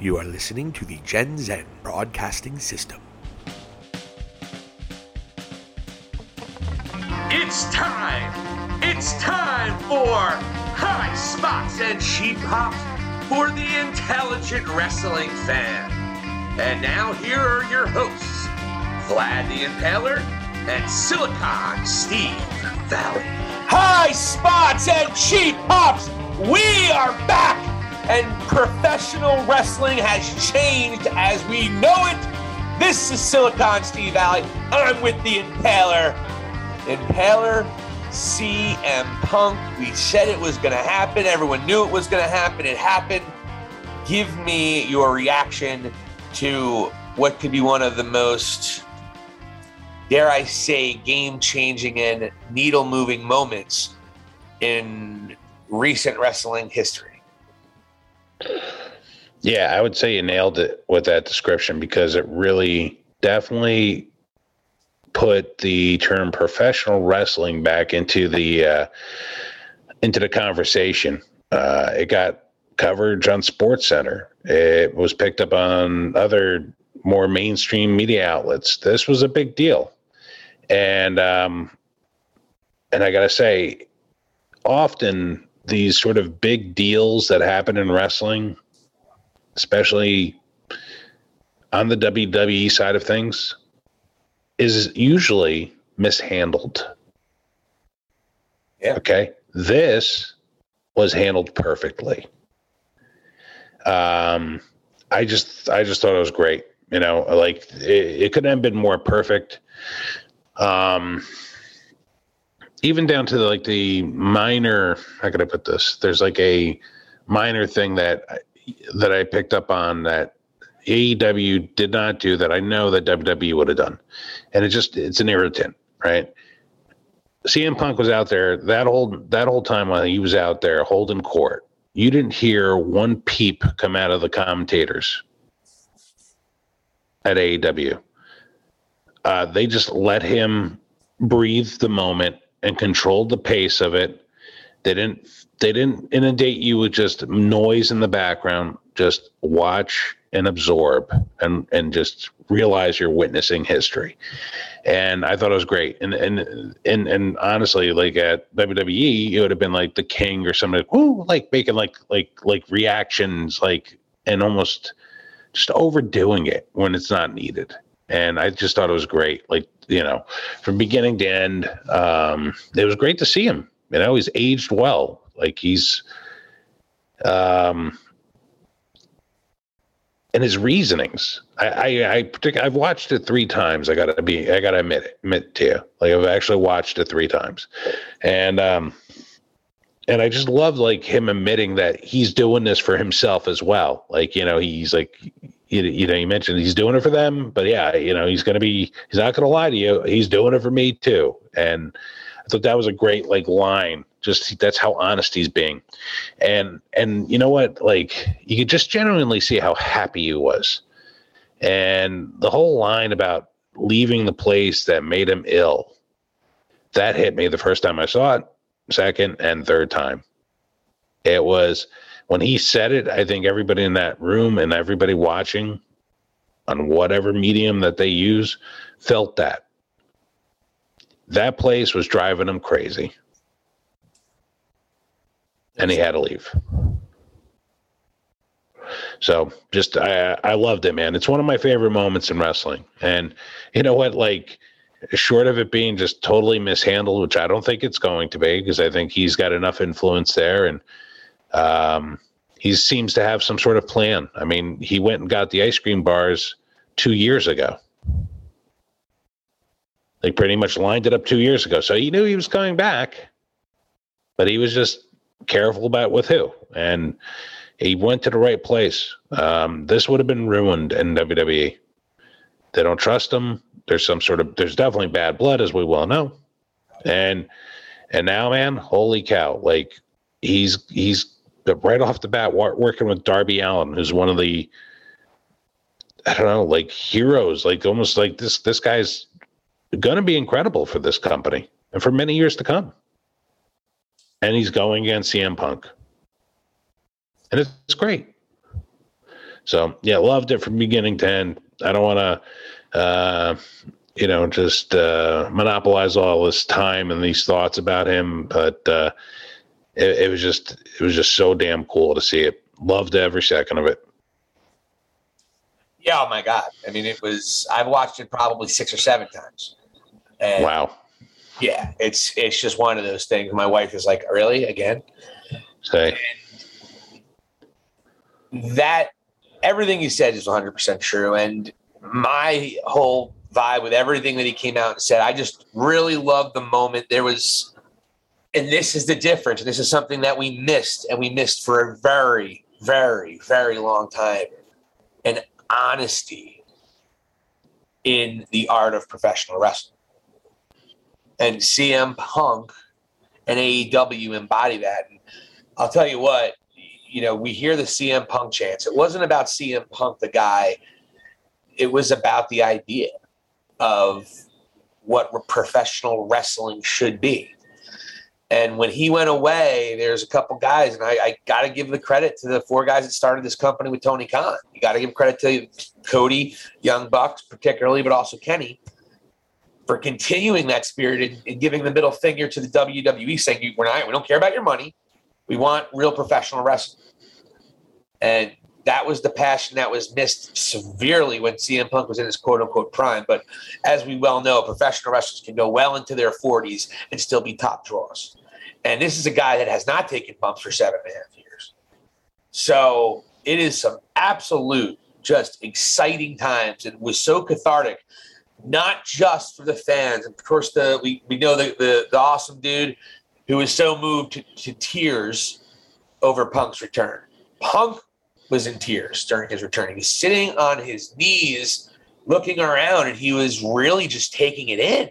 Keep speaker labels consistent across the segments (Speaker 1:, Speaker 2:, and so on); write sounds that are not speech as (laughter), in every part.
Speaker 1: You are listening to the Gen Zen Broadcasting System.
Speaker 2: It's time! It's time for High Spots and Cheap Pops for the intelligent wrestling fan. And now here are your hosts, Vlad the Impaler and Silicon Steve Valley. High Spots and Cheap Pops! We are back! And professional wrestling has changed as we know it. This is Silicon Steve Valley. I'm with the Impaler. Impaler CM Punk. We said it was going to happen. Everyone knew it was going to happen. It happened. Give me your reaction to what could be one of the most, dare I say, game changing and needle moving moments in recent wrestling history.
Speaker 3: Yeah, I would say you nailed it with that description because it really definitely put the term professional wrestling back into the uh, into the conversation. Uh, it got coverage on Sports Center. It was picked up on other more mainstream media outlets. This was a big deal, and um, and I gotta say, often these sort of big deals that happen in wrestling, especially on the WWE side of things, is usually mishandled.
Speaker 2: Yeah.
Speaker 3: Okay. This was handled perfectly. Um, I just, I just thought it was great. You know, like it, it couldn't have been more perfect. Um, even down to the, like the minor, how could I put this? There's like a minor thing that I, that I picked up on that AEW did not do that I know that WWE would have done. And it just it's an irritant, right? CM Punk was out there that whole that whole time while he was out there holding court. You didn't hear one peep come out of the commentators at AEW. Uh, they just let him breathe the moment and controlled the pace of it. They didn't they didn't inundate you with just noise in the background. Just watch and absorb and and just realize you're witnessing history. And I thought it was great. And and and and honestly, like at WWE, it would have been like the King or somebody, whoo, like making like like like reactions, like and almost just overdoing it when it's not needed. And I just thought it was great. Like you know, from beginning to end, um, it was great to see him. You know, he's aged well. Like he's um and his reasonings. I, I, I I've watched it three times. I gotta be, I gotta admit it, admit to you. Like I've actually watched it three times, and um, and I just love like him admitting that he's doing this for himself as well. Like you know, he's like, you, you know, you mentioned he's doing it for them, but yeah, you know, he's gonna be, he's not gonna lie to you. He's doing it for me too, and I thought that was a great like line just that's how honest he's being. And and you know what like you could just genuinely see how happy he was. And the whole line about leaving the place that made him ill that hit me the first time i saw it second and third time. It was when he said it i think everybody in that room and everybody watching on whatever medium that they use felt that that place was driving him crazy and he had to leave. So just I I loved it, man. It's one of my favorite moments in wrestling. And you know what, like short of it being just totally mishandled, which I don't think it's going to be, because I think he's got enough influence there and um he seems to have some sort of plan. I mean, he went and got the ice cream bars two years ago. They pretty much lined it up two years ago. So he knew he was coming back, but he was just careful about with who. And he went to the right place. Um, this would have been ruined in WWE. They don't trust him. There's some sort of there's definitely bad blood, as we well know. And and now, man, holy cow! Like he's he's right off the bat working with Darby Allin, who's one of the I don't know, like heroes. Like almost like this this guy's going to be incredible for this company and for many years to come and he's going against CM Punk. And it's great. So yeah, loved it from beginning to end. I don't want to, uh, you know, just uh, monopolize all this time and these thoughts about him, but uh, it, it was just it was just so damn cool to see it. Loved every second of it.
Speaker 2: Yeah, oh my god! I mean, it was. I've watched it probably six or seven times. And
Speaker 3: Wow.
Speaker 2: Yeah, it's it's just one of those things. My wife is like, "Really again?"
Speaker 3: Say
Speaker 2: that everything you said is 100% true and my whole vibe with everything that he came out and said i just really loved the moment there was and this is the difference this is something that we missed and we missed for a very very very long time and honesty in the art of professional wrestling and cm punk and aew embody that and i'll tell you what you know, we hear the CM Punk chants. It wasn't about CM Punk, the guy. It was about the idea of what professional wrestling should be. And when he went away, there's a couple guys, and I, I got to give the credit to the four guys that started this company with Tony Khan. You got to give credit to Cody, Young Bucks, particularly, but also Kenny for continuing that spirit and, and giving the middle finger to the WWE, saying, "We're not, we don't care about your money. We want real professional wrestling. And that was the passion that was missed severely when CM Punk was in his quote unquote prime. But as we well know, professional wrestlers can go well into their 40s and still be top draws. And this is a guy that has not taken bumps for seven and a half years. So it is some absolute, just exciting times It was so cathartic, not just for the fans. Of course, the we, we know the, the, the awesome dude who was so moved to, to tears over Punk's return. Punk was in tears during his return. He was sitting on his knees looking around and he was really just taking it in.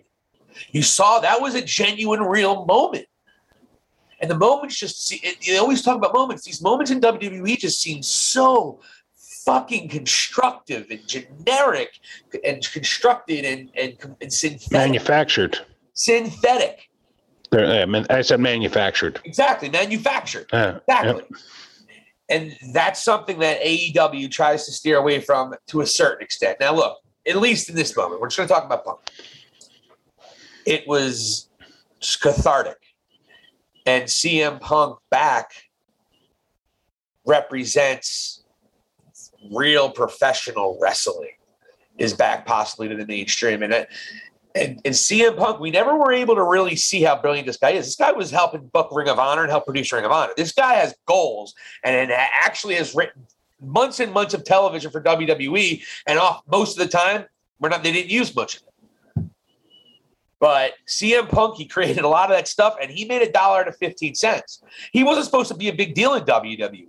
Speaker 2: You saw that was a genuine, real moment. And the moments just, see, you always talk about moments. These moments in WWE just seem so fucking constructive and generic and constructed and, and, and synthetic.
Speaker 3: manufactured.
Speaker 2: Synthetic.
Speaker 3: I, mean, I said manufactured.
Speaker 2: Exactly. Manufactured.
Speaker 3: Uh,
Speaker 2: Exactly.
Speaker 3: yep.
Speaker 2: And that's something that AEW tries to steer away from to a certain extent. Now, look, at least in this moment, we're just going to talk about Punk. It was cathartic. And CM Punk back represents real professional wrestling is back possibly to the mainstream. And it, and, and CM Punk, we never were able to really see how brilliant this guy is. This guy was helping book Ring of Honor and help produce Ring of Honor. This guy has goals and, and actually has written months and months of television for WWE. And off most of the time, we're not they didn't use much of it. But CM Punk, he created a lot of that stuff, and he made a dollar to fifteen cents. He wasn't supposed to be a big deal in WWE,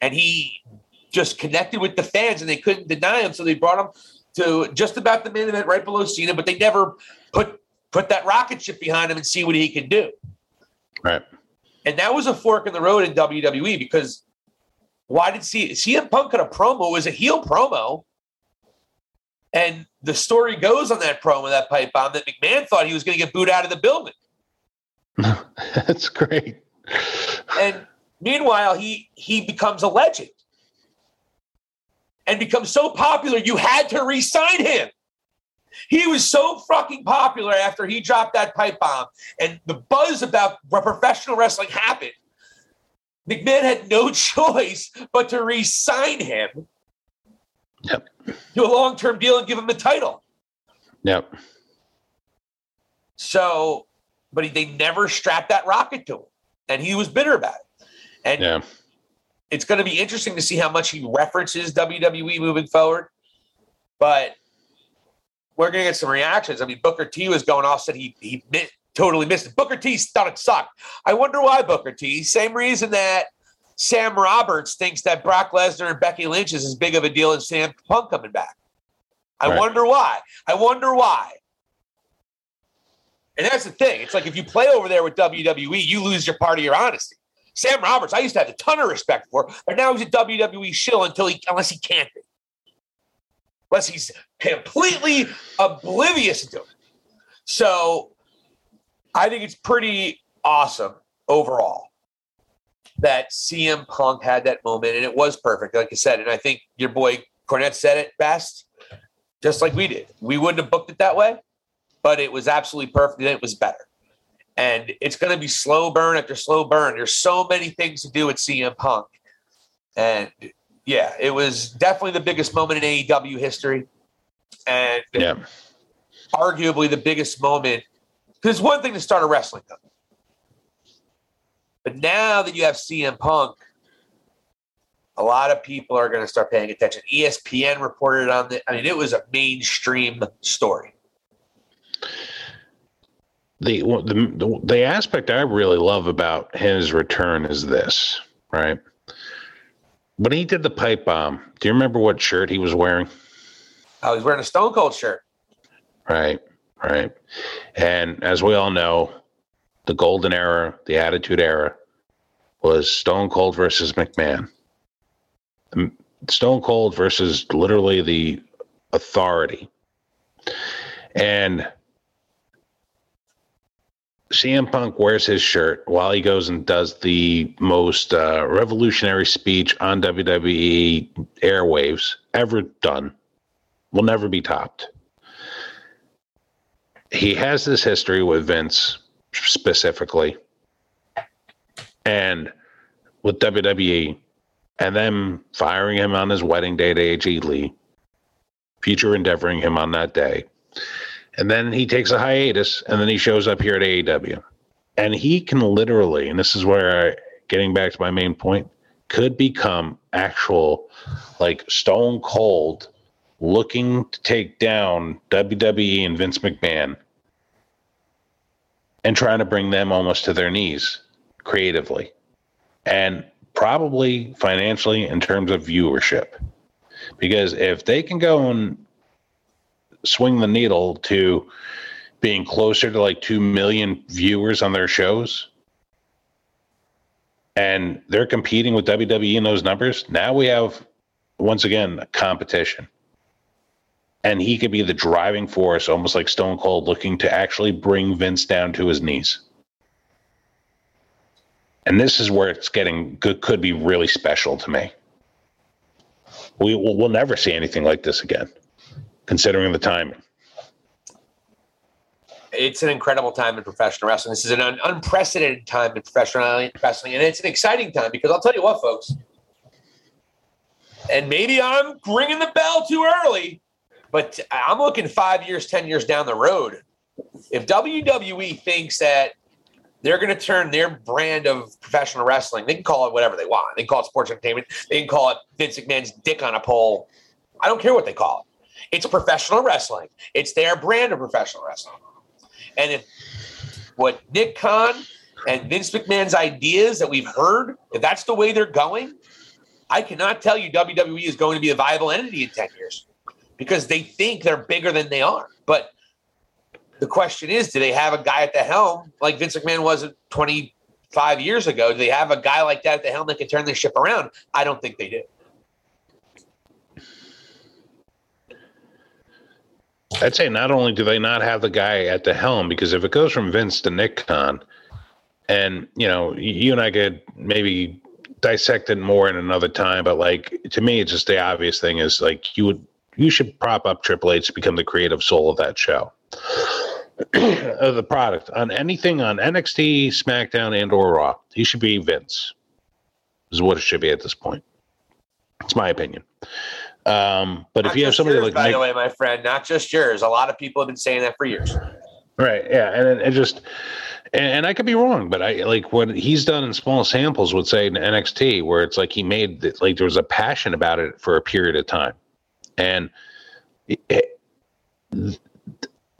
Speaker 2: and he just connected with the fans, and they couldn't deny him, so they brought him to just about the main event right below Cena, but they never put put that rocket ship behind him and see what he can do.
Speaker 3: Right.
Speaker 2: And that was a fork in the road in WWE because why did C- CM Punk cut a promo? It was a heel promo. And the story goes on that promo, that pipe bomb, that McMahon thought he was going to get booed out of the building. (laughs)
Speaker 3: That's great.
Speaker 2: And meanwhile, he he becomes a legend and becomes so popular you had to re-sign him. He was so fucking popular after he dropped that pipe bomb, and the buzz about professional wrestling happened. McMahon had no (laughs) choice but to re-sign him
Speaker 3: Yep.
Speaker 2: Do a long-term deal and give him the title.
Speaker 3: Yep.
Speaker 2: So, but he, they never strapped that rocket to him, and he was bitter about it. And
Speaker 3: Yeah.
Speaker 2: it's going to be interesting to see how much he references WWE moving forward. But we're going to get some reactions. I mean, Booker T was going off, said he he mi- totally missed it. Booker T thought it sucked. I wonder why Booker T. Same reason that Sam Roberts thinks that Brock Lesnar and Becky Lynch is as big of a deal as CM Punk coming back. I
Speaker 3: Right.
Speaker 2: wonder why. I wonder why. And that's the thing. It's like if you play over there with WWE, you lose your part of your honesty. Sam Roberts, I used to have a ton of respect for, but now he's a WWE shill until he unless he can't be. Unless he's completely oblivious to it. So I think it's pretty awesome overall. That CM Punk had that moment, and it was perfect, like I said. And I think your boy Cornette said it best, just like we did. We wouldn't have booked it that way, but it was absolutely perfect, and it was better. And it's going to be slow burn after slow burn. There's so many things to do at CM Punk, and yeah, it was definitely the biggest moment in AEW history, and
Speaker 3: Yeah.
Speaker 2: arguably the biggest moment. Because one thing to start a wrestling company, but now that you have CM Punk, a lot of people are going to start paying attention. ESPN reported on it. I mean, it was a mainstream story.
Speaker 3: the, the the aspect I really love about his return is this, right? When he did the pipe bomb, do you remember what shirt he was wearing?
Speaker 2: Oh, I was wearing a Stone Cold shirt.
Speaker 3: Right, right. And as we all know, the golden era, the attitude era, was Stone Cold versus McMahon. Um, Stone Cold versus literally the authority. And CM Punk wears his shirt while he goes and does the most uh, revolutionary speech on WWE airwaves ever done. Will never be topped. He has this history with Vince specifically and with WWE and them firing him on his wedding day to AJ Lee, future endeavoring him on that day. And then he takes a hiatus and then he shows up here at AEW. And he can literally, and this is where I, getting back to my main point, could become actual like stone cold looking to take down WWE and Vince McMahon and trying to bring them almost to their knees creatively and probably financially in terms of viewership. Because if they can go and swing the needle to being closer to like 2 million viewers on their shows and they're competing with WWE in those numbers, now we have once again a competition. And he could be the driving force, almost like Stone Cold, looking to actually bring Vince down to his knees. And this is where it's getting good, could be really special to me. We will we'll never see anything like this again, considering the timing.
Speaker 2: It's an incredible time in professional wrestling. This is an un- unprecedented time in professional wrestling, and it's an exciting time because I'll tell you what, folks. And maybe I'm ringing the bell too early, but I'm looking five years, ten years down the road. If WWE thinks that they're going to turn their brand of professional wrestling, they can call it whatever they want. They can call it sports entertainment. They can call it Vince McMahon's dick on a pole. I don't care what they call it. It's professional wrestling. It's their brand of professional wrestling. And if what Nick Khan and Vince McMahon's ideas that we've heard, if that's the way they're going, I cannot tell you WWE is going to be a viable entity in 10 years because they think they're bigger than they are. But the question is, do they have a guy at the helm like Vince McMahon was 25 years ago? Do they have a guy like that at the helm that can turn the ship around? I don't think they do.
Speaker 3: I'd say not only do they not have the guy at the helm, because if it goes from Vince to Nick Khan, and you know, you and I could maybe dissect it more in another time, but like to me, it's just the obvious thing is like you would you should prop up Triple H to become the creative soul of that show. (clears throat) of the product on anything on NXT, SmackDown, and or Raw. He should be Vince. Is what it should be at this point. It's my opinion. Um, but
Speaker 2: Not
Speaker 3: if you have somebody
Speaker 2: yours,
Speaker 3: like
Speaker 2: by
Speaker 3: Nick,
Speaker 2: the way, my friend, not just yours. A lot of people have been saying that for years.
Speaker 3: Right. Yeah. And it, it just, and, and I could be wrong, but I like what he's done in small samples would say in NXT, where it's like he made like there was a passion about it for a period of time. And it, it-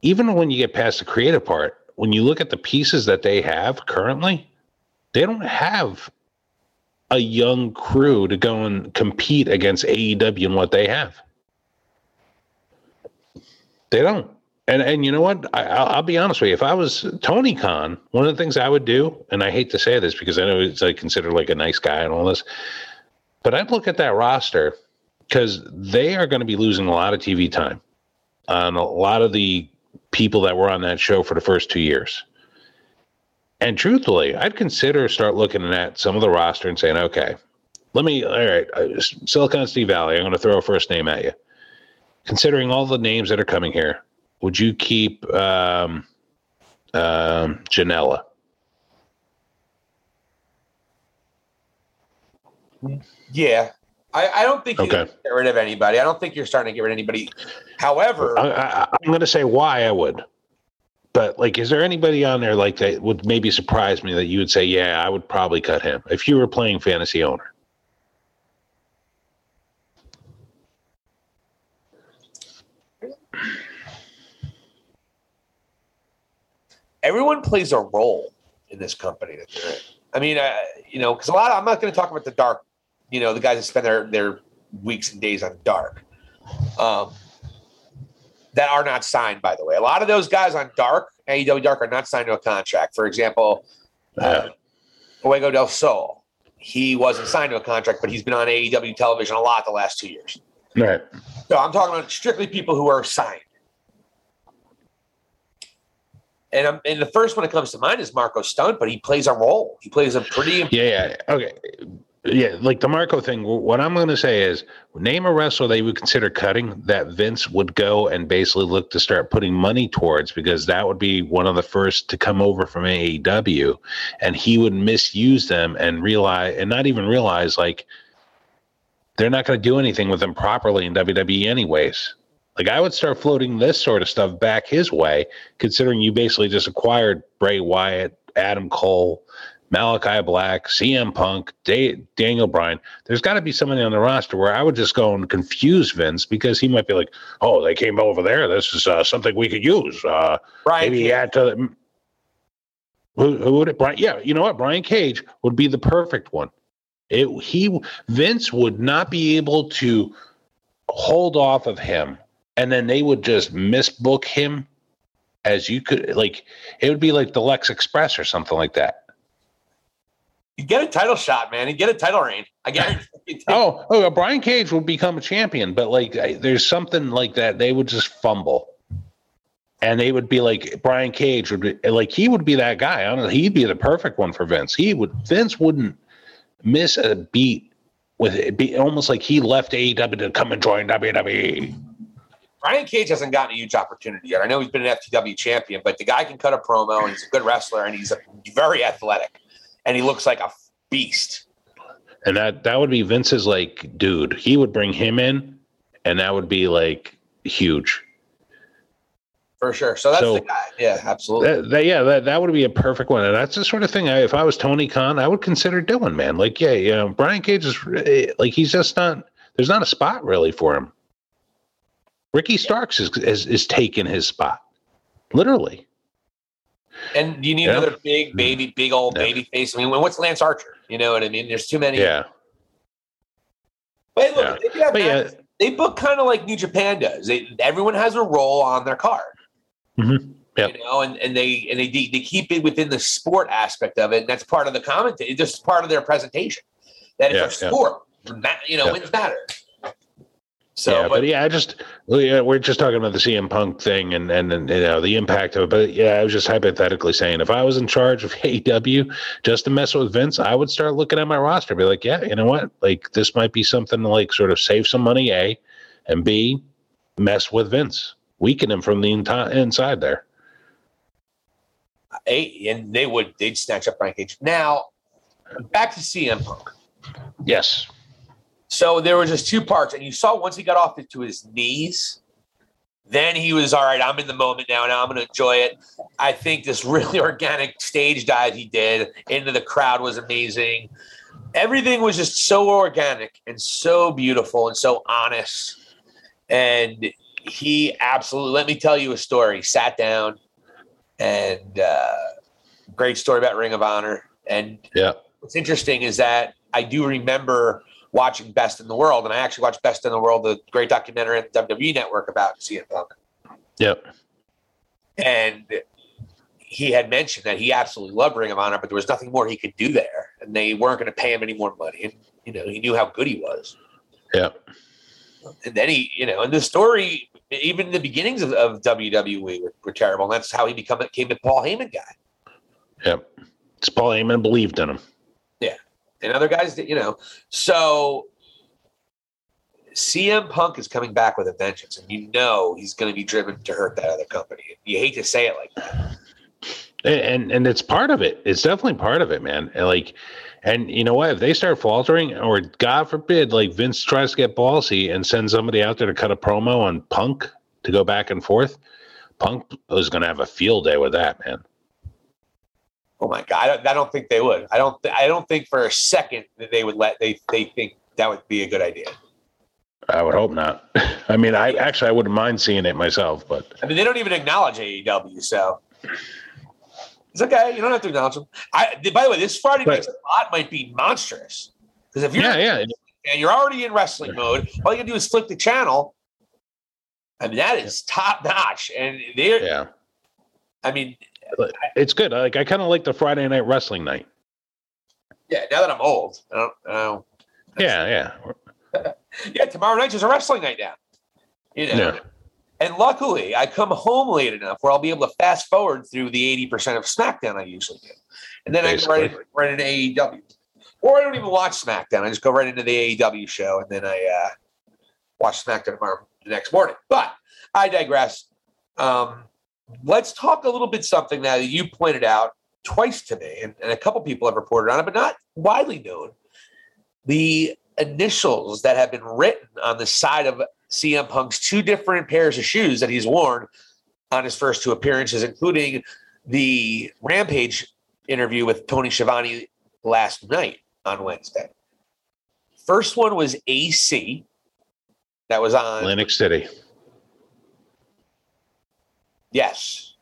Speaker 3: even when you get past the creative part, when you look at the pieces that they have currently, they don't have a young crew to go and compete against AEW and what they have. They don't. And and you know what? I, I'll, I'll be honest with you. If I was Tony Khan, one of the things I would do, and I hate to say this because I know it's like considered like a nice guy and all this, but I'd look at that roster because they are going to be losing a lot of TV time on a lot of the people that were on that show for the first two years. And truthfully, I'd consider start looking at some of the roster and saying, okay, let me, all right, uh, Silicon Steve Valley, I'm going to throw a first name at you. Considering all the names that are coming here, would you keep um, um, Janela?
Speaker 2: Yeah. I, I don't think you
Speaker 3: Okay.
Speaker 2: get rid of anybody. I don't think you're starting to get rid of anybody. However,
Speaker 3: I, I, I'm going to say why I would. But like, is there anybody on there like that would maybe surprise me that you would say, yeah, I would probably cut him if you were playing fantasy owner?
Speaker 2: everyone plays a role in this company that they're in. I mean, uh, you know, because a lot. Of, I'm not going to talk about the dark. You know, the guys that spend their their weeks and days on dark, um, that are not signed. By the way, a lot of those guys on dark AEW dark are not signed to a contract. For example, uh, Fuego del Sol. He wasn't signed to a contract, but he's been on AEW television a lot the last two years.
Speaker 3: Right.
Speaker 2: So I'm talking about strictly people who are signed. And, I'm, and the first one that comes to mind is Marco Stunt, but he plays a role. He plays a pretty
Speaker 3: Yeah, yeah. Okay. Yeah, like the Marco thing. What I'm going to say is, name a wrestler they would consider cutting that Vince would go and basically look to start putting money towards because that would be one of the first to come over from AEW, and he would misuse them and realize and not even realize like they're not going to do anything with them properly in WWE anyways. Like I would start floating this sort of stuff back his way, considering you basically just acquired Bray Wyatt, Adam Cole, Malachi Black, CM Punk, da- Daniel Bryan. There's got to be somebody on the roster where I would just go and confuse Vince because he might be like, "Oh, they came over there. This is uh, something we could use." Uh,
Speaker 2: Brian
Speaker 3: maybe add to. Who, who would it? Brian? Yeah, you know what? Brian Cage would be the perfect one. It he Vince would not be able to hold off of him, and then they would just misbook him as you could like. It would be like the Lex Express or something like that.
Speaker 2: You get a title shot, man. You get a title reign. I guarantee. (laughs)
Speaker 3: Oh, oh, Brian Cage would become a champion, but like I- there's something like that. They would just fumble. And they would be like Brian Cage would be like he would be that guy. I don't know. He'd be the perfect one for Vince. He would Vince wouldn't miss a beat with it. Be almost like he left AEW to come and join WWE.
Speaker 2: Brian Cage hasn't gotten a huge opportunity yet. I know he's been an FTW champion, but the guy can cut a promo and he's a good wrestler and he's very athletic and he looks like a beast.
Speaker 3: And that that would be Vince's like dude. He would bring him in, and that would be like huge.
Speaker 2: For sure. So that's
Speaker 3: So-
Speaker 2: the guy. Yeah, absolutely.
Speaker 3: That, that, yeah, that, that would be a perfect one. And that's the sort of thing I, if I was Tony Khan, I would consider doing, man. Like, yeah, you know, Brian Cage is eh, like, he's just not, there's not a spot really for him. Ricky Starks is, is, is taking his spot, literally.
Speaker 2: And you need
Speaker 3: Yeah.
Speaker 2: another big baby, big old
Speaker 3: Yeah.
Speaker 2: baby face. I mean, what's Lance Archer? You know what I mean? There's too many.
Speaker 3: Yeah.
Speaker 2: But look,
Speaker 3: Yeah.
Speaker 2: they, could have
Speaker 3: But yeah.
Speaker 2: they book kind of like New Japan does. They, everyone has a role on their card.
Speaker 3: Mhm. Yep.
Speaker 2: You know, and, and they and they they keep it within the sport aspect of it, and that's part of the commentary. It's just part of their presentation. That it's
Speaker 3: Yeah,
Speaker 2: a sport. Ma- You know,
Speaker 3: Yeah.
Speaker 2: wins matter. So,
Speaker 3: yeah,
Speaker 2: but,
Speaker 3: but, yeah, I just yeah, we're just talking about the CM Punk thing and, and and you know the impact of it. But yeah, I was just hypothetically saying if I was in charge of (laughs) AEW just to mess with Vince, I would start looking at my roster, be like, yeah, you know what, like this might be something to like sort of save some money, a, and b, mess with Vince, weaken him from the enti- inside there.
Speaker 2: A, and they would they'd snatch up Brian Cage. Now, back to CM Punk.
Speaker 3: Yes,
Speaker 2: So there was just two parts, and you saw once he got off to his knees, then he was all right. I'm in the moment now. Now I'm going to enjoy it. I think this really (laughs) organic stage dive he did into the crowd was amazing. Everything was just so organic and so beautiful and so honest. And he absolutely let me tell you a story. Sat down and uh, great story about Ring of Honor. And
Speaker 3: yeah,
Speaker 2: what's interesting is that I do remember watching Best in the World, and I actually watched Best in the World, the great documentary on the WWE Network about CM Punk.
Speaker 3: yep,
Speaker 2: And he had mentioned that he absolutely loved Ring of Honor, but there was nothing more he could do there, and they weren't going to pay him any more money. And you know, he knew how good he was.
Speaker 3: Yeah.
Speaker 2: And then he, you know, and the story, even the beginnings of, of WWE were, were terrible. And that's how he become came the Paul Heyman guy.
Speaker 3: yep. It's Paul Heyman believed in him.
Speaker 2: And other guys that you know. So CM Punk is coming back with a vengeance, and you know he's going to be driven to hurt that other company. You hate to say it like that.
Speaker 3: And and it's part of it. It's definitely part of it, man. And like, and you know what? If they start faltering, or God forbid, like Vince tries to get ballsy and send somebody out there to cut a promo on Punk to go back and forth, Punk is going to have a field day with that, man.
Speaker 2: Oh my god! I don't, I don't think they would. I don't. Th- I don't think for a second that they would let. They they think that would be a good idea.
Speaker 3: I would hope not. (laughs) I mean, I actually I wouldn't mind seeing it myself, but
Speaker 2: I mean, they don't even acknowledge AEW, so it's okay. You don't have to acknowledge them. I, by the way, this Friday night spot might be monstrous because if you're
Speaker 3: yeah, yeah,
Speaker 2: and you're already in wrestling mode, all you gotta do is flip the channel. I mean, that is top notch, and they're.
Speaker 3: yeah,
Speaker 2: I mean,
Speaker 3: it's good. Like I kind of like the Friday night wrestling night.
Speaker 2: yeah. Now that I'm old, I don't. I don't
Speaker 3: Yeah, yeah, (laughs)
Speaker 2: yeah, tomorrow night is a wrestling night now. You know.
Speaker 3: yeah.
Speaker 2: And luckily, I come home late enough where I'll be able to fast forward through the 80% of SmackDown I usually do. And then I go right, right into AEW. Or I don't even watch SmackDown. I just go right into the AEW show and then I uh, watch SmackDown tomorrow the next morning. But I digress. Um, let's talk a little bit something now that you pointed out twice today, and, and a couple people have reported on it, but not widely known. The initials that have been written on the side of CM Punk's two different pairs of shoes that he's worn on his first two appearances, including the Rampage interview with Tony Schiavone last night on Wednesday. First one was AC. That was on.
Speaker 3: Atlantic City.
Speaker 2: Yes.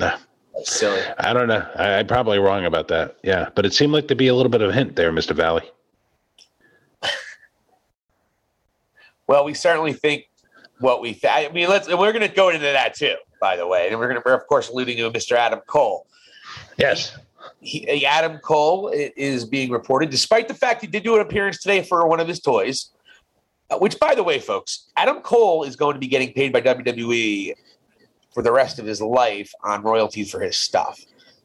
Speaker 3: Ah,
Speaker 2: That's silly.
Speaker 3: I don't know. I, I'm probably wrong about that. Yeah, but it seemed like to be a little bit of a hint there, Mister Valley. (laughs)
Speaker 2: Well, we certainly think what we. Th- I mean, let's. We're going to go into that too, by the way, and we're going to. We're of course alluding to Mr. Adam Cole.
Speaker 3: Yes.
Speaker 2: He, Adam Cole is being reported, despite the fact he did do an appearance today for one of his toys. Uh, Which, by the way, folks, Adam Cole is going to be getting paid by WWE for the rest of his life on royalties for his stuff.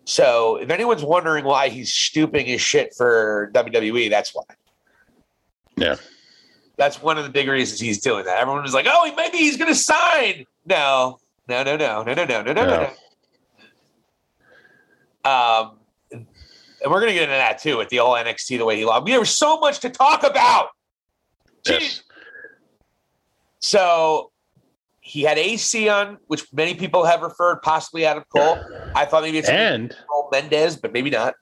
Speaker 2: So, if anyone's wondering why he's stooping his shit for WWE, that's why.
Speaker 3: Yeah.
Speaker 2: That's one of the big reasons he's doing that. Everyone was like, "Oh, maybe he's going to sign." No, no, no, no, no, no, no, no, no, no. no. Um, and we're going to get into that too with the whole NXT the way he lost. We have so much to talk about. Jeez. So he had AC on, which many people have referred possibly Adam Cole. I thought maybe it's
Speaker 3: And
Speaker 2: Cole Mendez, but maybe not.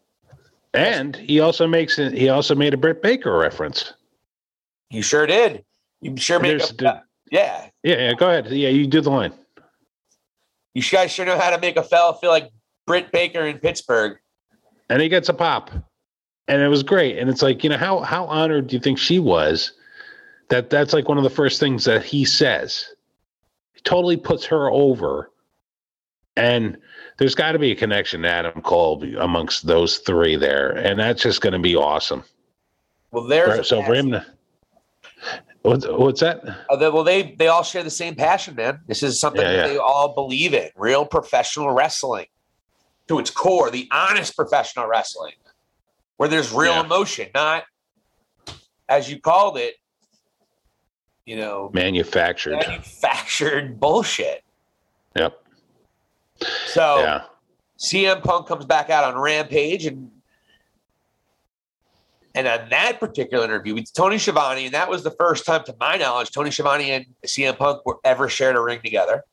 Speaker 3: and he also makes. He also made a Britt Baker reference.
Speaker 2: You sure did. You sure made a,
Speaker 3: the-
Speaker 2: yeah.
Speaker 3: Yeah, yeah. Go ahead. Yeah, you do the line.
Speaker 2: You guys sure know how to make a fella feel like Britt Baker in Pittsburgh.
Speaker 3: and he gets a pop and it was great and it's like you know how how honored do you think she was that that's like one of the first things that he says he totally puts her over and there's got to be a connection to adam cole amongst those three there and that's just going to be awesome
Speaker 2: Well, there's
Speaker 3: so for him to what's, what's that
Speaker 2: Uh, they- well, they they all share the same passion, man. This is something
Speaker 3: Yeah,
Speaker 2: that
Speaker 3: yeah.
Speaker 2: they all believe in. Real professional wrestling, to its core, the honest professional wrestling, where there's real
Speaker 3: Yeah.
Speaker 2: emotion, not as you called it, you know,
Speaker 3: manufactured
Speaker 2: manufactured bullshit.
Speaker 3: yep
Speaker 2: So
Speaker 3: yeah
Speaker 2: CM Punk comes back out on Rampage and and on that particular interview with Tony Schiavone, and that was the first time, to my knowledge, Tony Schiavone and CM Punk were ever shared a ring together.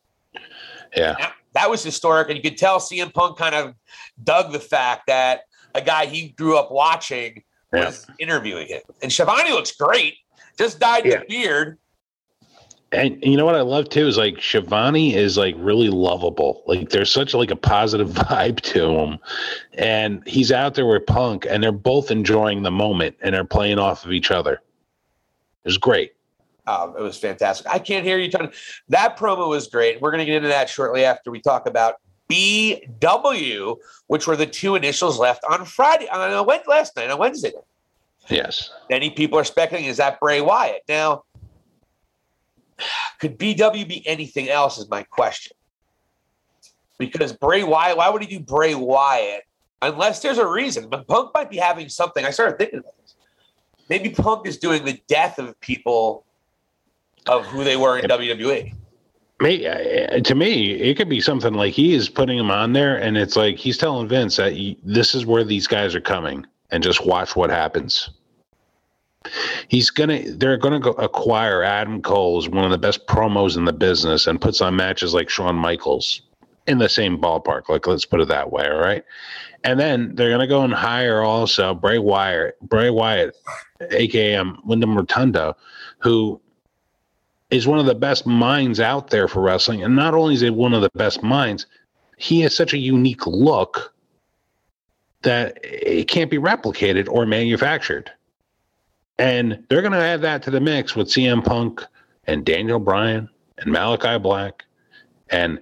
Speaker 3: yeah
Speaker 2: That, that was historic, and you could tell CM Punk kind of dug the fact that a guy he grew up watching
Speaker 3: yeah
Speaker 2: was interviewing him. And Schiavone looks great, just dyed
Speaker 3: Yeah.
Speaker 2: the beard.
Speaker 3: And you know what I love too is like Schiavone is like really lovable. Like there's such like a positive (laughs) vibe to him. And he's out there with Punk and they're both enjoying the moment and they're playing off of each other. It was great.
Speaker 2: Um, it was fantastic. I can't hear you talking. That promo was great. We're going to get into that shortly after we talk about BW, which were the two initials left on Friday, on a, last night, on Wednesday.
Speaker 3: Yes.
Speaker 2: Many people are speculating, is that Bray Wyatt? Now, could BW be anything else is my question. Because Bray Wyatt, why would he do Bray Wyatt unless there's a reason. But Punk might be having something. I started thinking about this. Maybe Punk is doing the death of people of who they were in WWE.
Speaker 3: Uh, to me, it could be something like he is putting them on there, and it's like he's telling Vince that he, this is where these guys are coming, and just watch what happens. He's gonna, they're gonna go acquire Adam Cole Cole's one of the best promos in the business, and puts on matches like Shawn Michaels in the same ballpark. Like, let's put it that way, all right. And then they're gonna go and hire also Bray Wyatt, Bray Wyatt, aka um, Wyndham Rotunda, who is one of the best minds out there for wrestling. And not only is he one of the best minds, he has such a unique look that it can't be replicated or manufactured. And they're going to add that to the mix with CM Punk and Daniel Bryan and Malachi Black and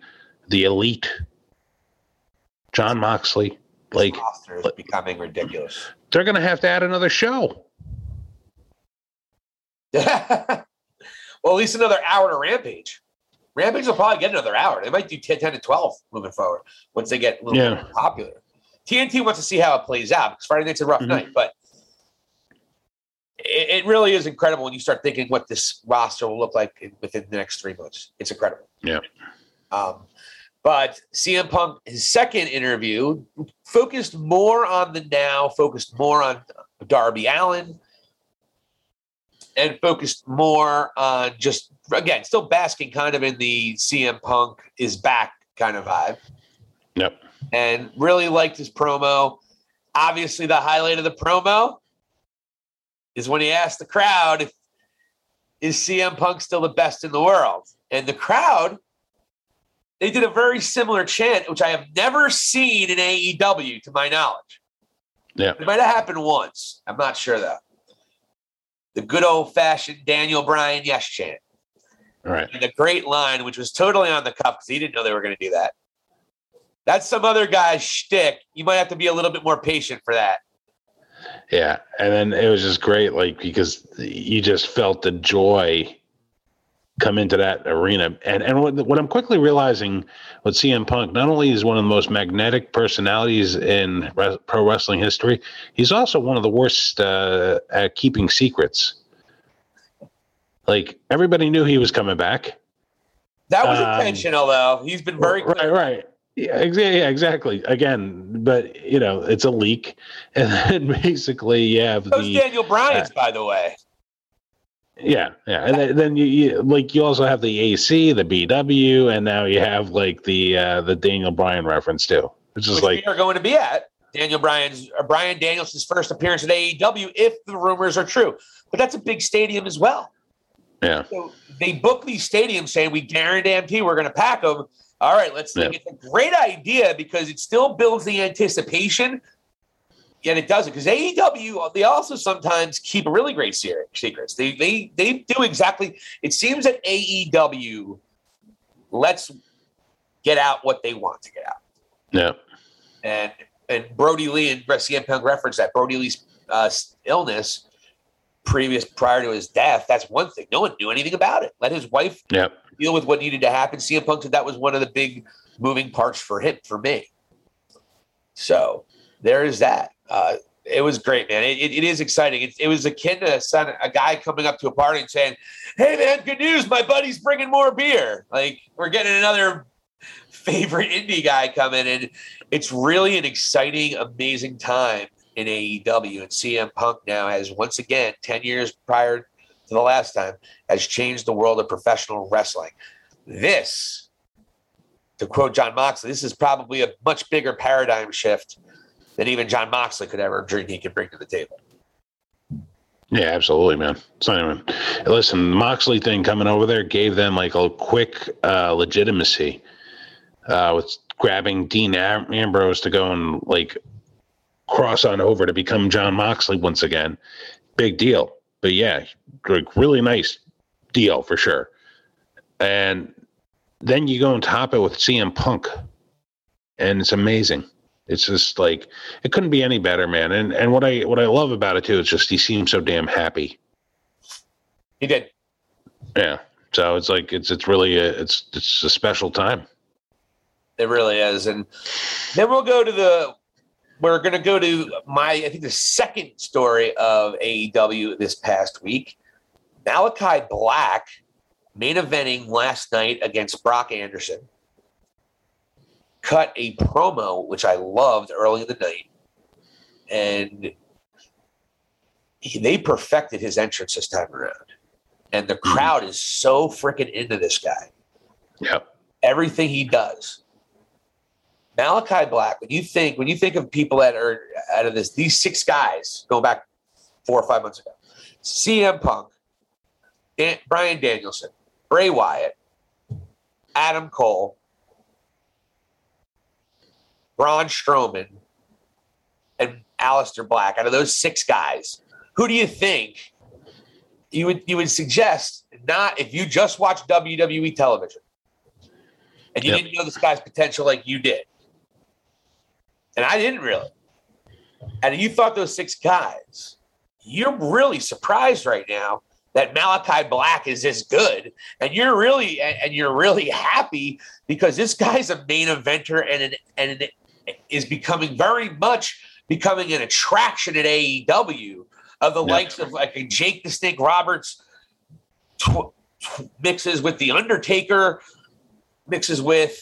Speaker 3: the elite Jon Moxley. Like,
Speaker 2: roster is becoming ridiculous.
Speaker 3: they're going to have to add another show. (laughs)
Speaker 2: well, at least another hour to Rampage. Rampage will probably get another hour. They might do 10, 10 to 12 moving forward once they get a little
Speaker 3: Yeah.
Speaker 2: more popular. TNT wants to see how it plays out because Friday night's a rough
Speaker 3: Mhm.
Speaker 2: night, but it, it really is incredible when you start thinking what this roster will look like in, within the next three months. It's incredible.
Speaker 3: Yeah.
Speaker 2: Um, but CM Punk, his second interview, focused more on the now, focused more on Darby Allin, and focused more on just again, still basking kind of in the CM Punk is back kind of vibe.
Speaker 3: Yep.
Speaker 2: And really liked his promo. Obviously, the highlight of the promo is when he asked the crowd if is CM Punk still the best in the world? And the crowd, they did a very similar chant, which I have never seen in AEW to my knowledge.
Speaker 3: Yeah.
Speaker 2: It might have happened once. I'm not sure though. The good old fashioned Daniel Bryan yes chant.
Speaker 3: All right.
Speaker 2: And a great line, which was totally on the cuff because he didn't know they were going to do that. That's some other guy's shtick. You might have to be a little bit more patient for that.
Speaker 3: Yeah, and then it was just great, like because you just felt the joy come into that arena, and and what, what I'm quickly realizing with CM Punk, not only is one of the most magnetic personalities in res- pro wrestling history, he's also one of the worst uh, at keeping secrets. Like everybody knew he was coming back.
Speaker 2: That was
Speaker 3: Um,
Speaker 2: intentional, though. He's been very
Speaker 3: right, right. Yeah, exactly. Yeah, exactly. Again, but you know, it's a leak, (laughs) and then basically you have
Speaker 2: Those
Speaker 3: the
Speaker 2: Daniel Bryan's, by the way.
Speaker 3: Yeah, yeah, and then, then you, you like you also have the AC, the BW, and now you have like the uh the Daniel Bryan reference too.
Speaker 2: Which
Speaker 3: like
Speaker 2: we are going to be at Daniel Bryan's uh, Bryan Danielson's first appearance at AEW if the rumors are true. But that's a big stadium as well.
Speaker 3: yeah,
Speaker 2: So they book these stadiums saying we guarantee we're going to pack them. All right, let's
Speaker 3: Yeah.
Speaker 2: It's a great idea because it still builds the anticipation. Yet it doesn't because AEW they also sometimes keep really great se- secrets. They they they do exactly. It seems that AEW lets get out what they want to get out.
Speaker 3: yeah,
Speaker 2: and and Brodie Lee and CM Punk referenced that Brodie Lee's uh, illness previous prior to his death. That's one thing. No one knew anything about it. Let his wife
Speaker 3: yeah,
Speaker 2: deal with what needed to happen. CM Punk said that was one of the big moving parts for him for me. So there is that. Uh, it was great, man. It, it, it is exciting. It, it was akin to a, son, a guy coming up to a party and saying, "Hey, man, good news! My buddy's bringing more beer. Like we're getting another favorite indie guy coming And It's really an exciting, amazing time in AEW. And CM Punk now has once again, 10 years prior to the last time, has changed the world of professional wrestling. This, to quote Jon Moxley, this is probably a much bigger paradigm shift than even Jon Moxley could ever dream he could bring to the table.
Speaker 3: yeah, absolutely, man. So anyway, listen, Moxley thing coming over there gave them like a quick uh legitimacy uh with grabbing Dean Am- Ambrose to go and like cross on over to become Jon Moxley once again. Big deal. But yeah, like really nice deal for sure. And then you go and top it with CM Punk. And it's amazing. It's just like it couldn't be any better, man. And and what I what I love about it too is just he seems so damn happy.
Speaker 2: He did.
Speaker 3: Yeah. So it's like it's it's really a, it's it's a special time.
Speaker 2: It really is. And then we'll go to the we're going to go to my, I think, the second story of AEW this past week. Malachi Black main eventing last night against Brock Anderson. Cut a promo, which I loved early in the night. And he, they perfected his entrance this time around. And the mm-hmm. crowd is so freaking into this guy.
Speaker 3: Yep.
Speaker 2: Everything he does. Malachi Black, when you think when you think of people that are out of this, these six guys going back four or five months ago, CM Punk, Dan, Bryan Danielson, Bray Wyatt, Adam Cole, Braun Strowman, and Aleister Black. Out of those six guys, who do you think you would you would suggest not if you just watch WWE television and you
Speaker 3: Yep.
Speaker 2: didn't know this guy's potential like you did, and I didn't really, and you thought those six guys, you're really surprised right now that Malachi Black is as good, and you're really and you're really (laughs) happy because this guy's a main eventer and an, and an, is becoming very much becoming an attraction at AEW of the
Speaker 3: Yeah.
Speaker 2: likes of like a Jake the Snake Roberts tw- tw- mixes with the Undertaker, mixes with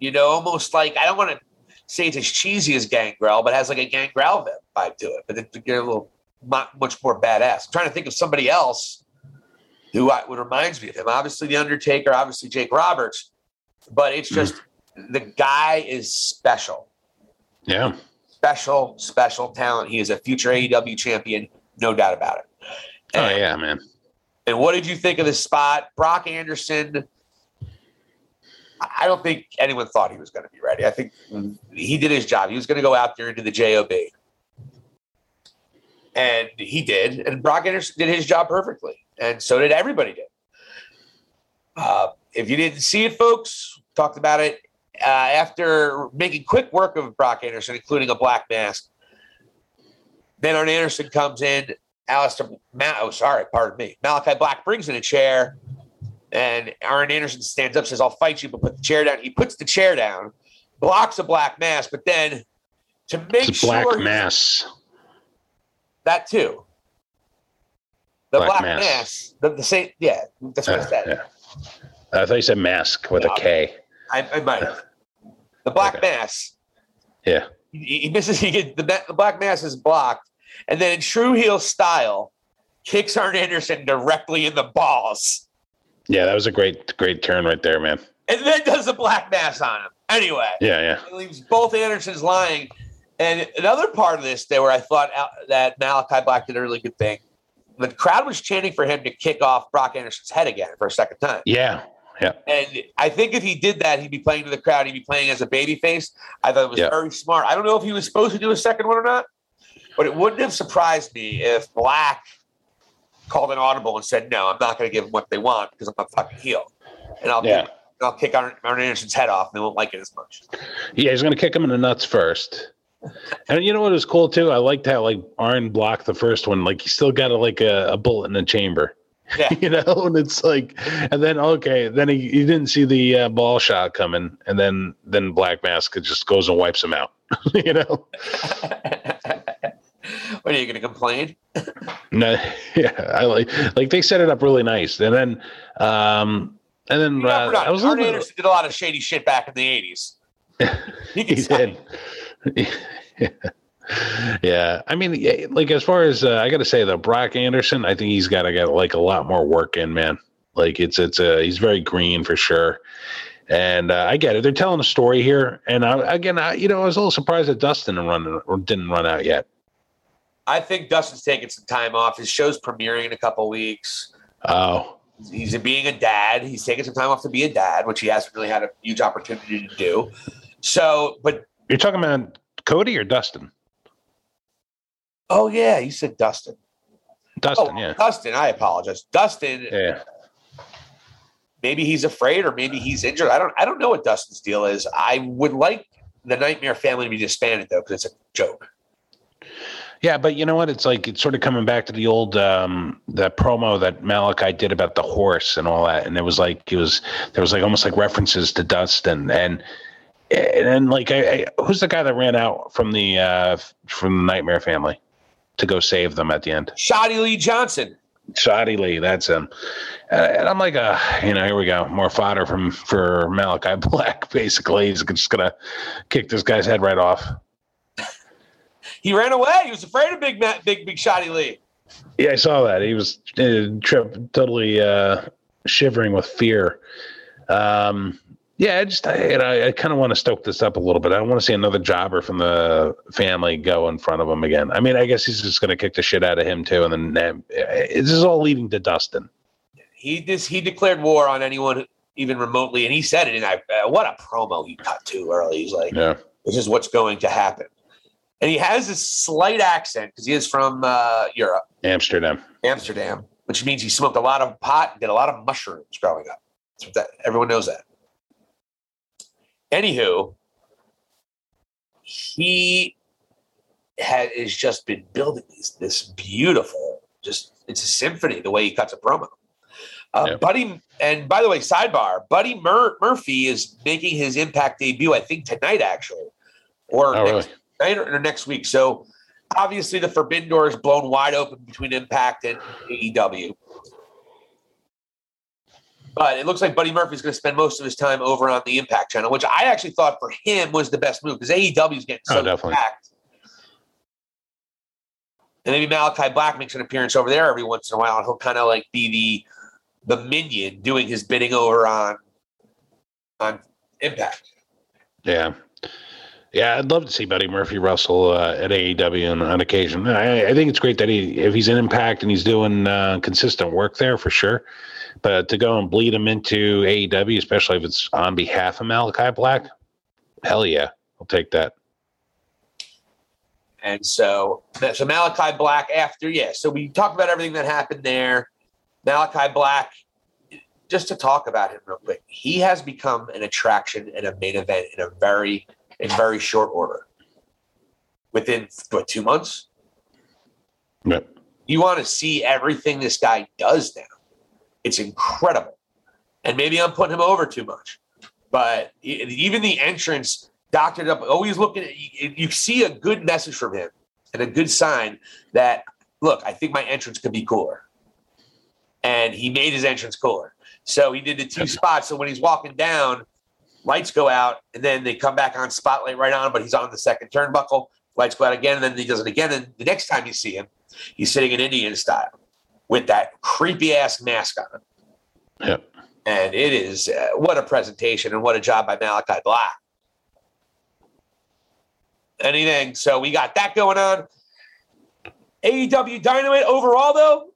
Speaker 2: you know almost like I don't want to say it's as cheesy as Gangrel, but has like a Gangrel vibe to it, but it's a little mu- much more badass. I'm trying to think of somebody else who I, who reminds me of him. Obviously, the Undertaker, obviously Jake Roberts, but it's mm. just the guy is special
Speaker 3: Yeah.
Speaker 2: special, special talent. He is a future AEW champion, no doubt about it.
Speaker 3: Oh yeah, man.
Speaker 2: And what did you think of this spot? Brock Anderson. I I don't think anyone thought he was going to be ready. I think he did his job. He was going to go out there into the JOB. And he did. And Brock Anderson did his job perfectly. And so did everybody did. Uh, if you didn't see it, folks, talked about it uh, after making quick work of Brock Anderson, including a black mask. Then Arn Anderson comes in. Aleister, Ma- oh, sorry, pardon me. Malachi Black brings in a chair, and Arn Anderson stands up, says, I'll fight you, but put the chair down. He puts the chair down, blocks a black mask, but then to make
Speaker 3: a black
Speaker 2: sure
Speaker 3: mass.
Speaker 2: That too. The
Speaker 3: Black
Speaker 2: black,
Speaker 3: mass.
Speaker 2: mass, the, the same, yeah, that's what I
Speaker 3: Uh,
Speaker 2: said.
Speaker 3: yeah. I thought you said mask with
Speaker 2: No.
Speaker 3: a K.
Speaker 2: I, I might have. The black
Speaker 3: Okay.
Speaker 2: mass,
Speaker 3: Yeah.
Speaker 2: he, he misses, (laughs) he gets the, the black mass is blocked, and then in true heel style, kicks Arn Anderson directly in the balls.
Speaker 3: Yeah, that was a great, great turn right there, man.
Speaker 2: and then does the black mass on him. Anyway,
Speaker 3: Yeah, yeah.
Speaker 2: it leaves both Andersons lying. And another part of this, there where I thought that Malachi Black did a really good thing. The crowd was chanting for him to kick off Brock Anderson's head again for a second time.
Speaker 3: Yeah. Yeah.
Speaker 2: And I think if he did that, he'd be playing to the crowd. He'd be playing as a babyface. I thought it was
Speaker 3: Yeah.
Speaker 2: very smart. I don't know if he was supposed to do a second one or not, but it wouldn't have surprised me if Black called an audible and said, "No, I'm not going to give them what they want because I'm a fucking heel." And I'll
Speaker 3: Yeah.
Speaker 2: kick, I'll kick Arn, Arn Anderson's head off, and they won't like it as much.
Speaker 3: Yeah, he's gonna kick him in the nuts first. And you know what was cool too? I liked how like Arn blocked the first one. Like he still got a, like a, a bullet in the chamber.
Speaker 2: Yeah. (laughs)
Speaker 3: you know, and it's like, and then okay, then he, he didn't see the uh, ball shot coming, and then then Black Mask just goes and wipes him out. (laughs) you know, (laughs)
Speaker 2: what are you going to complain?
Speaker 3: no, yeah, I like like they set it up really nice, and then um and then
Speaker 2: You know,
Speaker 3: uh, I was
Speaker 2: Arn
Speaker 3: little bit,
Speaker 2: Anderson did a lot of shady shit back in the '80s. He,
Speaker 3: he did. (laughs) yeah, I mean, like as far as uh, I got to say though, Brock Anderson, I think he's got to get like a lot more work in, man. Like it's it's uh, he's very green for sure, and uh, I get it. They're telling a story here, and I, again, I, you know, I was a little surprised that Dustin didn't run or didn't run out yet.
Speaker 2: I think Dustin's taking some time off. His show's premiering in a couple weeks.
Speaker 3: Oh,
Speaker 2: He's being a dad. He's taking some time off to be a dad, which he hasn't really had a huge opportunity to do. So, but
Speaker 3: you're talking about Cody or Dustin?
Speaker 2: oh yeah, you said Dustin.
Speaker 3: Dustin,
Speaker 2: oh,
Speaker 3: yeah,
Speaker 2: Dustin. I apologize. Dustin.
Speaker 3: yeah.
Speaker 2: Maybe he's afraid, or maybe he's injured. I don't. I don't know what Dustin's deal is. I would like the Nightmare Family to be disbanded though, because it's a joke.
Speaker 3: Yeah, but you know what? It's like it's sort of coming back to the old um that promo that Malachi did about the horse and all that, and it was like it was there was like almost like references to Dustin, and and then like I, I, who's the guy that ran out from the uh from the Nightmare family to go save them at the end?
Speaker 2: Shotty Lee Johnson.
Speaker 3: Shotty Lee, that's him. Uh, and I'm like, uh, you know, here we go, more fodder from for Malachi (laughs) Black. Basically, he's just gonna kick this guy's head right off.
Speaker 2: He ran away. He was afraid of Big Matt, Big Big Shotty Lee.
Speaker 3: Yeah, I saw that. He was uh, trip, totally uh, shivering with fear. Um, yeah, I just I, I, I kind of want to stoke this up a little bit. I don't want to see another jobber from the family go in front of him again. I mean, I guess he's just going to kick the shit out of him too, and then uh, this is all leading to Dustin.
Speaker 2: He this he declared war on anyone even remotely, and he said it. And I, uh, what a promo he cut too early. He's like,
Speaker 3: Yeah,
Speaker 2: "This is what's going to happen," and he has this slight accent because he is from uh, Europe,
Speaker 3: Amsterdam.
Speaker 2: Amsterdam, which means he smoked a lot of pot and did a lot of mushrooms growing up. That's what that, everyone knows that. Anywho, he has is just been building this, this beautiful, just it's a symphony the way he cuts a promo. Uh,
Speaker 3: Yeah.
Speaker 2: Buddy, and by the way, sidebar: Buddy Mur- Murphy is making his Impact debut, I think tonight actually, or
Speaker 3: Oh,
Speaker 2: next
Speaker 3: really?
Speaker 2: night or next week. So obviously the forbidden door is blown wide open between Impact and AEW. But it looks like Buddy Murphy's going to spend most of his time over on the Impact channel, which I actually thought for him was the best move because AEW is getting
Speaker 3: Oh,
Speaker 2: so
Speaker 3: definitely.
Speaker 2: packed. And maybe Malachi Black makes an appearance over there every once in a while, and he'll kind of like be the the minion doing his bidding over on on Impact.
Speaker 3: Yeah. Yeah, I'd love to see Buddy Murphy wrestle uh, at AEW on, on occasion. I, I think it's great that he, if he's in Impact and he's doing uh, consistent work there for sure. But to go and bleed him into AEW, especially if it's on behalf of Malachi Black, hell yeah, I'll take that.
Speaker 2: And so, so Malachi Black after, yeah. So we talked about everything that happened there. Malachi Black, just to talk about him real quick, he has become an attraction and a main event in a very, in very short order. Within what two months,
Speaker 3: Yep.
Speaker 2: you want to see everything this guy does now. It's incredible. And maybe I'm putting him over too much, but even the entrance doctored up, always looking at you see a good message from him and a good sign that, look, I think my entrance could be cooler. And he made his entrance cooler. So he did the two spots. So when he's walking down, lights go out and then they come back on spotlight right on, but he's on the second turnbuckle. Lights go out again, and then he does it again. And the next time you see him, he's sitting in Indian style with that creepy ass mask on.
Speaker 3: Yep.
Speaker 2: And it is uh, what a presentation and what a job by Malachi Black. Anything. So we got that going on. AEW Dynamite overall, though,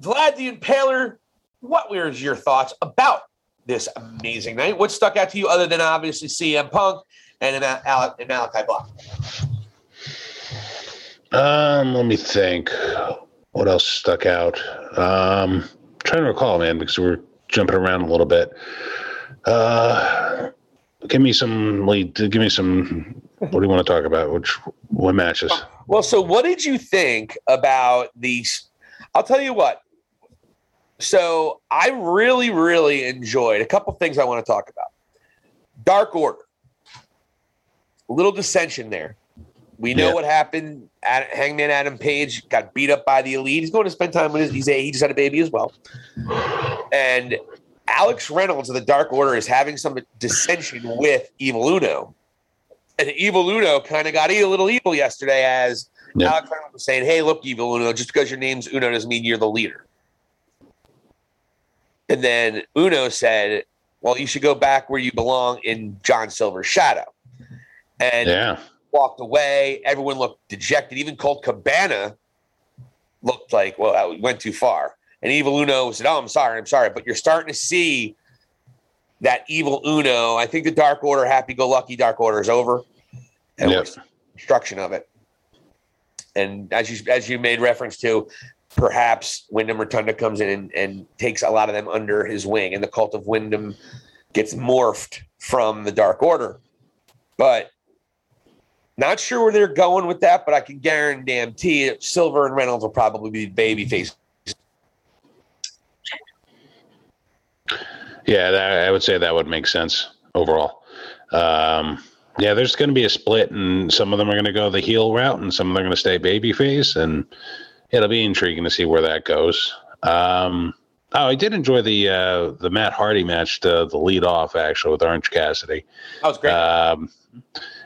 Speaker 2: Vlad the Impaler, what were your thoughts about this amazing night? What stuck out to you other than obviously CM Punk and, and Malachi Black?
Speaker 3: Um, let me think. What else stuck out? Um, trying to recall, man, because we're jumping around a little bit. Uh, give me some lead. Give me some. What do you want to talk about? Which what matches?
Speaker 2: Well, so what did you think about these? I'll tell you what. So I really, really enjoyed a couple things I want to talk about. Dark Order. A little dissension there. We know
Speaker 3: Yeah.
Speaker 2: what happened. Hangman Adam Page got beat up by the Elite. He's going to spend time with his. He's a, he just had a baby as well. And Alex Reynolds of the Dark Order is having some dissension with Evil Uno. And Evil Uno kind of got a little evil yesterday as
Speaker 3: Yeah.
Speaker 2: Alex Reynolds was saying, Hey, look, Evil Uno, just because your name's Uno doesn't mean you're the leader. And then Uno said, Well, you should go back where you belong in John Silver's shadow. And
Speaker 3: Yeah,
Speaker 2: walked away. Everyone looked dejected. Even Colt Cabana looked like, well, we went too far. And Evil Uno said, Oh, I'm sorry, I'm sorry. But you're starting to see that Evil Uno. I think the Dark Order, happy go lucky Dark Order is over. And
Speaker 3: Yep.
Speaker 2: destruction of it. And as you as you made reference to, perhaps Windham Rotunda comes in and, and takes a lot of them under his wing, and the cult of Windham gets morphed from the Dark Order. But not sure where they're going with that, but I can guarantee Silver and Reynolds will probably be baby babyface.
Speaker 3: yeah. That, I would say that would make sense overall. Um, Yeah, there's going to be a split, and some of them are going to go the heel route, and some of them are going to stay babyface, and it'll be intriguing to see where that goes. Um, oh, I did enjoy the uh, the Matt Hardy match, the the lead off actually with Orange Cassidy.
Speaker 2: That was great.
Speaker 3: Um,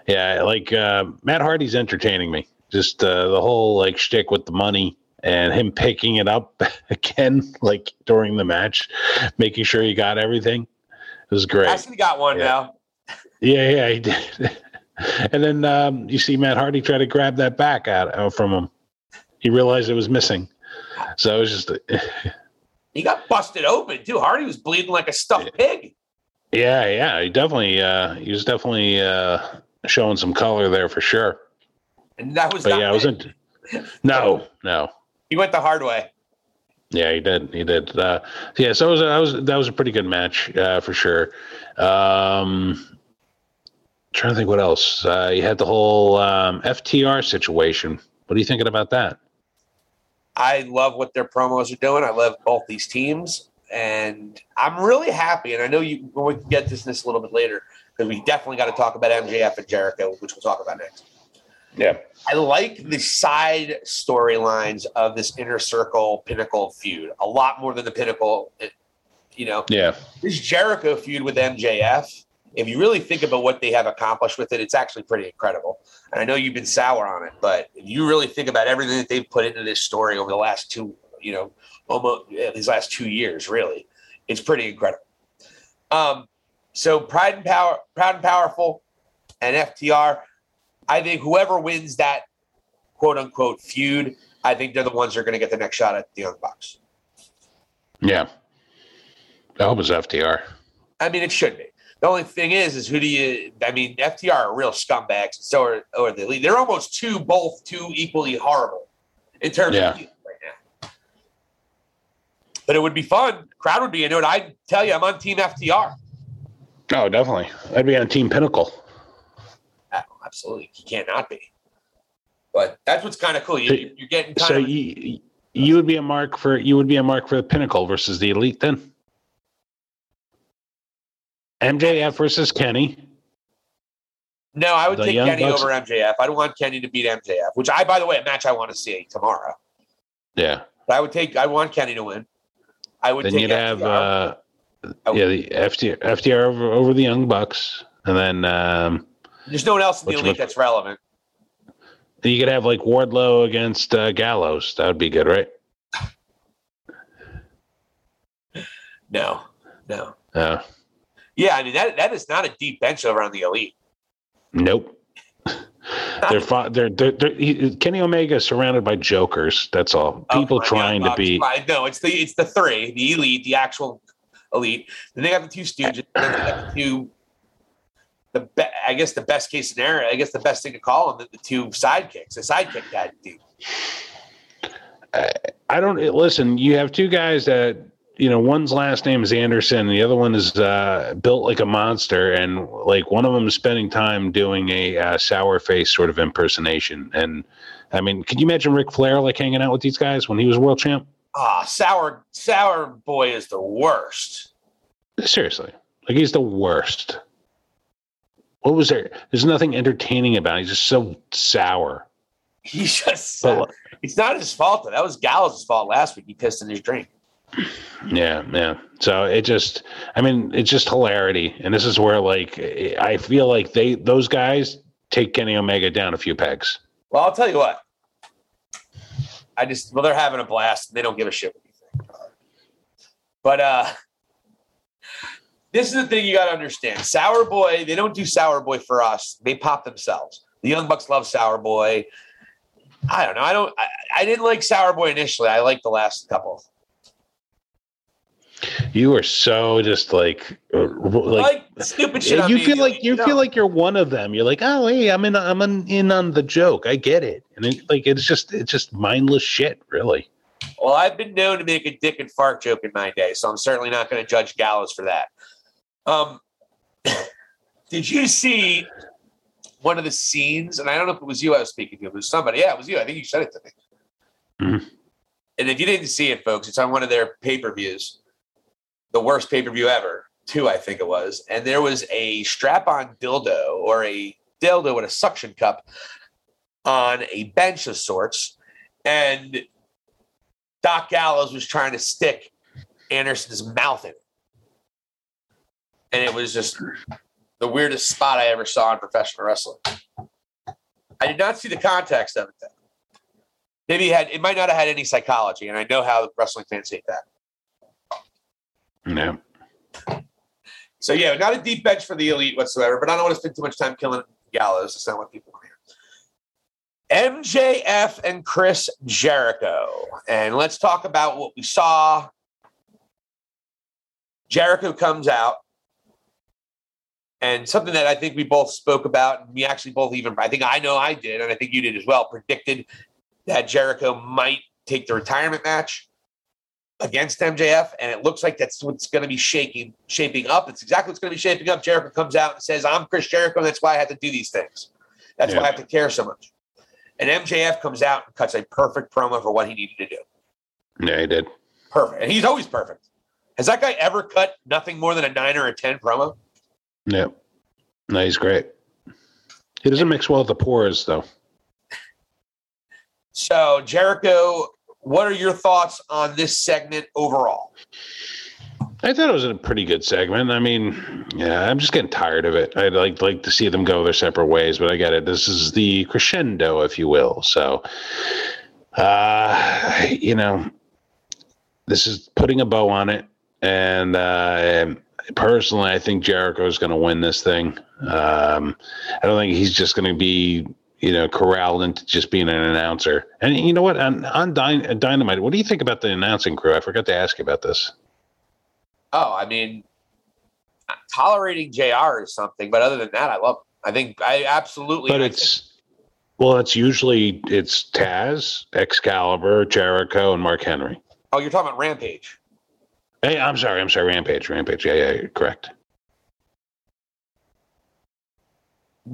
Speaker 3: yeah, like uh, Matt Hardy's entertaining me. Just uh, the whole like shtick with the money and him picking it up (laughs) again, like during the match, making sure he got everything. It was great.
Speaker 2: I actually, got one
Speaker 3: Yeah.
Speaker 2: now.
Speaker 3: Yeah, yeah, he (laughs) did. and then um, you see Matt Hardy try to grab that back out, out from him. He realized it was missing. So it was just, (laughs)
Speaker 2: He got busted open too. Hardy was bleeding like a stuffed pig.
Speaker 3: yeah, yeah. He definitely, uh, he was definitely uh, showing some color there for sure.
Speaker 2: And that was
Speaker 3: But yeah,
Speaker 2: it.
Speaker 3: in. No, no.
Speaker 2: He went the hard way.
Speaker 3: Yeah, he did. He did. Uh, yeah, so it was, that was that was a pretty good match uh, for sure. Um, trying to think what else. Uh, you had the whole um, FTR situation. What are you thinking about that?
Speaker 2: I love what their promos are doing. I love both these teams, and I'm really happy. And I know you we can get this this a little bit later because we definitely got to talk about MJF and Jericho, which we'll talk about next.
Speaker 3: Yeah.
Speaker 2: I like the side storylines of this inner circle pinnacle feud a lot more than the pinnacle. You know,
Speaker 3: Yeah.
Speaker 2: this Jericho feud with MJF. If you really think about what they have accomplished with it, it's actually pretty incredible. And I know you've been sour on it, but if you really think about everything that they've put into this story over the last two, you know, almost yeah, these last two years, really, it's pretty incredible. Um, so Pride and Power, Proud and Powerful, and FTR. I think whoever wins that quote unquote feud, I think they're the ones that are going to get the next shot at the Young Bucks.
Speaker 3: Yeah. I hope it's FTR.
Speaker 2: I mean, it should be. The only thing is, is who do you? I mean, FTR are real scumbags, so are, are the. They're almost two, both two equally horrible in terms
Speaker 3: Yeah.
Speaker 2: of right now. But it would be fun. Crowd would be into it. I tell you, I'm on Team FTR.
Speaker 3: Oh, definitely. I'd be on Team Pinnacle.
Speaker 2: Oh, absolutely, you can't not be. But that's what's kind of cool. You, you're getting kind
Speaker 3: So
Speaker 2: of
Speaker 3: you you would be a mark for you would be a mark for the Pinnacle versus the Elite then. MJF versus Kenny.
Speaker 2: no. I would
Speaker 3: the
Speaker 2: take Kenny
Speaker 3: Bucks-
Speaker 2: over MJF. I don't want Kenny to beat MJF, which I, by the way, a match I want to see tomorrow.
Speaker 3: Yeah.
Speaker 2: But I would take. I want Kenny to win. I would
Speaker 3: Then
Speaker 2: take
Speaker 3: you'd have uh,
Speaker 2: Would-
Speaker 3: yeah the FTR, FTR over, over the Young Bucks, and then um,
Speaker 2: There's no one else in the elite that's relevant.
Speaker 3: you could have like Wardlow against uh, Gallows. That would be good, right?
Speaker 2: No, no.
Speaker 3: Uh,
Speaker 2: Yeah, I mean that that is not a deep bench over on the elite.
Speaker 3: nope. (laughs) they're, fi- they're, they're, they're he, Kenny Omega is surrounded by jokers. That's all. People
Speaker 2: Oh,
Speaker 3: trying
Speaker 2: God,
Speaker 3: to be.
Speaker 2: No, it's the it's the three, the elite, the actual elite. Then they got the two Stooges. Then they got the two. The be, I guess the best case scenario. I guess the best thing to call them the, the two sidekicks, the sidekick tag team.
Speaker 3: I don't listen. You have two guys that you know. One's last name is Anderson, and the other one is uh, built like a monster. And like one of them is spending time doing a uh, sour face sort of impersonation. And I mean, could you imagine Ric Flair like hanging out with these guys when he was world champ?
Speaker 2: Ah, sour sour boy is the worst.
Speaker 3: Seriously, like he's the worst. What was there? There's nothing entertaining about. It. He's just so sour.
Speaker 2: He's just.
Speaker 3: But
Speaker 2: it's not his fault though. That was Gallows' fault last week. He pissed in his drink.
Speaker 3: Yeah, yeah. So it just, I mean, it's just hilarity, and this is where like I feel like they those guys take Kenny Omega down a few pegs.
Speaker 2: Well, I'll tell you what. I just well, they're having a blast. They don't give a shit. But uh this is the thing you got to understand. Sour Boy, they don't do Sour Boy for us. They pop themselves. The Young Bucks love Sour Boy. I don't know. I don't. I, I didn't like Sour Boy initially. I liked the last couple.
Speaker 3: You are so just like, uh, like.
Speaker 2: like stupid shit.
Speaker 3: you feel like you
Speaker 2: know.
Speaker 3: feel like you're one of them. You're like, oh, hey, I'm in. I'm in, in on the joke. I get it, and it, like it's just it's just mindless shit, really.
Speaker 2: Well, I've been known to make a dick and fart joke in my day, so I'm certainly not going to judge Gallows for that. Um, (coughs) did you see one of the scenes? And I don't know if it was you I was speaking to. It was somebody. Yeah, it was you. I think you said it to me.
Speaker 3: Mhm.
Speaker 2: And if you didn't see it, folks, it's on one of their pay per views, the worst pay per view ever. Two, I think it was. And there was a strap on dildo or a dildo with a suction cup on a bench of sorts, and Doc Gallows was trying to stick Anderson's mouth in it. And it was just the weirdest spot I ever saw in professional wrestling. I did not see the context of it though. Maybe it had it might not have had any psychology, and I know how wrestling fans hate that.
Speaker 3: Yeah.
Speaker 2: So yeah, not a deep bench for the elite whatsoever, but I don't want to spend too much time killing Gallows. That's not what people want to hear. MJF and Chris Jericho. And let's talk about what we saw. Jericho comes out. And something that I think we both spoke about, and we actually both even, I think I know I did, and I think you did as well, predicted that Jericho might take the retirement match against MJF, and it looks like that's what's going to be shaking, shaping up. It's exactly what's going to be shaping up. Jericho comes out and says, "I'm Chris Jericho, and that's why I have to do these things. That's why I have to care so much." And MJF comes out and cuts a perfect promo for what he needed to do.
Speaker 3: Yeah, he did.
Speaker 2: Perfect, and he's always perfect. Has that guy ever cut nothing more than a nine or a ten promo?
Speaker 3: Yeah. No, he's great. He doesn't mix well with the pores, though.
Speaker 2: So Jericho, what are your thoughts on this segment overall?
Speaker 3: I thought it was a pretty good segment. I mean, yeah, I'm just getting tired of it. I'd like like to see them go their separate ways, but I get it. This is the crescendo, if you will. So, uh, you know, this is putting a bow on it. And uh, personally, I think Jericho is going to win this thing. Um, I don't think he's just going to be you know, corralled into just being an announcer. And you know what? On, on Dyn- uh, Dynamite, what do you think about the announcing crew? I forgot to ask you about this.
Speaker 2: Oh, I mean, tolerating JR is something, but other than that, I love. Him. I think I absolutely.
Speaker 3: But it's well, it's usually it's Taz, Excalibur, Jericho, and Mark Henry.
Speaker 2: Oh, you're talking about Rampage.
Speaker 3: Hey, I'm sorry. I'm sorry. Rampage. Rampage. Yeah, yeah, correct.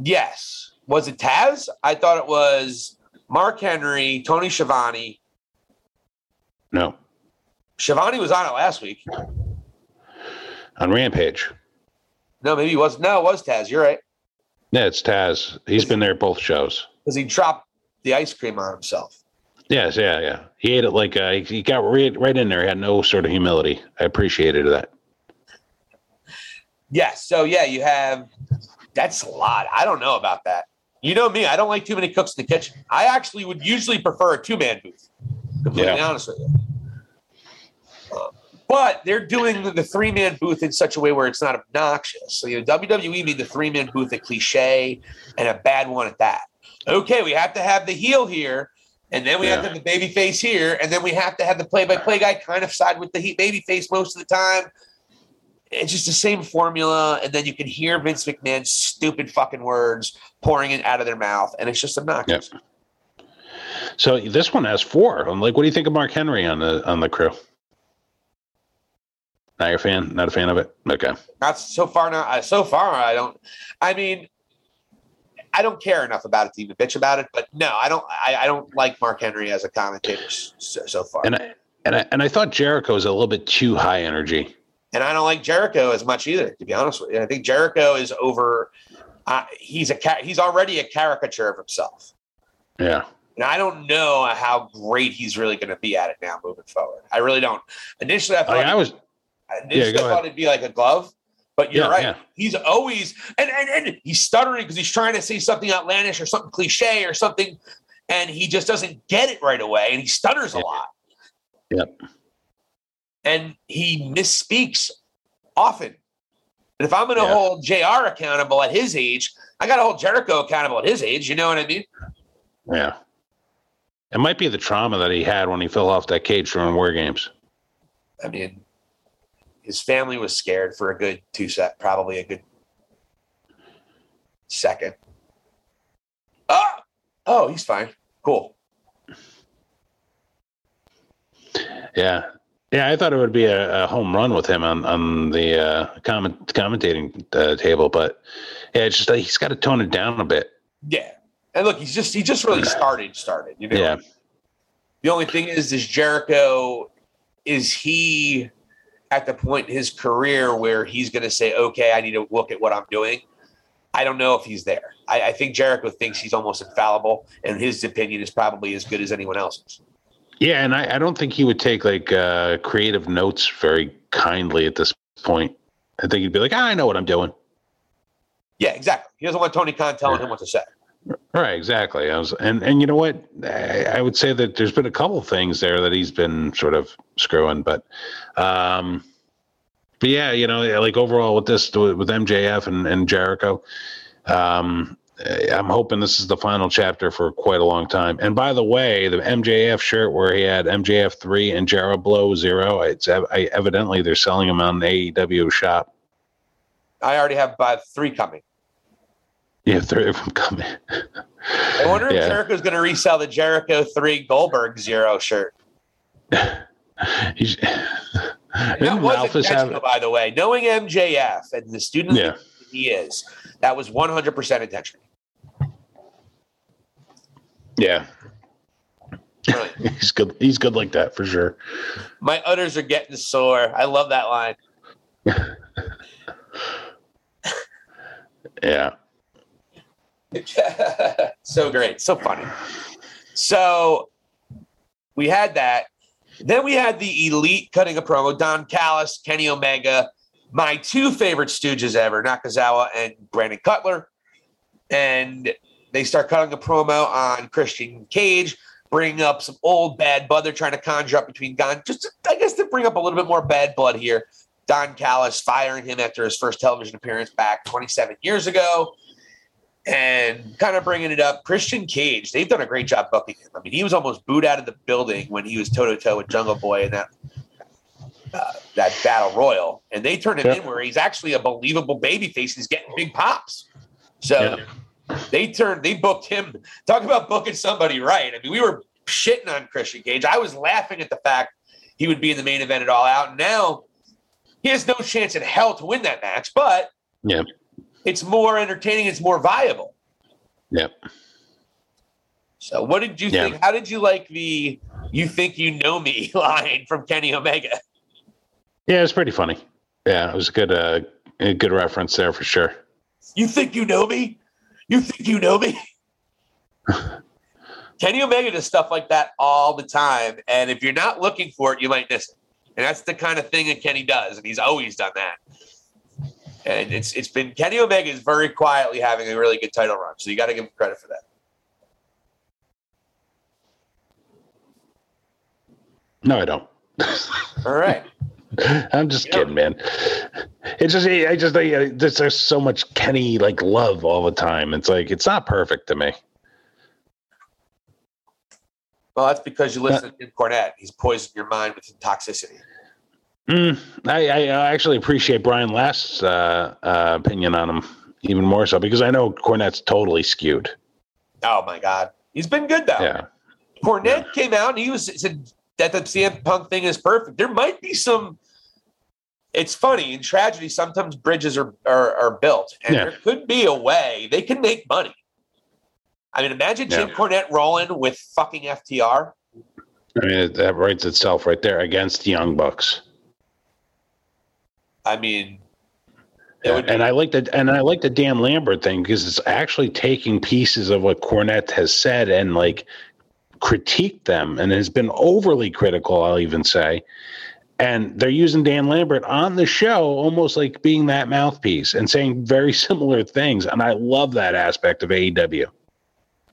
Speaker 2: Yes. Was it Taz? I thought it was Mark Henry, Tony Schiavone.
Speaker 3: No.
Speaker 2: Schiavone was on it last week.
Speaker 3: On Rampage.
Speaker 2: No, maybe he was. No, it was Taz. You're right.
Speaker 3: Yeah, it's Taz. He's been there both shows.
Speaker 2: Because he dropped the ice cream on himself.
Speaker 3: Yes, yeah, yeah. He ate it like uh, he got right, right in there. He had no sort of humility. I appreciated that.
Speaker 2: Yes. So yeah, you have. That's a lot. I don't know about that. You know me. I don't like too many cooks in the kitchen. I actually would usually prefer a two man booth. Completely yeah. honest with you. Uh, but they're doing the, the three man booth in such a way where it's not obnoxious. So you know, WWE made the three man booth a cliche and a bad one at that. Okay, we have to have the heel here, and then we yeah. have to have the baby face here, and then we have to have the play by play guy kind of side with the baby face most of the time it's just the same formula, and then you can hear Vince McMahon's stupid fucking words pouring it out of their mouth, and it's just obnoxious.
Speaker 3: Yep. So this one has four. I'm like, what do you think of Mark Henry on the on the crew? Not your fan? Not a fan of it? Okay.
Speaker 2: Not so far. Now, uh, so far, I don't. I mean, I don't care enough about it to even bitch about it. But no, I don't. I, I don't like Mark Henry as a commentator so, so far.
Speaker 3: And I and I and I thought Jericho was a little bit too high energy.
Speaker 2: And I don't like Jericho as much either, to be honest with you. I think Jericho is over. Uh, he's a he's already a caricature of himself.
Speaker 3: Yeah.
Speaker 2: And I don't know how great he's really going to be at it now moving forward. I really don't. Initially, I thought
Speaker 3: I, I was.
Speaker 2: Initially, yeah, I thought it'd be like a glove, but you're yeah, right. Yeah. He's always and, and and he's stuttering because he's trying to say something outlandish or something cliche or something, and he just doesn't get it right away, and he stutters a lot.
Speaker 3: Yep
Speaker 2: and he misspeaks often. And if I'm going to yeah. hold JR accountable at his age, I got to hold Jericho accountable at his age. You know what I mean?
Speaker 3: Yeah. It might be the trauma that he had when he fell off that cage during War Games.
Speaker 2: I mean, his family was scared for a good two set, probably a good second. Oh, oh, he's fine. Cool.
Speaker 3: Yeah, yeah, I thought it would be a, a home run with him on on the uh, comment, commentating uh, table, but yeah, it's just like he's got to tone it down a bit.
Speaker 2: Yeah, and look, he's just he just really started started. You know,
Speaker 3: yeah.
Speaker 2: The only thing is, is Jericho is he at the point in his career where he's going to say, "Okay, I need to look at what I'm doing." I don't know if he's there. I, I think Jericho thinks he's almost infallible, and his opinion is probably as good as anyone else's.
Speaker 3: Yeah, and I, I don't think he would take like uh, creative notes very kindly at this point. I think he'd be like, ah, I know what I'm doing.
Speaker 2: Yeah, exactly. He doesn't want Tony Khan telling him what to say.
Speaker 3: Right, exactly. I was, and and you know what? I, I would say that there's been a couple things there that he's been sort of screwing, but, um, but yeah, you know, like overall with this with MJF and and Jericho, um, I'm hoping this is the final chapter for quite a long time. And by the way, the MJF shirt where he had MJF three and Jarrett Blow zero, it's I, evidently they're selling them on the AEW shop.
Speaker 2: I already have uh, three coming.
Speaker 3: Yeah, three of them coming.
Speaker 2: I wonder yeah. if Jericho's going to resell the Jericho three Goldberg zero shirt. (laughs) That was intentional, by the way. Knowing MJF and the student yeah. he is, that was 100% intentional.
Speaker 3: Yeah. (laughs) he's good. He's good like that for sure.
Speaker 2: My udders are getting sore. I love that line. (laughs)
Speaker 3: yeah. (laughs)
Speaker 2: so great. So funny. So we had that. Then we had the elite cutting a promo, Don Callis, Kenny Omega, my two favorite stooges ever, Nakazawa and Brandon Cutler. And they start cutting a promo on Christian Cage, bringing up some old bad blood. They're trying to conjure up between Don, just to, I guess to bring up a little bit more bad blood here. Don Callis firing him after his first television appearance back 27 years ago and kind of bringing it up. Christian Cage, they've done a great job booking him. I mean, he was almost booed out of the building when he was toe to toe with Jungle Boy in that uh, that battle royal, and they turned him yeah. in where he's actually a believable babyface. He's getting big pops. So yeah. They turned, they booked him. Talk about booking somebody right. I mean, we were shitting on Christian Cage. I was laughing at the fact he would be in the main event at All Out. Now he has no chance in hell to win that match, but
Speaker 3: yeah
Speaker 2: it's more entertaining. It's more viable.
Speaker 3: Yep.
Speaker 2: So, what did you think? How did you like the "You think you know me" (laughs) line from Kenny Omega?
Speaker 3: Yeah, it's pretty funny. Yeah, it was a good, uh, a good reference there for sure.
Speaker 2: You think you know me? You think you know me? (laughs) Kenny Omega does stuff like that all the time, and if you're not looking for it, you might miss it. And that's the kind of thing that Kenny does, and he's always done that and it's it's been Kenny Omega is very quietly having a really good title run, so you got to give him credit for that.
Speaker 3: No, I don't.
Speaker 2: All right. (laughs) (laughs)
Speaker 3: I'm just you kidding, man. It's just I just I, there's so much Kenny like love all the time. It's like it's not perfect to me.
Speaker 2: Well, that's because you listen uh, to Jim Cornette. He's poisoned your mind with toxicity.
Speaker 3: Mm, I, I, actually appreciate Brian Last's uh, uh, opinion on him even more so because I know Cornette's totally skewed.
Speaker 2: Oh my God, he's been good though.
Speaker 3: Yeah,
Speaker 2: Cornette yeah. came out and he was said that the CM Punk thing is perfect. There might be some. It's funny in tragedy. Sometimes bridges are are, are built, and yeah. there could be a way they can make money. I mean, imagine yeah. Jim Cornette rolling with fucking FTR.
Speaker 3: I mean, that writes itself right there against the Young Bucks.
Speaker 2: I mean,
Speaker 3: yeah, and I like the and I like the Dan Lambert thing because it's actually taking pieces of what Cornette has said and like critiqued them and has been overly critical. I'll even say, and they're using Dan Lambert on the show almost like being that mouthpiece and saying very (laughs) similar things. And I love that aspect of AEW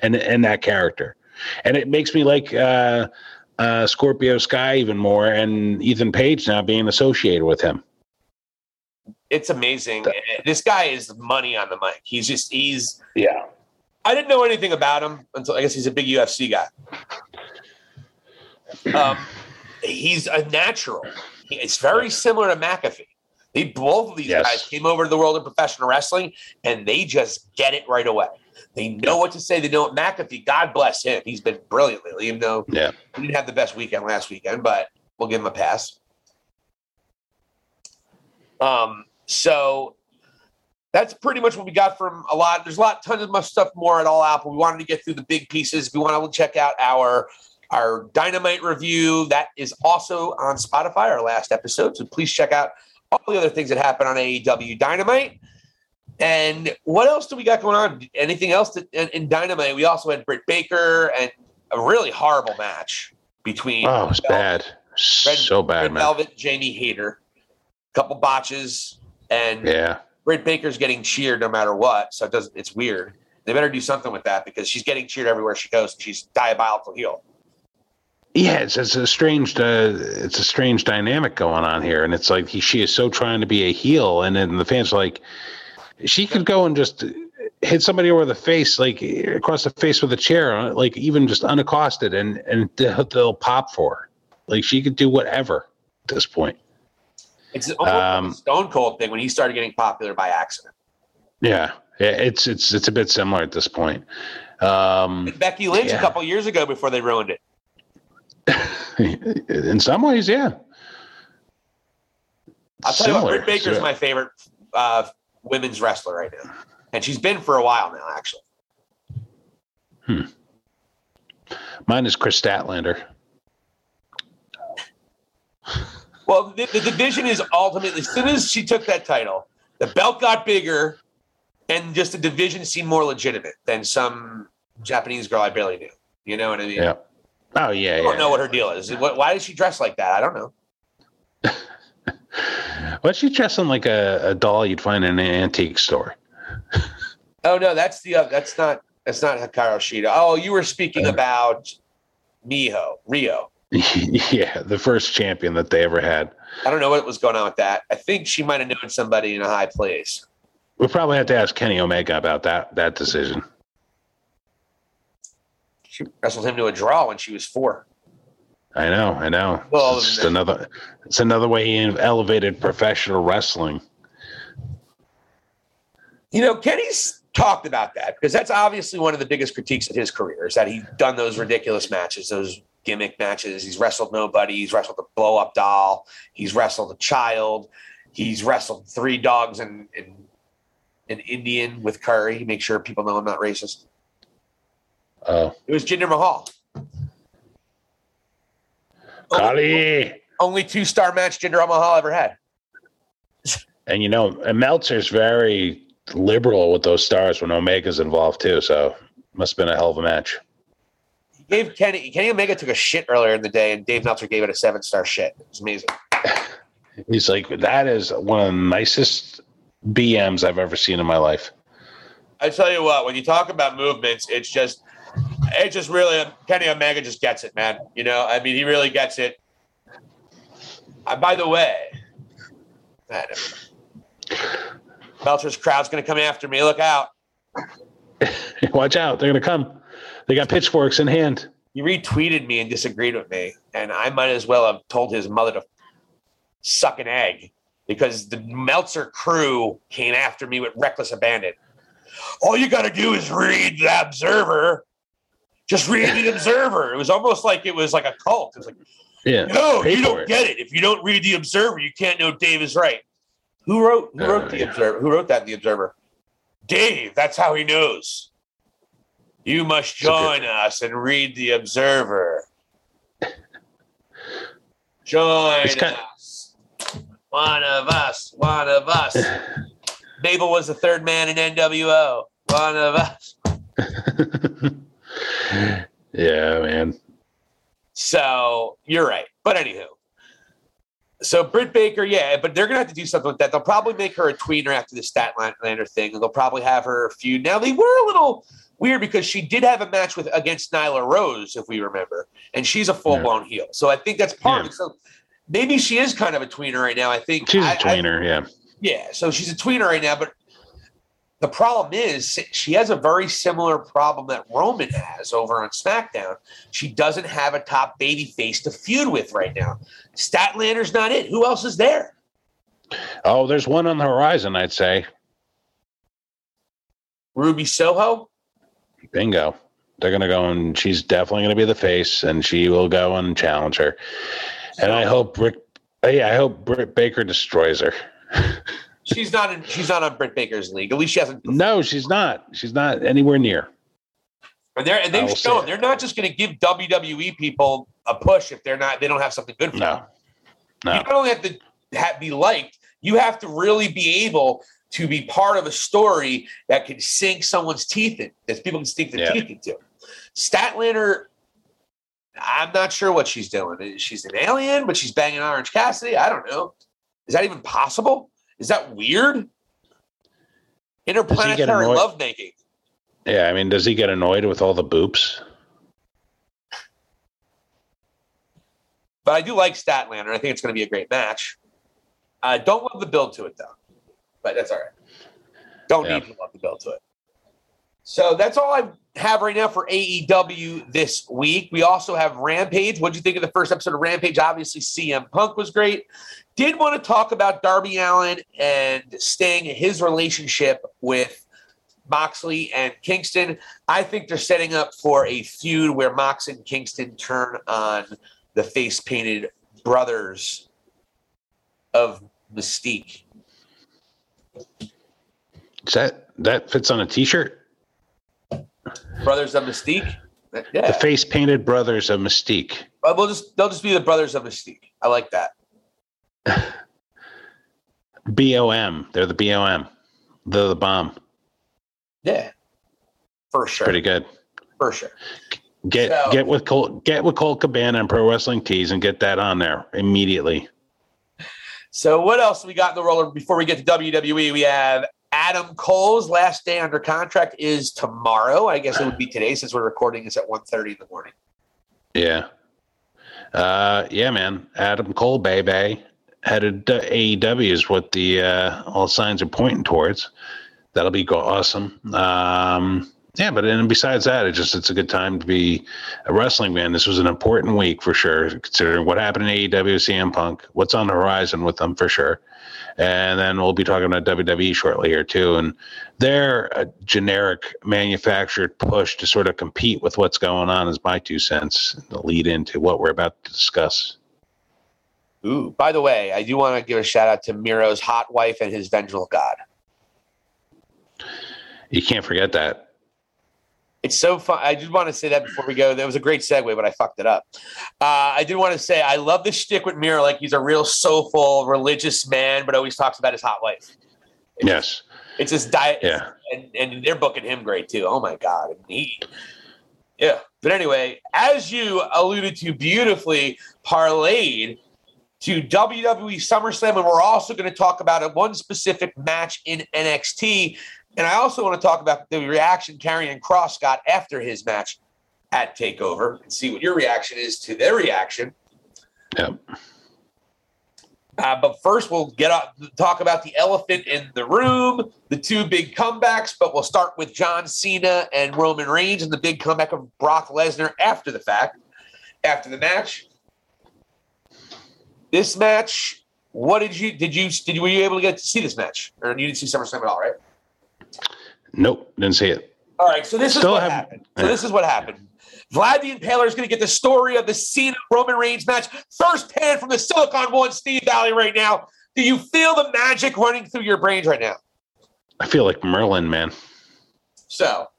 Speaker 3: and and that character, and it makes me like. uh uh, Scorpio Sky even more, and Ethan Page now being associated with him
Speaker 2: it's amazing. This guy is money on the mic. He's just he's
Speaker 3: yeah.
Speaker 2: I didn't know anything about him until I guess he's a big UFC guy. Um, he's a natural. It's very similar to McAfee. They both of these yes. guys came over to the world of professional wrestling and they just get it right away. They know what to say. They know what McAfee. God bless him. He's been brilliant lately, even though
Speaker 3: yeah.
Speaker 2: he didn't have the best weekend last weekend, but we'll give him a pass. Um, so that's pretty much what we got from a lot. There's a lot, tons of much stuff more at All Out, but we wanted to get through the big pieces. If you want to check out our our Dynamite review, that is also on Spotify, our last episode. So please check out all the other things that happen on AEW Dynamite. And what else do we got going on? Anything else that, in, in Dynamite? We also had Britt Baker and a really horrible match between
Speaker 3: Oh, it's bad. So bad,
Speaker 2: Red
Speaker 3: man.
Speaker 2: Velvet, Jamie Hayter, couple botches, and
Speaker 3: Yeah.
Speaker 2: Britt Baker's getting cheered no matter what. So it does it's weird. They better do something with that because she's getting cheered everywhere she goes. And she's diabolical heel.
Speaker 3: Yeah, it's, it's a strange, uh, it's a strange dynamic going on here, and it's like he, she is so trying to be a heel, and then the fans are like, she could go and just hit somebody over the face, like across the face with a chair, like even just unaccosted, and and they'll, they'll pop for her. Like she could do whatever at this point.
Speaker 2: It's almost like
Speaker 3: Um,
Speaker 2: a Stone Cold thing when he started getting popular by accident.
Speaker 3: Yeah, yeah, it's it's it's a bit similar at this point. Um,
Speaker 2: Becky Lynch
Speaker 3: Yeah.
Speaker 2: a couple years ago before they ruined it. (laughs)
Speaker 3: in some ways, yeah.
Speaker 2: I'll tell you what,
Speaker 3: Similar.
Speaker 2: Britt Baker's
Speaker 3: So-
Speaker 2: my favorite uh, women's wrestler right now, and she's been for a while now. Actually, Hmm.
Speaker 3: Mine is Kris Statlander.
Speaker 2: well, the, the division is ultimately as soon as she took that title, the belt got bigger, and just the division seemed more legitimate than some Japanese girl I barely knew. You know what I mean?
Speaker 3: Yeah. Oh yeah,
Speaker 2: I don't know what her deal is. Why does she dress like that? I don't know. (laughs)
Speaker 3: What's she dressing like a, a doll you'd find in an antique store? (laughs)
Speaker 2: Oh no, that's the uh, that's not that's not Hikaru Shida. Oh, you were speaking
Speaker 3: Uh.
Speaker 2: about Miho Rio. (laughs)
Speaker 3: yeah, the first champion that they ever had.
Speaker 2: I don't know what was going on with that. I think she might have known somebody in a high place.
Speaker 3: We'll probably have to ask Kenny Omega about that that decision.
Speaker 2: She wrestled him to a draw when she was four.
Speaker 3: I know, I know.
Speaker 2: Well,
Speaker 3: it's another it's another way he elevated professional wrestling.
Speaker 2: You know, Kenny's talked about that because that's obviously one of the biggest critiques of his career is that he's done those ridiculous matches, those gimmick matches. He's wrestled nobody. He's wrestled a blow up doll. He's wrestled a child. He's wrestled three dogs and, and an Indian with curry. Make sure people know I'm not racist.
Speaker 3: Oh,
Speaker 2: It was Jinder Mahal. Only,
Speaker 3: Kali.
Speaker 2: only two star match Jinder Mahal ever had.
Speaker 3: And you know, and Meltzer's very liberal with those stars when Omega's involved too. So must have been a hell of a match.
Speaker 2: He gave Kenny Kenny Omega took a shit earlier in the day, and Dave Meltzer gave it a seven star shit. It's amazing. (laughs)
Speaker 3: He's like, that is one of the nicest BMs I've ever seen in my life.
Speaker 2: I tell you what, when you talk about movements, it's just, it just really Kenny Omega just gets it, man. You know, I mean, he really gets it. Uh, by the way, don't. Meltzer's crowd's going to come after me. Look out! (laughs)
Speaker 3: Watch out, they're gonna come. They got pitchforks in hand.
Speaker 2: He retweeted me and disagreed with me, and I might as well have told his mother to suck an egg because the Meltzer crew came after me with reckless abandon. All you got to do is read the Observer. Just read the Observer. It was almost like it was like a cult. It was like,
Speaker 3: Yeah.
Speaker 2: no, you don't
Speaker 3: it.
Speaker 2: get it. If you don't read the Observer, you can't know Dave is right. Who wrote? Who wrote
Speaker 3: Uh,
Speaker 2: the
Speaker 3: yeah.
Speaker 2: Observer? Who wrote that in the Observer? Dave. That's how he knows. You must
Speaker 3: It's a good-
Speaker 2: join us and read the Observer. Join
Speaker 3: kind-
Speaker 2: us. One of us. One of us. (laughs) Mabel was the third man in NWO. One of us. (laughs)
Speaker 3: yeah, man.
Speaker 2: So you're right. But anywho. So Britt Baker, yeah, but they're gonna have to do something with that. They'll probably make her a tweener after the Statlander thing, and they'll probably have her a feud. Now they were a little weird because she did have a match with against Nyla Rose, if we remember, and she's a full blown heel. So I think that's part of
Speaker 3: Yeah.
Speaker 2: it. So maybe she is kind of a tweener right now. I think
Speaker 3: She's
Speaker 2: I-
Speaker 3: a
Speaker 2: I-
Speaker 3: tweener, yeah.
Speaker 2: yeah, so she's a tweener right now, but the problem is she has a very similar problem that Roman has over on SmackDown. She doesn't have a top baby face to feud with right now. Statlander's not it. Who else is there?
Speaker 3: Oh, there's one on the horizon, I'd say.
Speaker 2: Ruby Soho?
Speaker 3: Bingo. They're gonna go and she's definitely gonna be the face, and she will go and challenge her. And I hope Rick, yeah, I hope Britt Baker destroys her. (laughs)
Speaker 2: She's not in she's not on Britt Baker's league. At least she hasn't
Speaker 3: No, she's not. She's not anywhere near.
Speaker 2: and they're and they've shown they're not just gonna give WWE people a push if they're not they don't have something good for them.
Speaker 3: No,
Speaker 2: You
Speaker 3: no.
Speaker 2: not only have to ha- be liked, you have to really be able to be part of a story that can sink someone's teeth in, that people can sink their
Speaker 3: Yeah.
Speaker 2: teeth into. Statlander, I'm not sure what she's doing. She's an alien, but she's banging Orange Cassidy. I don't know. Is that even possible? Is that weird? Interplanetary
Speaker 3: annoyed?
Speaker 2: lovemaking.
Speaker 3: Yeah, I mean, does he get annoyed with all the boops?
Speaker 2: But I do like Statlander. I think it's going to be a great match. I don't love the build to it though, but that's all right. Don't
Speaker 3: Yeah.
Speaker 2: need to love the build to it. So that's all I have right now for AEW this week. We also have Rampage. What do you think of the first episode of Rampage? Obviously, CM Punk was great. Did want to talk about Darby Allin and Sting, his relationship with Moxley and Kingston. I think they're setting up for a feud where Mox and Kingston turn on the face painted brothers of Mystique.
Speaker 3: Is that that fits on a T-shirt?
Speaker 2: Brothers of Mystique? Yeah.
Speaker 3: The face painted brothers of Mystique.
Speaker 2: Uh, we'll just they'll just be the brothers of Mystique. I like that.
Speaker 3: B O M. They're the B O M. They're the bomb.
Speaker 2: Yeah. For sure.
Speaker 3: Pretty good.
Speaker 2: For sure.
Speaker 3: Get
Speaker 2: So-
Speaker 3: get with Cole get with Colt Cabana and Pro Wrestling Tees and get that on there immediately.
Speaker 2: So what else we got in the roller before we get to WWE? We have Adam Cole's last day under contract is tomorrow. I guess it would be today since we're recording this at 1.30 in the morning.
Speaker 3: Yeah. Uh, yeah, man. Adam Cole, baby, to AEW is what the uh, all signs are pointing towards. That'll be awesome. Um, yeah, but and besides that, it just it's a good time to be a wrestling fan. This was an important week for sure, considering what happened in AEW, CM Punk, what's on the horizon with them for sure. And then we'll be talking about WWE shortly here too. And their generic manufactured push to sort of compete with what's going on is my two cents to lead into what we're about to discuss.
Speaker 2: Ooh. By the way, I do want to give a shout out to Miro's hot wife and his vengeful god.
Speaker 3: You can't forget that.
Speaker 2: It's so fun. I just want to say that before we go. That was a great segue, but I fucked it up. Uh, I did want to say I love the shtick with Miro. Like he's a real soulful, religious man, but always talks about his hot wife.
Speaker 3: Yes.
Speaker 2: It's his diet.
Speaker 3: Yeah.
Speaker 2: and, and they're booking him great too. Oh my god, he, yeah. But anyway, as you alluded to beautifully, parlayed to WWE SummerSlam, and we're also going to talk about a one specific match in NXT, and I also want to talk about the reaction Karrion Kross got after his match at Takeover, and see what your reaction is to their reaction.
Speaker 3: Yep.
Speaker 2: Uh, but first, we'll get up, talk about the elephant in the room, the two big comebacks. But we'll start with John Cena and Roman Reigns and the big comeback of Brock Lesnar after the fact, after the match. This match, what did you did you did you were you able to get to see this match, or you didn't see SummerSlam at all, right?
Speaker 3: Nope. Didn't see it.
Speaker 2: All right, so this is what
Speaker 3: haven't-
Speaker 2: happened. So this is what happened. Vlad the Impaler is going to get the story of the Cena Roman Reigns match firsthand from the Silicon One Steve Valley right now. Do you feel the magic running through your brains right now?
Speaker 3: I feel like Merlin, man.
Speaker 2: So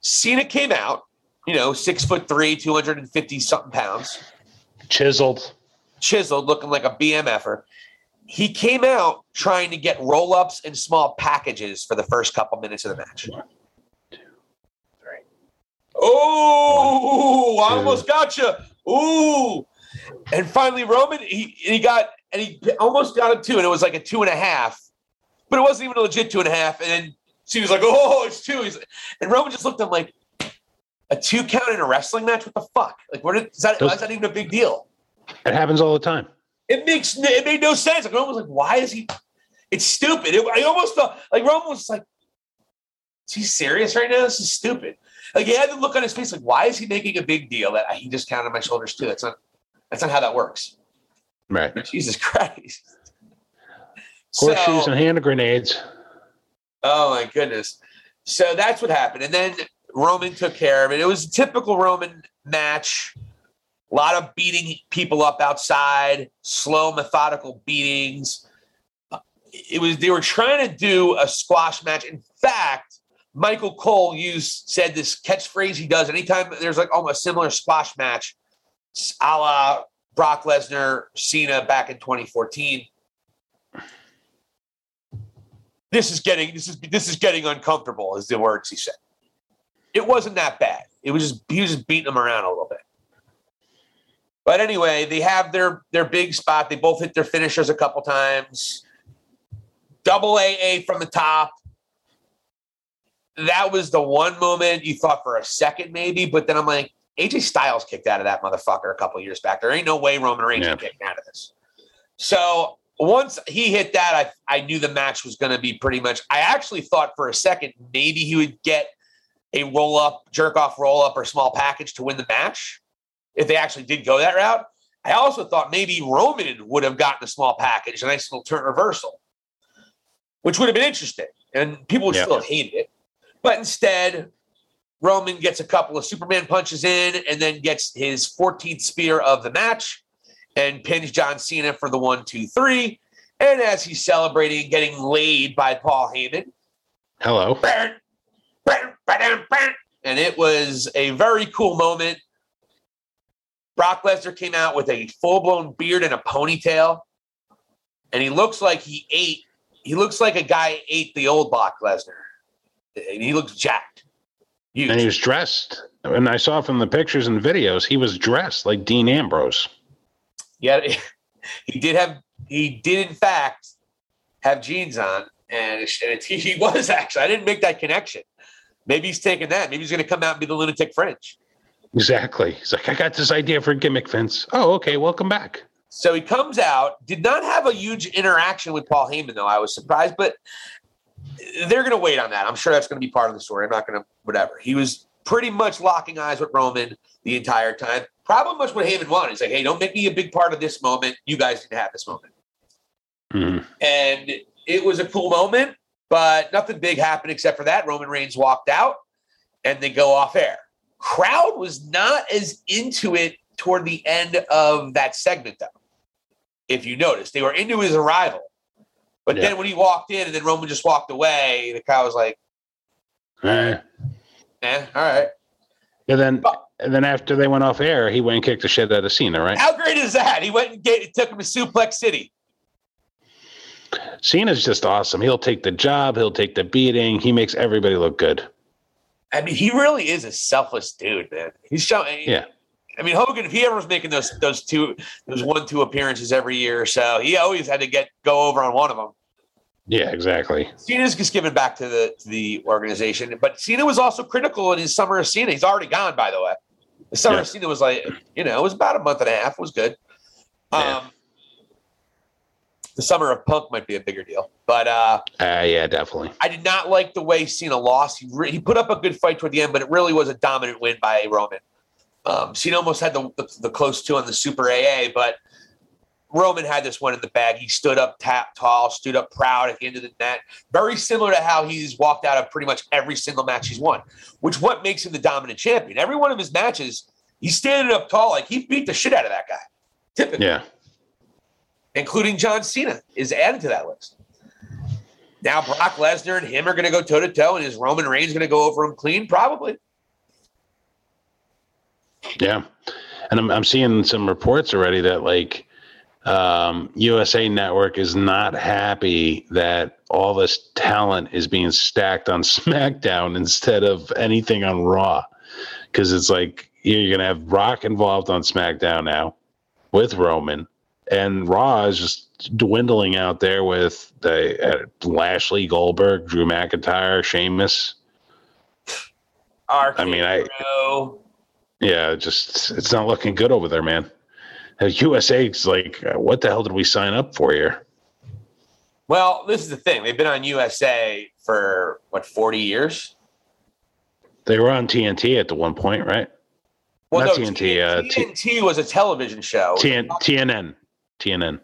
Speaker 2: Cena came out, you know, six foot three, 250 something pounds,
Speaker 3: Chiseled.
Speaker 2: chiseled, looking like a BMFer. He came out trying to get roll ups and small packages for the first couple minutes of the match.
Speaker 3: One,
Speaker 2: Oh, I almost got you. Ooh. And finally, Roman, he, he got, and he almost got him two, and it was like a two and a half, but it wasn't even a legit two and a half. And then she was like, oh, it's two. He's, and Roman just looked at him like, a two count in a wrestling match? What the fuck? Like, what is that?
Speaker 3: Those-
Speaker 2: That's that even a big deal.
Speaker 3: It happens all the time.
Speaker 2: It makes it made no sense. Like Roman was like, why is he? It's stupid. It, I almost felt like Roman was like, is he serious right now? This is stupid. Like he had the look on his face, like, why is he making a big deal that he just counted my shoulders too? That's not that's not how that works.
Speaker 3: Right.
Speaker 2: Jesus Christ.
Speaker 3: Horseshoes
Speaker 2: So-
Speaker 3: and hand grenades.
Speaker 2: Oh my goodness. So that's what happened. And then Roman took care of it. It was a typical Roman match. A lot of beating people up outside, slow, methodical beatings. It was they were trying to do a squash match. In fact, Michael Cole used said this catchphrase he does anytime there's like almost similar squash match, a la Brock Lesnar, Cena back in 2014 this is getting this is this is getting uncomfortable, is the words he said. It wasn't that bad. It was just he was just beating them around a little bit. But anyway, they have their their big spot. They both hit their finishers a couple times. Double AA from the top. That was the one moment you thought for a second maybe, but then I'm like, AJ Styles kicked out of that motherfucker a couple years back. There ain't no way Roman Reigns
Speaker 3: Yeah.
Speaker 2: can kick out of this. So once he hit that, I I knew the match was going to be pretty much. I actually thought for a second maybe he would get a roll up, jerk off roll up, or small package to win the match if they actually did go that route. I also thought maybe Roman would have gotten a small package, a nice little turn reversal, which would have been interesting, and people would still have hated it. But instead, Roman gets a couple of Superman punches in, and then gets his 14th spear of the match, and pins John Cena for the one, two, three. And as he's celebrating, getting laid by Paul Heyman,
Speaker 3: Hello.
Speaker 2: And it was a very cool moment. Brock Lesnar came out with a full blown beard and a ponytail, and he looks like he ate. He looks like a guy ate the old Brock Lesnar, and he looks jacked. Huge.
Speaker 3: And he was dressed. And I saw from the pictures and videos, he was dressed like Dean Ambrose.
Speaker 2: Yeah, (laughs) he did have. He did in fact have jeans on, and, and it, (laughs) he was actually. I didn't make that connection. Maybe he's taking that. Maybe he's going to come out and be the lunatic Fringe.
Speaker 3: Exactly. He's like, I got this idea for a gimmick, Vince. Oh, okay. Welcome back.
Speaker 2: So he comes out, did not have a huge interaction with Paul Heyman, though. I was surprised, but they're going to wait on that. I'm sure that's going to be part of the story. I'm not going to, whatever. He was pretty much locking eyes with Roman the entire time. Probably much what Heyman wanted. He's like, hey, don't make me a big part of this moment. You guys didn't have this moment.
Speaker 3: Mhm.
Speaker 2: And it was a cool moment, but nothing big happened except for that. Roman Reigns walked out and they go off air. Crowd was not as into it toward the end of that segment, though. If you notice, they were into his arrival. But
Speaker 3: Yeah.
Speaker 2: then when he walked in and then Roman just walked away, the crowd was like,
Speaker 3: Eh.
Speaker 2: eh, all right.
Speaker 3: And then, and then after they went off air, he went and kicked the shit out of Cena, right?
Speaker 2: How great is that? He went and get, took him to Suplex City.
Speaker 3: Cena's just awesome. He'll take the job. He'll take the beating. He makes everybody look good.
Speaker 2: I mean, he really is a selfless dude, man. He's showing.
Speaker 3: Yeah.
Speaker 2: I mean, Hogan, if he ever was making those those two those one two appearances every year or so, he always had to get go over on one of them.
Speaker 3: Yeah, exactly.
Speaker 2: Cena's just giving back to the to the organization, but Cena was also critical in his summer of Cena. He's already gone, by the way. The summer
Speaker 3: Yeah.
Speaker 2: of Cena was like, you know, it was about a month and a half. It was good.
Speaker 3: Yeah.
Speaker 2: Um, The summer of Punk might be a bigger deal, but uh,
Speaker 3: Uh, yeah, definitely.
Speaker 2: I did not like the way Cena lost. He, re- he put up a good fight toward the end, but it really was a dominant win by Roman. Um, Cena almost had the, the, the close two on the Super AA, but Roman had this one in the bag. He stood up tap tall, stood up proud at the end of the net. Very similar to how he's walked out of pretty much every single match he's won, which what makes him the dominant champion. Every one of his matches, he's standing up tall, like he beat the shit out of that guy. Typically
Speaker 3: Yeah.
Speaker 2: Including John Cena, is added to that list. Now Brock Lesnar and him are going to go toe to toe, and is Roman Reigns going to go over him clean? Probably.
Speaker 3: Yeah. And I'm, I'm seeing some reports already that like um, USA Network is not happy that all this talent is being stacked on (laughs) SmackDown instead of anything on Raw. Because it's like you're going to have Rock involved on SmackDown now with Roman, and Raw is just dwindling out there with the uh, Lashley, Goldberg, Drew McIntyre, Sheamus.
Speaker 2: RK
Speaker 3: I mean, I-
Speaker 2: Bro.
Speaker 3: Yeah, just it's not looking good over there, man. Uh, USA's like, uh, what the hell did we sign up for here?
Speaker 2: Well, this is the thing. They've been on USA for what forty years.
Speaker 3: They were on TNT at the one point, right?
Speaker 2: Well,
Speaker 3: Not
Speaker 2: no,
Speaker 3: TNT, uh,
Speaker 2: TNT was a television show.
Speaker 3: TN, TNN, TNN.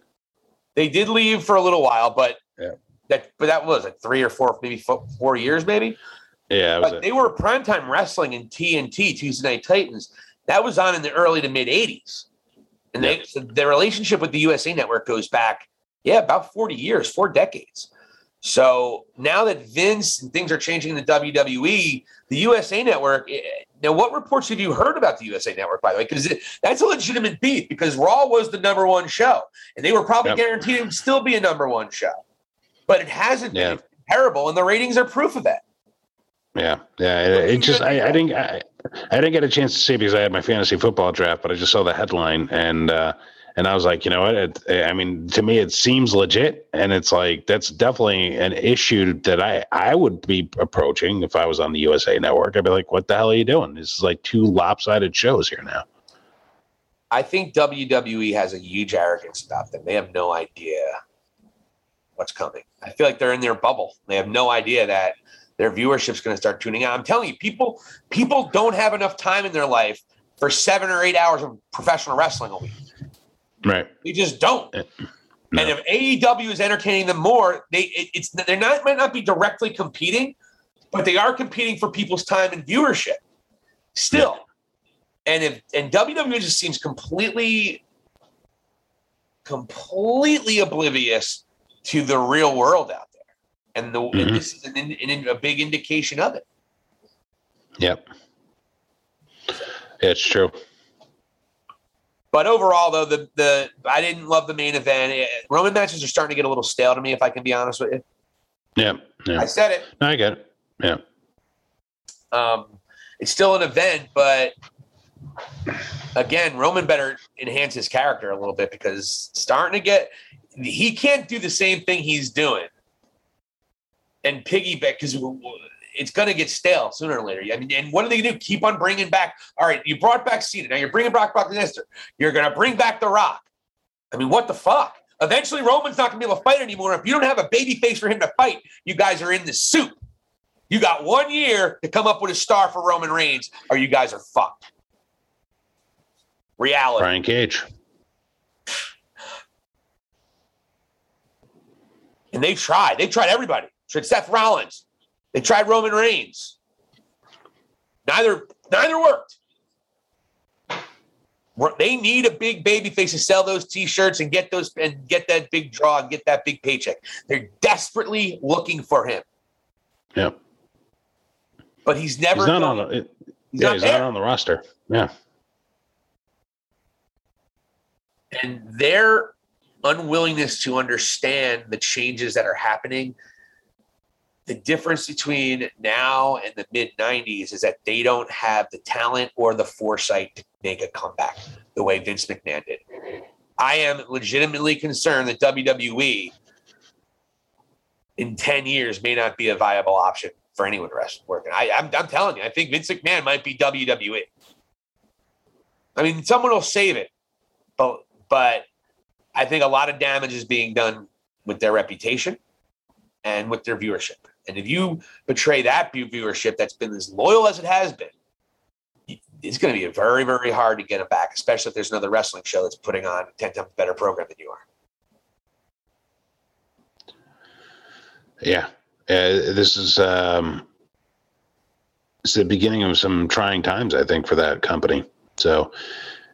Speaker 2: They did leave for a little while, but
Speaker 3: Yeah.
Speaker 2: that but that was like three or four, maybe four, four years, maybe.
Speaker 3: Yeah,
Speaker 2: But
Speaker 3: it.
Speaker 2: they were primetime wrestling in TNT, Tuesday Night Titans. That was on in the early to mid 80s. And they, so their relationship with the USA Network goes back, yeah, about 40 years, four decades. So now that Vince and things are changing in the WWE, the USA Network. Now, what reports have you heard about the USA Network, by the way? Because that's a legitimate beat because Raw was the number one show, and they were probably
Speaker 3: Yep.
Speaker 2: guaranteed it would still be a number one show. But it hasn't
Speaker 3: Yeah.
Speaker 2: been. Terrible, and the ratings are proof of that.
Speaker 3: Yeah, yeah. It, it just I, I didn't I, I didn't get a chance to see because I had my fantasy football draft, but I just saw the headline and uh, and I was like, you know what? It, I mean, to me, it seems legit, and it's like that's definitely an issue that I I would be approaching if I was on the USA Network. I'd be like, what the hell are you doing? This is like two lopsided shows here now.
Speaker 2: I think WWE has a huge arrogance about them. They have no idea what's coming. I feel like they're in their bubble. They have no idea that their viewership's going to start tuning out. I'm telling you, people people don't have enough time in their life for seven or eight hours of professional wrestling a week.
Speaker 3: Right.
Speaker 2: They just don't.
Speaker 3: Uh, No.
Speaker 2: And if AEW is entertaining them more, they it, it's they're not might not be directly competing, but they are competing for people's time and viewership. Still. And if and WWE just seems completely completely oblivious to the real world out there. And the and
Speaker 3: Mhm.
Speaker 2: this is an, an, a big indication of it.
Speaker 3: Yep. Yeah, it's true.
Speaker 2: But overall, though, the the I didn't love the main event. Eh, Roman matches are starting to get a little stale to me, if I can be honest with you.
Speaker 3: Yeah. Yeah.
Speaker 2: I said it.
Speaker 3: No, I get it. Yeah.
Speaker 2: Um, it's still an event, but again, Roman better enhance his character a little bit because starting to get he can't do the same thing he's doing and piggyback because it's going to get stale sooner or later. I mean, and what are they going to do? Keep on bringing back. All right, you brought back Cena. Now you're bringing back Brock Lesnar. You're going to bring back The Rock. I mean, what the fuck? Eventually, Roman's not going to be able to fight anymore. If you don't have a baby face for him to fight, you guys are in the soup. You got one year to come up with a star for Roman Reigns, or you guys are fucked. Reality.
Speaker 3: Brian Cage.
Speaker 2: And they tried. They tried everybody. Tried Seth Rollins. They tried Roman Reigns. Neither neither worked. They need a big baby face to sell those T-shirts and get those and get that big draw and get that big paycheck. They're desperately looking for him,
Speaker 3: Yeah.
Speaker 2: but he's never.
Speaker 3: He's not on the, it,
Speaker 2: He's
Speaker 3: yeah,
Speaker 2: not
Speaker 3: he's
Speaker 2: there.
Speaker 3: not on the roster. Yeah.
Speaker 2: and their unwillingness to understand the changes that are happening the difference between now and the mid 90s is that they don't have the talent or the foresight to make a comeback the way Vince McMahon did. I am legitimately concerned that WWE in 10 years may not be a viable option for anyone wrestling working. I, I'm, I'm telling you, I think Vince McMahon might be WWE. I mean, someone will save it, but but I think a lot of damage is being done with their reputation and with their viewership. And if you betray that viewership that's been as loyal as it has been, it's going to be very, very hard to get them back, especially if there's another wrestling show that's putting on a 10 times better program than you are.
Speaker 3: Yeah. Uh, this is um, it's the beginning of some trying times, I think, for that company. So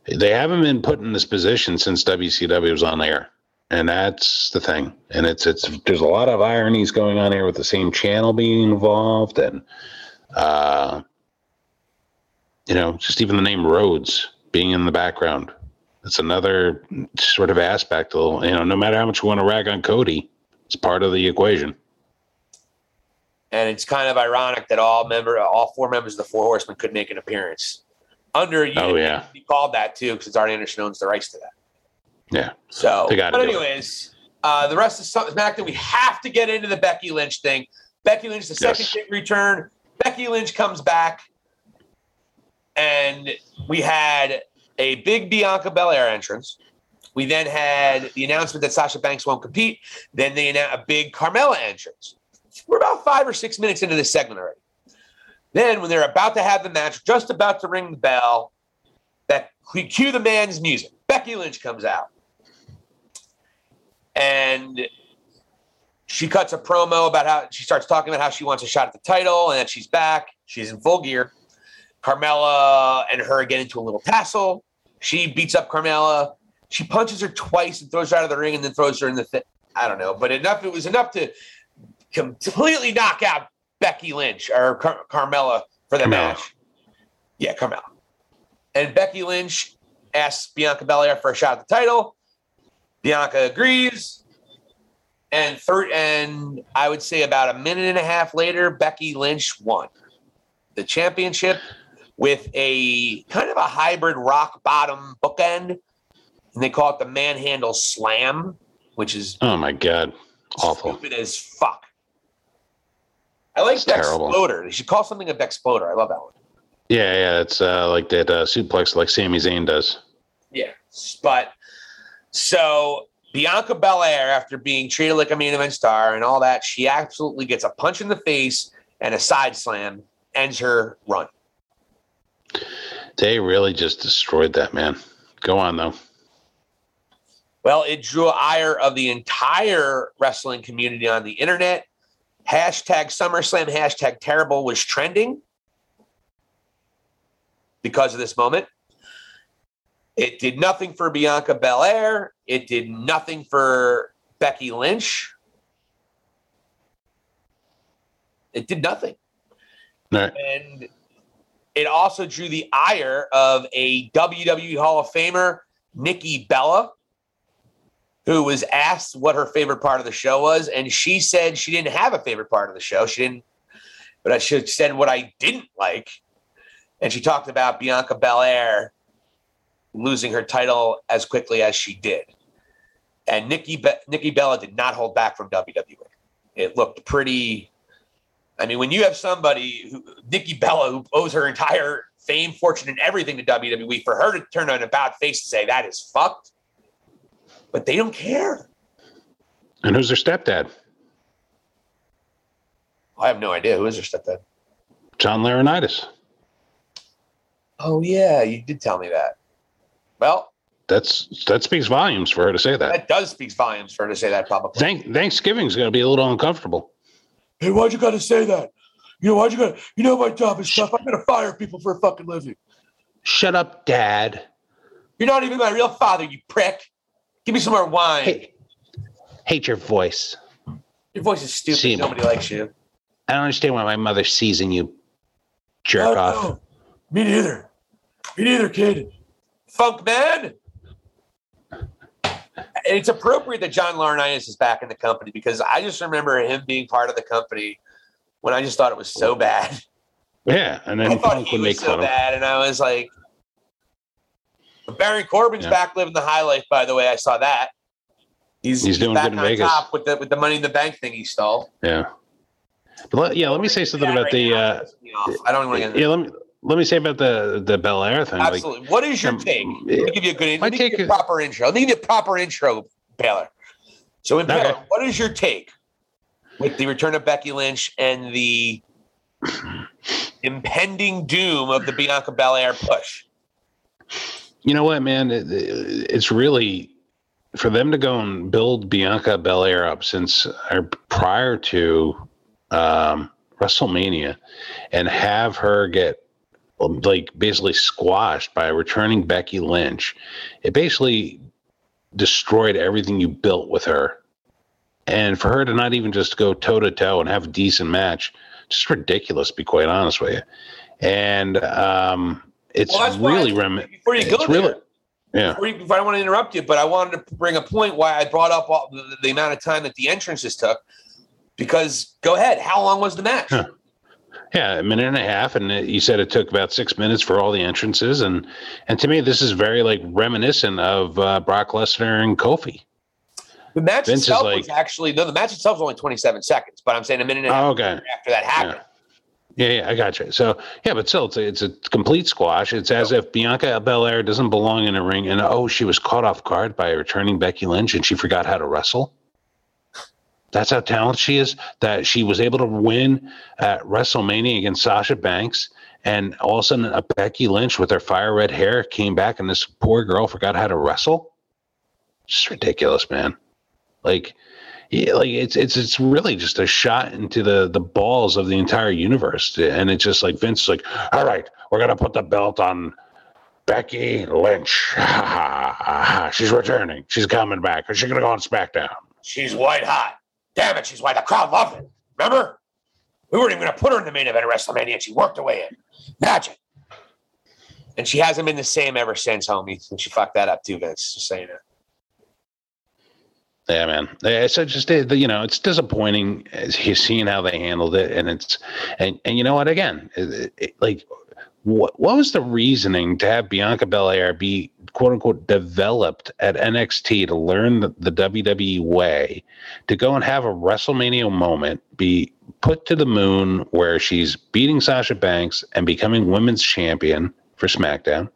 Speaker 3: they haven't been put in this position since WCW was on air, and that's the thing. And it's it's there's a lot of ironies going on here with the same channel being involved, and uh, you know, just even the name Rhodes being in the background. It's another sort of aspect. You know, no matter how much you want to rag on Cody, it's part of the equation.
Speaker 2: And it's kind of ironic that all member, all four members of the Four Horsemen could make an appearance under you.
Speaker 3: Oh, yeah.
Speaker 2: he called that too because it's Arn Anderson owns the rights to that.
Speaker 3: Yeah.
Speaker 2: So,
Speaker 3: They
Speaker 2: but anyways, uh, the rest of SmackDown, we have to get into the Becky Lynch thing. Becky Lynch, the second
Speaker 3: Yes.
Speaker 2: big return. Becky Lynch comes back, and we had a big Bianca Belair entrance. We then had the announcement that Sasha Banks won't compete. Then they announced a big Carmella entrance. We're about five or six minutes into this segment already. Then, when they're about to have the match, just about to ring the bell, that we cue the man's music. Becky Lynch comes out, and she cuts a promo about how she starts talking about how she wants a shot at the title and that she's back. She's in full gear. Carmella and her get into a little tassel. She beats up Carmella. She punches her twice and throws her out of the ring and then throws her in the. Th- I don't know, but enough. It was enough to completely knock out Becky Lynch or Car- Carmella for the
Speaker 3: Carmella.
Speaker 2: match. Yeah, Carmella. And Becky Lynch asks Bianca Belair for a shot at the title. Bianca agrees. and third, and I would say about a minute and a half later, Becky Lynch won the championship with a kind of a hybrid rock bottom bookend, and they call it the manhandle slam, which is
Speaker 3: Oh my god, awful.
Speaker 2: stupid as fuck. I like
Speaker 3: It's terrible.
Speaker 2: Exploder. They should call something a Exploder. I love that one.
Speaker 3: Yeah, yeah, it's uh, like that uh, suplex, like Sami Zayn does.
Speaker 2: Yeah. But so Bianca Belair, after being treated like a main event star and all that, she absolutely gets a punch in the face and a side slam, ends her run.
Speaker 3: They really just destroyed that man. Go on though.
Speaker 2: Well, it drew ire of the entire wrestling community on the internet. Hashtag SummerSlam, hashtag terrible was trending because of this moment. It did nothing for Bianca Belair. It did nothing for Becky Lynch. It did nothing.
Speaker 3: Right.
Speaker 2: And it also drew the ire of a WWE Hall of Famer, Nikki Bella, who was asked what her favorite part of the show was. And she said she didn't have a favorite part of the show. She didn't, but I should said what I didn't like. And she talked about Bianca Belair losing her title as quickly as she did. And Nikki, Be- Nikki Bella did not hold back from WWE. It looked pretty I mean, when you have somebody who Nikki Bella who owes her entire fame, fortune, and everything to WWE, for her to turn on about face and say that is fucked, but they don't care.
Speaker 3: And who's their stepdad?
Speaker 2: I have no idea who is her stepdad.
Speaker 3: John Laurinaitis.
Speaker 2: Oh yeah, you did tell me that. Well,
Speaker 3: That's that speaks volumes for her to say that.
Speaker 2: that does speak volumes for her to say that publicly.
Speaker 3: Thank, Thanksgiving's going to be a little uncomfortable.
Speaker 2: Hey, why'd you gotta say that? You know why'd you gotta? You know my job is tough. I'm gonna fire people for a fucking living.
Speaker 3: Shut up, Dad.
Speaker 2: You're not even my real father, you prick. Give me some more wine.
Speaker 3: Hey, hate your voice.
Speaker 2: Your voice is stupid.
Speaker 3: See,
Speaker 2: Nobody likes you.
Speaker 3: I don't understand why my mother sees in you. Jerk off.
Speaker 2: no. Me neither. Me neither, kid. Funk man. And it's appropriate that John Laurinaitis is back in the company because I just remember him being part of the company when I just thought it was so bad.
Speaker 3: Yeah, and
Speaker 2: I
Speaker 3: then
Speaker 2: thought
Speaker 3: Punk
Speaker 2: he was
Speaker 3: make
Speaker 2: so bad, and I was like, Baron Corbin's
Speaker 3: Yeah.
Speaker 2: back living the high life. By the way, I saw that. He's,
Speaker 3: He's doing
Speaker 2: back
Speaker 3: good in
Speaker 2: on
Speaker 3: Vegas.
Speaker 2: top with the with the Money in the Bank thing he stole.
Speaker 3: Yeah. But let, yeah, let me say something about
Speaker 2: right
Speaker 3: the.
Speaker 2: now
Speaker 3: Uh,
Speaker 2: pisses me off. I don't want to get
Speaker 3: yeah, let me let me say about the the Bel Air thing. Like,
Speaker 2: Absolutely. what is your
Speaker 3: um,
Speaker 2: take? Let me give you a good. Let me give you a proper intro. Let me give you a proper intro, Baylor. So, in
Speaker 3: Okay.
Speaker 2: Baylor, what is your take with the return of Becky Lynch and the impending doom of the Bianca Belair push?
Speaker 3: you know what, man? It, it's really for them to go and build Bianca Belair up since or prior to um, WrestleMania and have her get like basically squashed by returning Becky Lynch. It basically destroyed everything you built with her. And for her to not even just go toe to toe and have a decent match, just ridiculous, to be quite honest with you. And um, it's
Speaker 2: Well,
Speaker 3: really rem-
Speaker 2: Before you go there,
Speaker 3: really yeah.
Speaker 2: before you, before I want to interrupt you, but I wanted to bring a point why I brought up all, the, the amount of time that the entrances took. Because go ahead, how long was the match?
Speaker 3: Huh. Yeah, a minute and a half, and it, you said it took about six minutes for all the entrances, and and to me, this is very like reminiscent of uh, Brock Lesnar and Kofi.
Speaker 2: The match
Speaker 3: Vince
Speaker 2: itself
Speaker 3: like-
Speaker 2: was actually no. The match itself was only twenty seven seconds, but I'm saying a minute and a half
Speaker 3: okay,
Speaker 2: after that happened.
Speaker 3: yeah, yeah, I got you. So yeah, but still, it's a, it's a complete squash. It's as if Bianca Belair doesn't belong in a ring, and oh, she was caught off guard by returning Becky Lynch, and she forgot how to wrestle. That's how talented she is. That she was able to win at WrestleMania against Sasha Banks, and all of a sudden, a Becky Lynch with her fire red hair came back, and this poor girl forgot how to wrestle. Just ridiculous, man. Like, yeah, like it's it's it's really just a shot into the the balls of the entire universe, and it's just like Vince like, all right, we're gonna put the belt on Becky Lynch. (laughs) She's returning. She's coming back. Is she gonna go on SmackDown?
Speaker 2: She's white hot. Damn it, she's white. The crowd loved it. Remember? We weren't even going to put her in the main event of WrestleMania, and she worked her way in. Magic. And she hasn't been the same ever since, homie. And she fucked that up too, Vince. Just saying it.
Speaker 3: Yeah, man. It's just you know it's disappointing as seeing how they handled it, and it's and and you know what? Again, it, it, like what what was the reasoning to have Bianca Belair be quote unquote developed at NXT to learn the, the WWE way, to go and have a WrestleMania moment, be put to the moon where she's beating Sasha Banks and becoming women's champion for SmackDown,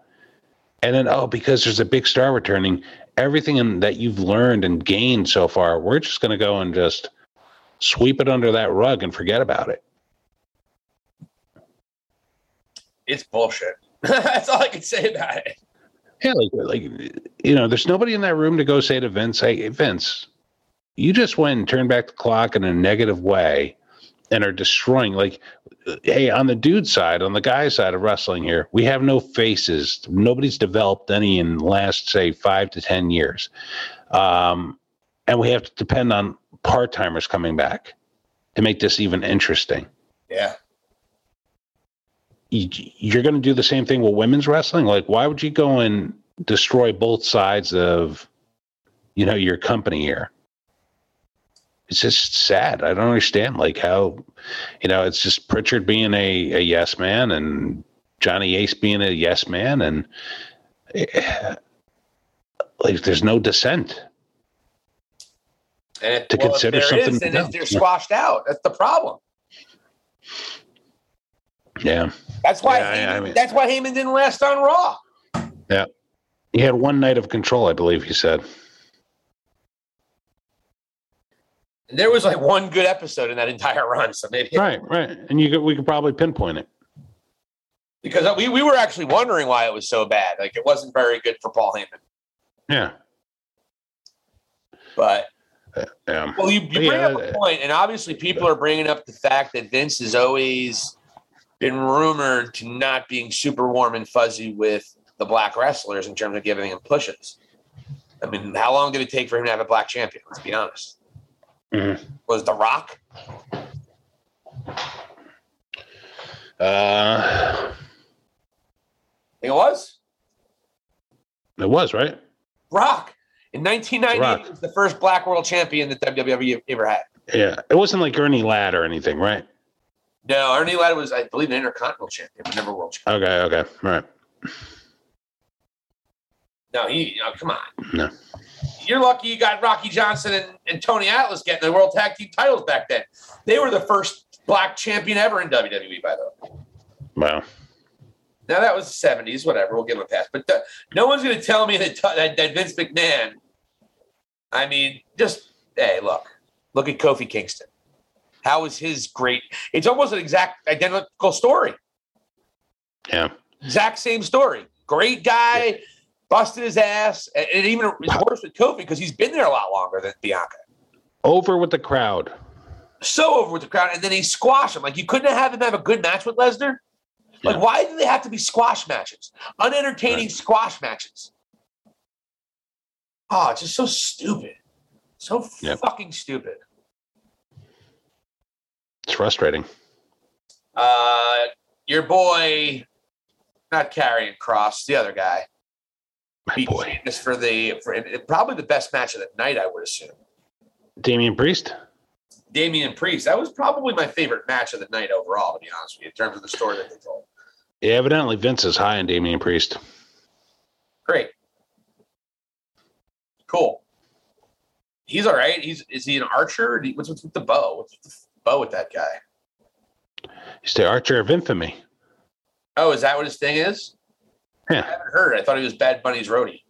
Speaker 3: and then oh because there's a big star returning, everything that you've learned and gained so far, we're just going to go and just sweep it under that rug and forget about it.
Speaker 2: It's bullshit. (laughs) That's all I can say about it.
Speaker 3: Yeah, like, like you know, there's nobody in that room to go say to Vince, "Hey, Vince, you just went and turned back the clock in a negative way, and are destroying." Like, hey, on the dude side, on the guy side of wrestling here, we have no faces. Nobody's developed any in the last, say, five to ten years, um, and we have to depend on part timers coming back to make this even interesting.
Speaker 2: Yeah
Speaker 3: you're going to do the same thing with women's wrestling. Like, why would you go and destroy both sides of, you know, your company here? It's just sad. I don't understand, like how, you know, it's just Pritchard being a, a yes man and Johnny Ace being a yes man, and eh, like there's no dissent.
Speaker 2: And to well, consider something, is, and they're squashed out. That's the problem.
Speaker 3: Yeah.
Speaker 2: That's why. Yeah, Heyman, I mean, that's why Heyman didn't last on Raw.
Speaker 3: Yeah, he had one night of control, I believe he said.
Speaker 2: And there was like one good episode in that entire (laughs) run, so maybe
Speaker 3: right, right, and you could, we could probably pinpoint it
Speaker 2: because we, we were actually wondering why it was so bad. Like it wasn't very good for Paul Heyman.
Speaker 3: Yeah,
Speaker 2: but uh,
Speaker 3: yeah.
Speaker 2: well, you, you bring yeah, up a point, and obviously people are bringing up the fact that Vince is always been rumored to not being super warm and fuzzy with the black wrestlers in terms of giving them pushes. I mean, how long did it take for him to have a black champion? Let's be honest. Mm-hmm. Was The Rock?
Speaker 3: Uh,
Speaker 2: it was.
Speaker 3: It was right.
Speaker 2: Rock in 1998 was the first black world champion that WWE ever had.
Speaker 3: Yeah, it wasn't like Ernie Ladd or anything, right?
Speaker 2: No, Ernie Ladd was, I believe, an intercontinental champion, but never world champion.
Speaker 3: Okay, okay, all right.
Speaker 2: No, he. Oh, come on.
Speaker 3: No.
Speaker 2: You're lucky you got Rocky Johnson and, and Tony Atlas getting the World Tag Team titles back then. They were the first black champion ever in WWE, by the way.
Speaker 3: Wow.
Speaker 2: Now that was the 70s, whatever. We'll give him a pass. But the, no one's going to tell me that, that, that Vince McMahon. I mean, just hey, look, look at Kofi Kingston. How was his great? It's almost an exact identical story.
Speaker 3: Yeah.
Speaker 2: Exact same story. Great guy, yeah. busted his ass, and it even worse with Kofi because he's been there a lot longer than Bianca.
Speaker 3: Over with the crowd.
Speaker 2: So over with the crowd, and then he squashed him. Like you couldn't have him have a good match with Lesnar. Like, yeah. why do they have to be squash matches? Unentertaining right. squash matches. Oh, it's just so stupid. So yep. fucking stupid.
Speaker 3: It's frustrating.
Speaker 2: Uh, your boy, not Karrion Kross, the other guy.
Speaker 3: My boy.
Speaker 2: This for the for probably the best match of the night, I would assume.
Speaker 3: Damian Priest.
Speaker 2: Damian Priest. That was probably my favorite match of the night overall, to be honest with you, in terms of the story that they told.
Speaker 3: Yeah, evidently Vince is high on Damian Priest.
Speaker 2: Great. Cool. He's all right. He's is he an archer? What's, what's with the bow? What's with the bow with that guy?
Speaker 3: He's the Archer of Infamy.
Speaker 2: Oh, is that what his thing is?
Speaker 3: Yeah.
Speaker 2: I haven't heard. I thought he was Bad Bunny's roadie.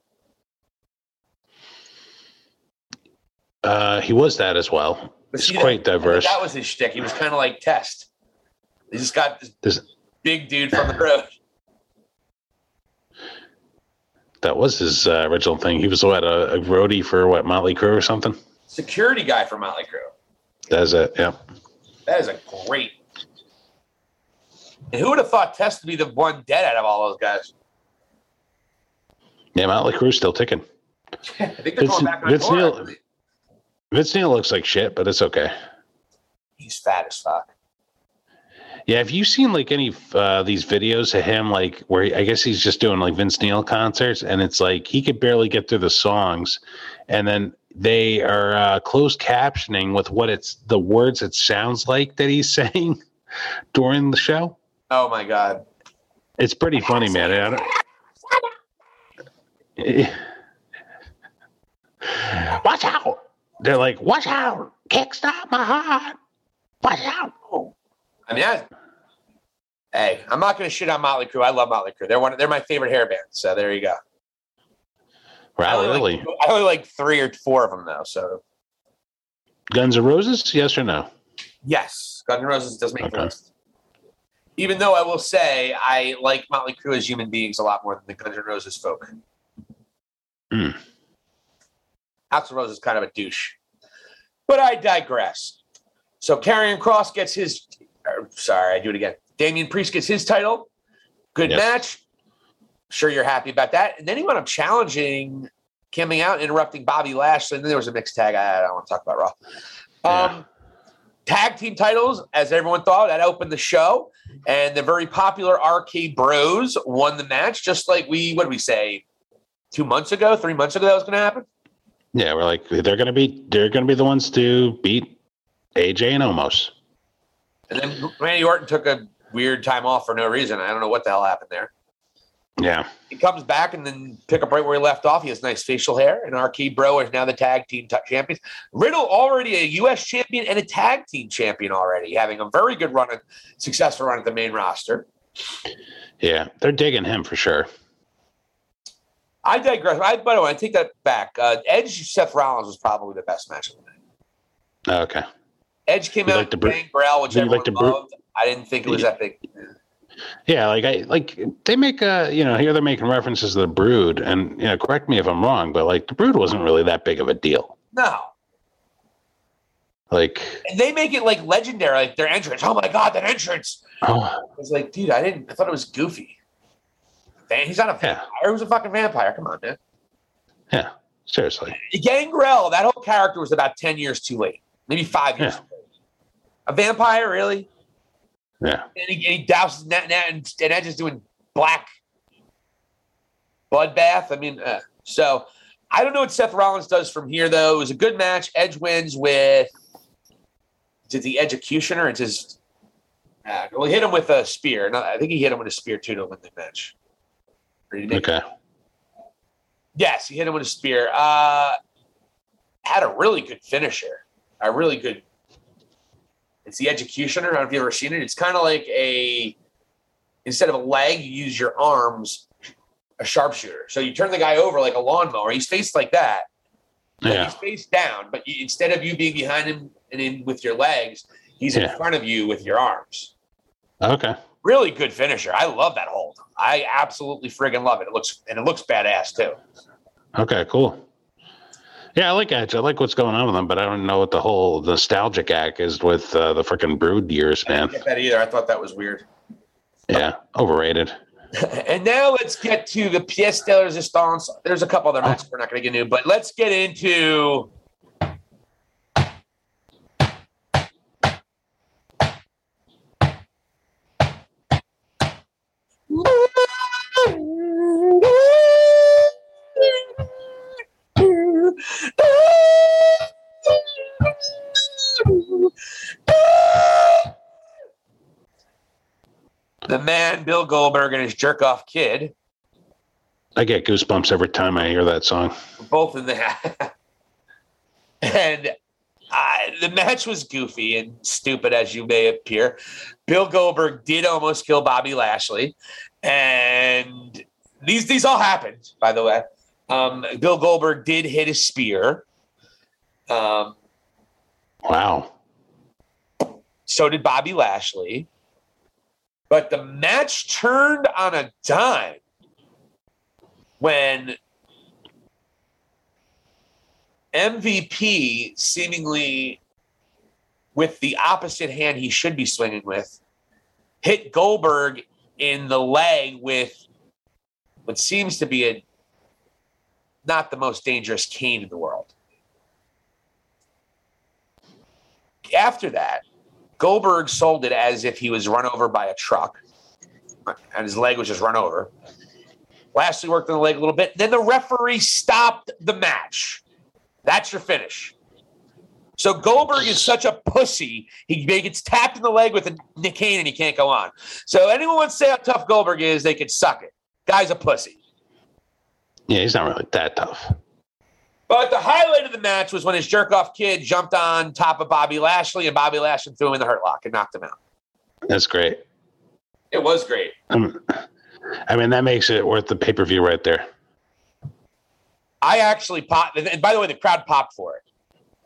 Speaker 3: Uh, he was that as well. It's quite that, diverse.
Speaker 2: That was his shtick. He was kind of like Test. He just got this, this big dude from the road. (laughs)
Speaker 3: That was his uh, original thing. He was what a, a roadie for what Motley Crue or something.
Speaker 2: Security guy for Motley Crue.
Speaker 3: That's it. Yeah.
Speaker 2: That is a great. And who would have thought Test to be the one dead out of all those guys?
Speaker 3: Yeah, Motley Crue's still ticking. (laughs)
Speaker 2: I think they're Vince, going back on
Speaker 3: Vince tour, Neil, Vince Neil looks like shit, but it's okay.
Speaker 2: He's fat as fuck.
Speaker 3: Yeah, have you seen like any uh, these videos of him like where he, I guess he's just doing like Vince Neil concerts, and it's like he could barely get through the songs, and then they are uh, closed captioning with what it's the words it sounds like that he's (laughs) saying during the show.
Speaker 2: Oh my god.
Speaker 3: It's pretty funny, man. I don't- (laughs) Watch out! They're like, watch out! Kickstart my heart! Watch out!
Speaker 2: I mean, I, hey, I'm not going to shit on Motley Crue. I love Motley Crue. They're one. They're my favorite hair band. So there you go. I
Speaker 3: Wow,
Speaker 2: only
Speaker 3: really?
Speaker 2: Like, I only like three or four of them though. So
Speaker 3: Guns N' Roses? Yes or no?
Speaker 2: yes, Guns N' Roses does make the list. Even though I will say I like Motley Crue as human beings a lot more than the Guns N' Roses folk.
Speaker 3: Hmm.
Speaker 2: Axl Rose is kind of a douche, but I digress. So Karrion Kross gets his. Sorry, I do it again. Damian Priest gets his title. Good
Speaker 3: Yes.
Speaker 2: match. Sure, you're happy about that. And then he wound up challenging, coming out, interrupting Bobby Lashley. And then there was a mixed tag. I, I don't want to talk about Raw. Um, Tag team titles, as everyone thought, that opened the show. And the very popular RK Bros won the match, just like we, what did we say, two months ago, three months ago that was going to happen?
Speaker 3: Yeah, we're like they're gonna be they're gonna be the ones to beat AJ and Omos.
Speaker 2: And then Randy Orton took a weird time off for no reason. I don't know what the hell happened there.
Speaker 3: Yeah.
Speaker 2: He comes back and then pick up right where he left off. He has nice facial hair, and RK Bro is now the tag team t- champions. Riddle already a U.S. champion and a tag team champion already, having a very good run, and successful run at the main roster.
Speaker 3: Yeah. They're digging him for sure.
Speaker 2: I digress. I, by the way, I take that back. Uh, Edge Seth Rollins was probably the best match of the night.
Speaker 3: Okay.
Speaker 2: Edge came
Speaker 3: You
Speaker 2: out
Speaker 3: like the
Speaker 2: with
Speaker 3: Bru-
Speaker 2: Gangrel, which everyone
Speaker 3: like the
Speaker 2: loved. I didn't think it was that big.
Speaker 3: Yeah, like I like they make a you know here they're making references to the Brood, and you know correct me if I'm wrong, but like the Brood wasn't really that big of a deal.
Speaker 2: No,
Speaker 3: Like
Speaker 2: and they make it like legendary, like their entrance. Oh my god, that entrance!
Speaker 3: oh
Speaker 2: I was like, dude, I didn't. I thought it was goofy. Man, he's not a
Speaker 3: Yeah.
Speaker 2: vampire. Who's a fucking vampire? Come on, man.
Speaker 3: yeah, seriously.
Speaker 2: Gangrel, that whole character was about ten years too late, maybe five years.
Speaker 3: Yeah.
Speaker 2: A vampire, really?
Speaker 3: Yeah.
Speaker 2: And he, and he douses that, that and, and Edge is doing black bloodbath. I mean, uh, so I don't know what Seth Rollins does from here, though. It was a good match. Edge wins with did the executioner. It's his. Uh, well, he hit him with a spear. No, I think he hit him with a spear too to win the match. Or he didn't?
Speaker 3: Okay.
Speaker 2: Yes, he hit him with a spear. Uh, had a really good finisher. A really good. It's the executioner. I don't know if you've ever seen it. It's kind of like a instead of a leg, you use your arms, a sharpshooter. So you turn the guy over like a lawnmower. He's faced like that.
Speaker 3: Yeah.
Speaker 2: He's face down, but you, instead of you being behind him and in with your legs, he's in front of you with your arms.
Speaker 3: Okay.
Speaker 2: Really good finisher. I love that hold. I absolutely friggin' love it. It looks and it looks badass too.
Speaker 3: Okay. Cool. Yeah, I like Edge. I like what's going on with them, but I don't know what the whole nostalgic act is with uh, the freaking Brood years,
Speaker 2: I
Speaker 3: man.
Speaker 2: didn't get that either. I thought that was weird.
Speaker 3: Yeah, overrated. (laughs)
Speaker 2: and now let's get to the pièce de resistance. There's a couple other matches we're not going to get into, but let's get into. The man Bill Goldberg and his jerk off kid
Speaker 3: I get goosebumps every time I hear that song.
Speaker 2: both in the (laughs) and I, the match was goofy and stupid as you may appear. Bill Goldberg did almost kill Bobby Lashley, and these these all happened. By the way, um, Bill Goldberg did hit a spear. Um,
Speaker 3: Wow.
Speaker 2: so did Bobby Lashley. But the match turned on a dime when MVP seemingly with the opposite hand he should be swinging with hit Goldberg in the leg with what seems to be a not the most dangerous cane in the world. After that, Goldberg sold it as if he was run over by a truck, and his leg was just run over. Lashley worked on the leg a little bit. Then the referee stopped the match. That's your finish. So Goldberg is such a pussy. He gets tapped in the leg with a Nick Kane and he can't go on. So anyone wants to say how tough Goldberg is, they could suck it. Guy's a pussy.
Speaker 3: Yeah, he's not really that tough.
Speaker 2: But the highlight of the match was when his jerk off kid jumped on top of Bobby Lashley and Bobby Lashley threw him in the hurt lock and knocked him out.
Speaker 3: That's great.
Speaker 2: It was great.
Speaker 3: Um, I mean, that makes it worth the pay per view right there.
Speaker 2: I actually popped, and by the way, the crowd popped for it.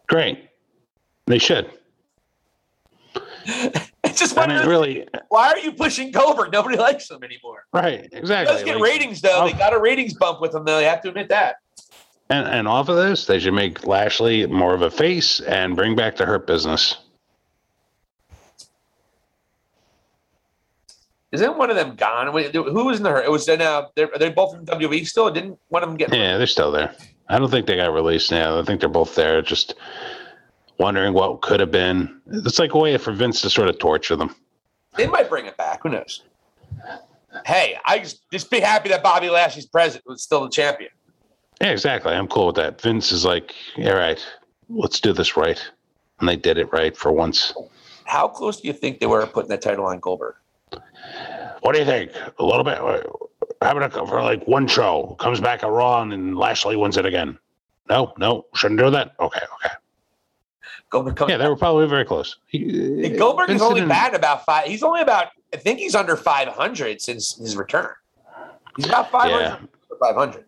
Speaker 3: Great. They should. (laughs)
Speaker 2: it's just
Speaker 3: I mean,
Speaker 2: of
Speaker 3: really,
Speaker 2: why are you pushing Goldberg? Nobody likes him anymore.
Speaker 3: right?
Speaker 2: He
Speaker 3: Exactly.
Speaker 2: does get
Speaker 3: Like,
Speaker 2: ratings though.
Speaker 3: oh.
Speaker 2: They got a ratings bump with him though. You have to admit that.
Speaker 3: And, and off of this, they should make Lashley more of a face and bring back the Hurt business.
Speaker 2: Isn't one of them gone? Who was in the hurt? It was now. Uh, they're, are they both in WWE still? Didn't one of them get?
Speaker 3: Yeah, they're still there. I don't think they got released now. I think they're both there, just wondering what could have been. It's like a way for Vince to sort of torture them.
Speaker 2: They might bring it back. Who knows? Hey, I just just be happy that Bobby Lashley's president was still the champion.
Speaker 3: Yeah, exactly. I'm cool with that. Vince is like, all right, let's do this right. And they did it right for once.
Speaker 2: How close do you think they were putting that title on Goldberg?
Speaker 3: What do you think? A little bit. Having it for like one show, comes back at Raw, and Lashley wins it again. No, no, shouldn't do that. Okay, okay.
Speaker 2: Goldberg coming.
Speaker 3: Yeah, they were probably very close. He,
Speaker 2: Goldberg is only bad about five. He's only about. I think he's under five hundred since his return. He's about five hundred.
Speaker 3: Yeah.
Speaker 2: Five hundred.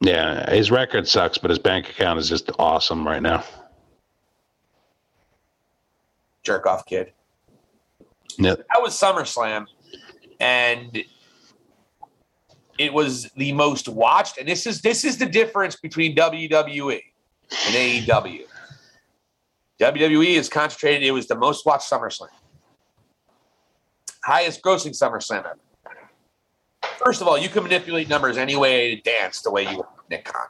Speaker 3: Yeah, his record sucks, but his bank account is just awesome right now.
Speaker 2: Jerk off kid.
Speaker 3: Yeah,
Speaker 2: That was SummerSlam, and it was the most watched. And this is this is the difference between WWE and AEW. WWE is concentrated. It was the most watched SummerSlam, highest grossing SummerSlam ever. First of all, you can manipulate numbers any way to dance the way you want, Nick Khan.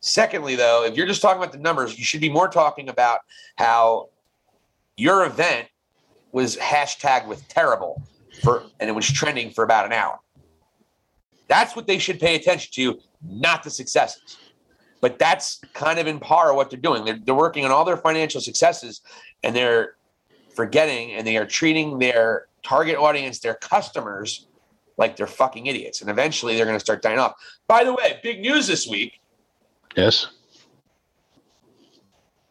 Speaker 2: Secondly, though, if you're just talking about the numbers, you should be more talking about how your event was hashtagged with terrible for and it was trending for about an hour. That's what they should pay attention to, not the successes. But that's kind of in par what they're doing. They're, they're working on all their financial successes and they're forgetting and they are treating their target audience, their customers, like they're fucking idiots. And eventually they're going to start dying off. By the way, big news this week
Speaker 3: yes.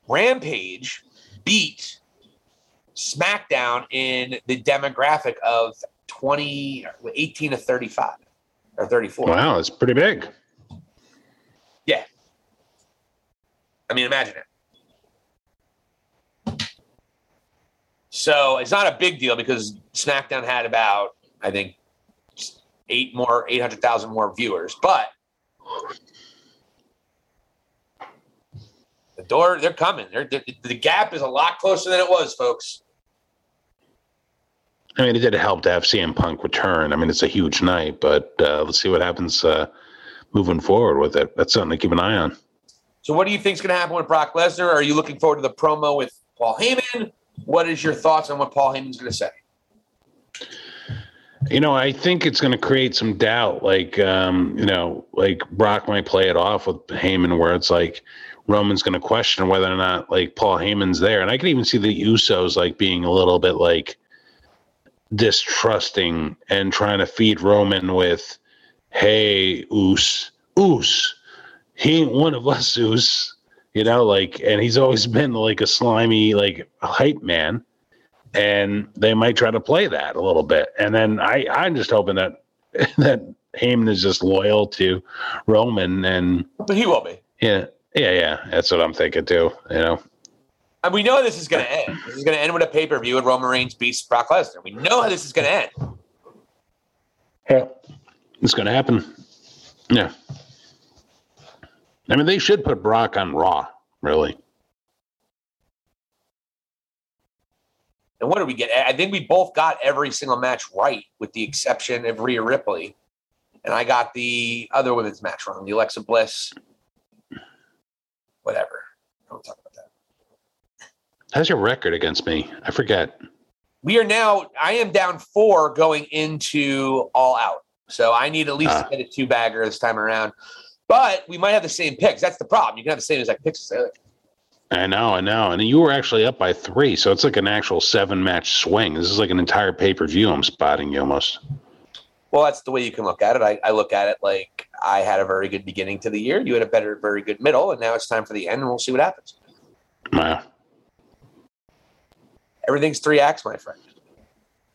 Speaker 2: Rampage beat SmackDown in the demographic of 20, 18 to 35 or 34.
Speaker 3: Wow, it's pretty big.
Speaker 2: Yeah. I mean, imagine it. So it's not a big deal because SmackDown had about, I think, eight more, 800,000 more viewers. But the door, they're coming. They're, the, the gap is a lot closer than it was, folks.
Speaker 3: I mean, it did help to have CM Punk return. I mean, it's a huge night, but uh, let's see what happens uh, moving forward with it. That's something to keep an eye on.
Speaker 2: So, what do you think is going to happen with Brock Lesnar? Are you looking forward to the promo with Paul Heyman? What is your thoughts on what Paul Heyman's going to say?
Speaker 3: You know, I think it's going to create some doubt. Like, um, you know, like Brock might play it off with Heyman, where it's like Roman's going to question whether or not like Paul Heyman's there, and I can even see the Usos like being a little bit like distrusting and trying to feed Roman with, "Hey, Us, Us, he ain't one of us, Us." You know, like, and he's always been like a slimy, like hype man and they might try to play that a little bit. And then I, I'm just hoping that (laughs) that Heyman is just loyal to Roman, and
Speaker 2: But he will be.
Speaker 3: yeah, yeah, yeah. That's what I'm thinking too. You know,
Speaker 2: And we know this is going to end. This is going to end with a pay per view and Roman Reigns beats Brock Lesnar. We know how this is going to end.
Speaker 3: yeah, it's going to happen. Yeah. I mean, they should put Brock on Raw, really.
Speaker 2: And what did we get? I think we both got every single match right, with the exception of Rhea Ripley. And I got the other women's match wrong, the Alexa Bliss, whatever. Don't talk about that.
Speaker 3: How's your record against me? I forget.
Speaker 2: We are now. I am down four going into all out. So I need at least
Speaker 3: Ah.
Speaker 2: to get a two bagger this time around. But we might have the same picks. That's the problem. You can have the same exact picks. as
Speaker 3: I know, I know. And you were actually up by three, so it's like an actual seven match swing. This is like an entire pay per view. I'm spotting you almost.
Speaker 2: Well, that's the way you can look at it. I, I look at it like I had a very good beginning to the year. You had a better, very good middle, and now it's time for the end, and we'll see what happens.
Speaker 3: Wow.
Speaker 2: Everything's three acts, my friend.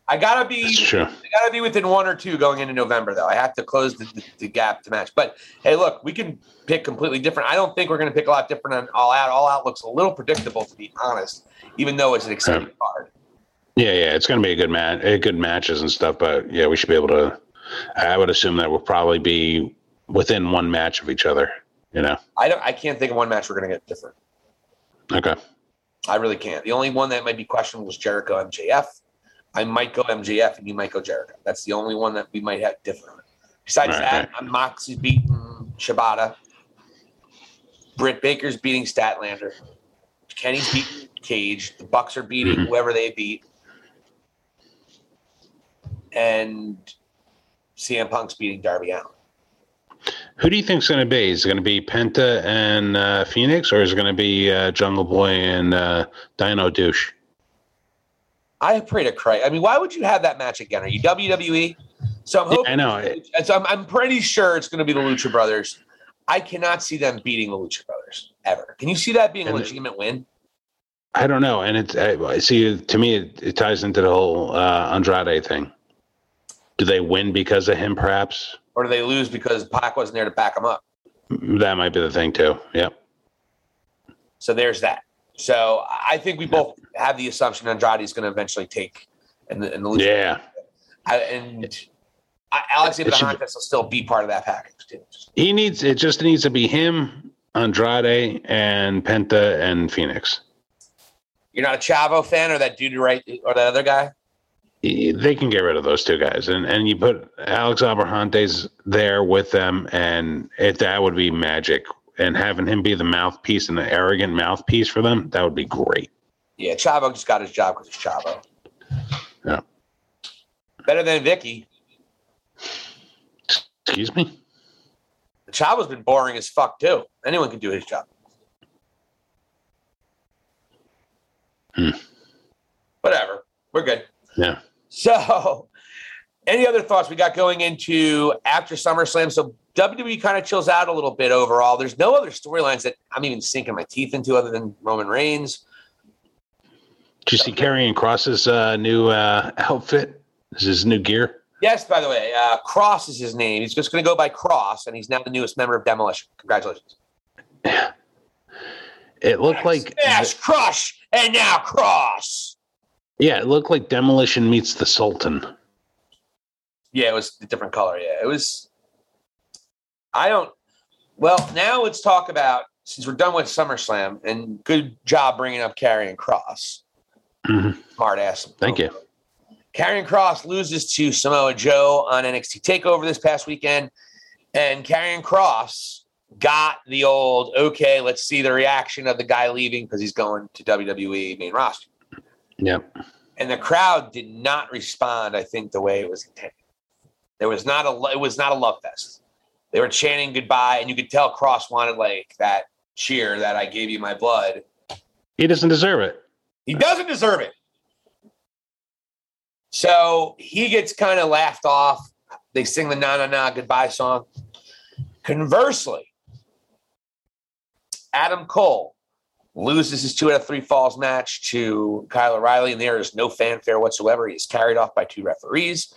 Speaker 2: I gotta be. I gotta be within one or two going into November, though. I have to close the, the, the gap to match. But hey, look, we can pick completely different. I don't think we're going to pick a lot different on All Out. All Out looks a little predictable, to be honest, even though it's an exciting card.
Speaker 3: Yeah, yeah, it's going to be a good match, good matches and stuff. But yeah, we should be able to. I would assume that will probably be within one match of each other. You know.
Speaker 2: I don't. I can't think of one match we're going to get different.
Speaker 3: Okay.
Speaker 2: I really can't. The only one that might be questionable was Jericho MJF. I might go MJF and you might go Jericho. That's the only one that we might have different. Besides
Speaker 3: Right,
Speaker 2: that, I'm Moxie's beating Shibata. Britt Baker's beating Statlander. Kenny's beating Cage. The Bucks are beating
Speaker 3: Mhm.
Speaker 2: whoever they beat. And CM Punk's beating Darby Allin.
Speaker 3: Who do you think's going to be? Is it going to be Penta and uh, Fénix, or is it going to be uh, Jungle Boy and uh, Dino Douche?
Speaker 2: I pray to Christ. I mean, why would you have that match again? Are you WWE? So I'm
Speaker 3: Yeah,
Speaker 2: hoping.
Speaker 3: I know.
Speaker 2: And so I'm, I'm pretty sure it's going to be the Lucha Brothers. I cannot see them beating the Lucha Brothers ever. Can you see that being a legitimate win?
Speaker 3: I don't know, and it's I, see. To me, it, it ties into the whole uh, Andrade thing. Do they win because of him? Perhaps
Speaker 2: Or do they lose because Pac wasn't there to back them up?
Speaker 3: that might be the thing too. Yep.
Speaker 2: So there's that. So I think we both have the assumption Andrade is going to eventually take and the, and the.
Speaker 3: Yeah.
Speaker 2: I, and I, Alex Abrahantes will still be part of that package too.
Speaker 3: He needs. It just needs to be him, Andrade, and Penta and Fénix.
Speaker 2: You're not a Chavo fan, or that dude right, or that other guy?
Speaker 3: They can get rid of those two guys, and and you put Alex Abrahantes there with them, and it that would be magic. And having him be the mouthpiece and the arrogant mouthpiece for them, that would be great.
Speaker 2: Yeah, Chavo just got his job because it's Chavo.
Speaker 3: Yeah.
Speaker 2: Better than Vickie.
Speaker 3: Excuse me.
Speaker 2: Chavo's been boring as fuck too. Anyone can do his job.
Speaker 3: Hmm.
Speaker 2: Whatever. We're good.
Speaker 3: Yeah.
Speaker 2: So, any other thoughts we got going into after SummerSlam? So WWE kind of chills out a little bit overall. There's no other storylines that I'm even sinking my teeth into other than Roman Reigns.
Speaker 3: Did you see Karrion Kross's uh, new uh, outfit? This is his new gear.
Speaker 2: Yes, by the way, uh, Kross is his name. He's just going to go by Kross, and he's now the newest member of Demolition. Congratulations.
Speaker 3: It looked like
Speaker 2: Smash, Crush, and now Kross.
Speaker 3: yeah, it looked like Demolition meets the Sultan.
Speaker 2: Yeah, it was a different color. Yeah, it was. I don't. Well, now let's talk about since we're done with SummerSlam, and good job bringing up Karrion Kross.
Speaker 3: Mhm.
Speaker 2: Smart ass.
Speaker 3: Thank you.
Speaker 2: Karrion Kross loses to Samoa Joe on NXT Takeover this past weekend, and Karrion Kross got the old okay. Let's see the reaction of the guy leaving because he's going to WWE main roster,
Speaker 3: Yep.
Speaker 2: and the crowd did not respond. I think the way it was intended. There was not a it was not a love fest. They were chanting goodbye, and you could tell Kross wanted like that cheer that I gave you my blood.
Speaker 3: He doesn't deserve it.
Speaker 2: He doesn't deserve it. So he gets kind of laughed off. They sing the na na na goodbye song. Conversely, Adam Cole loses his two out of three falls match to Kyle O'Reilly, and there is no fanfare whatsoever. He is carried off by two referees.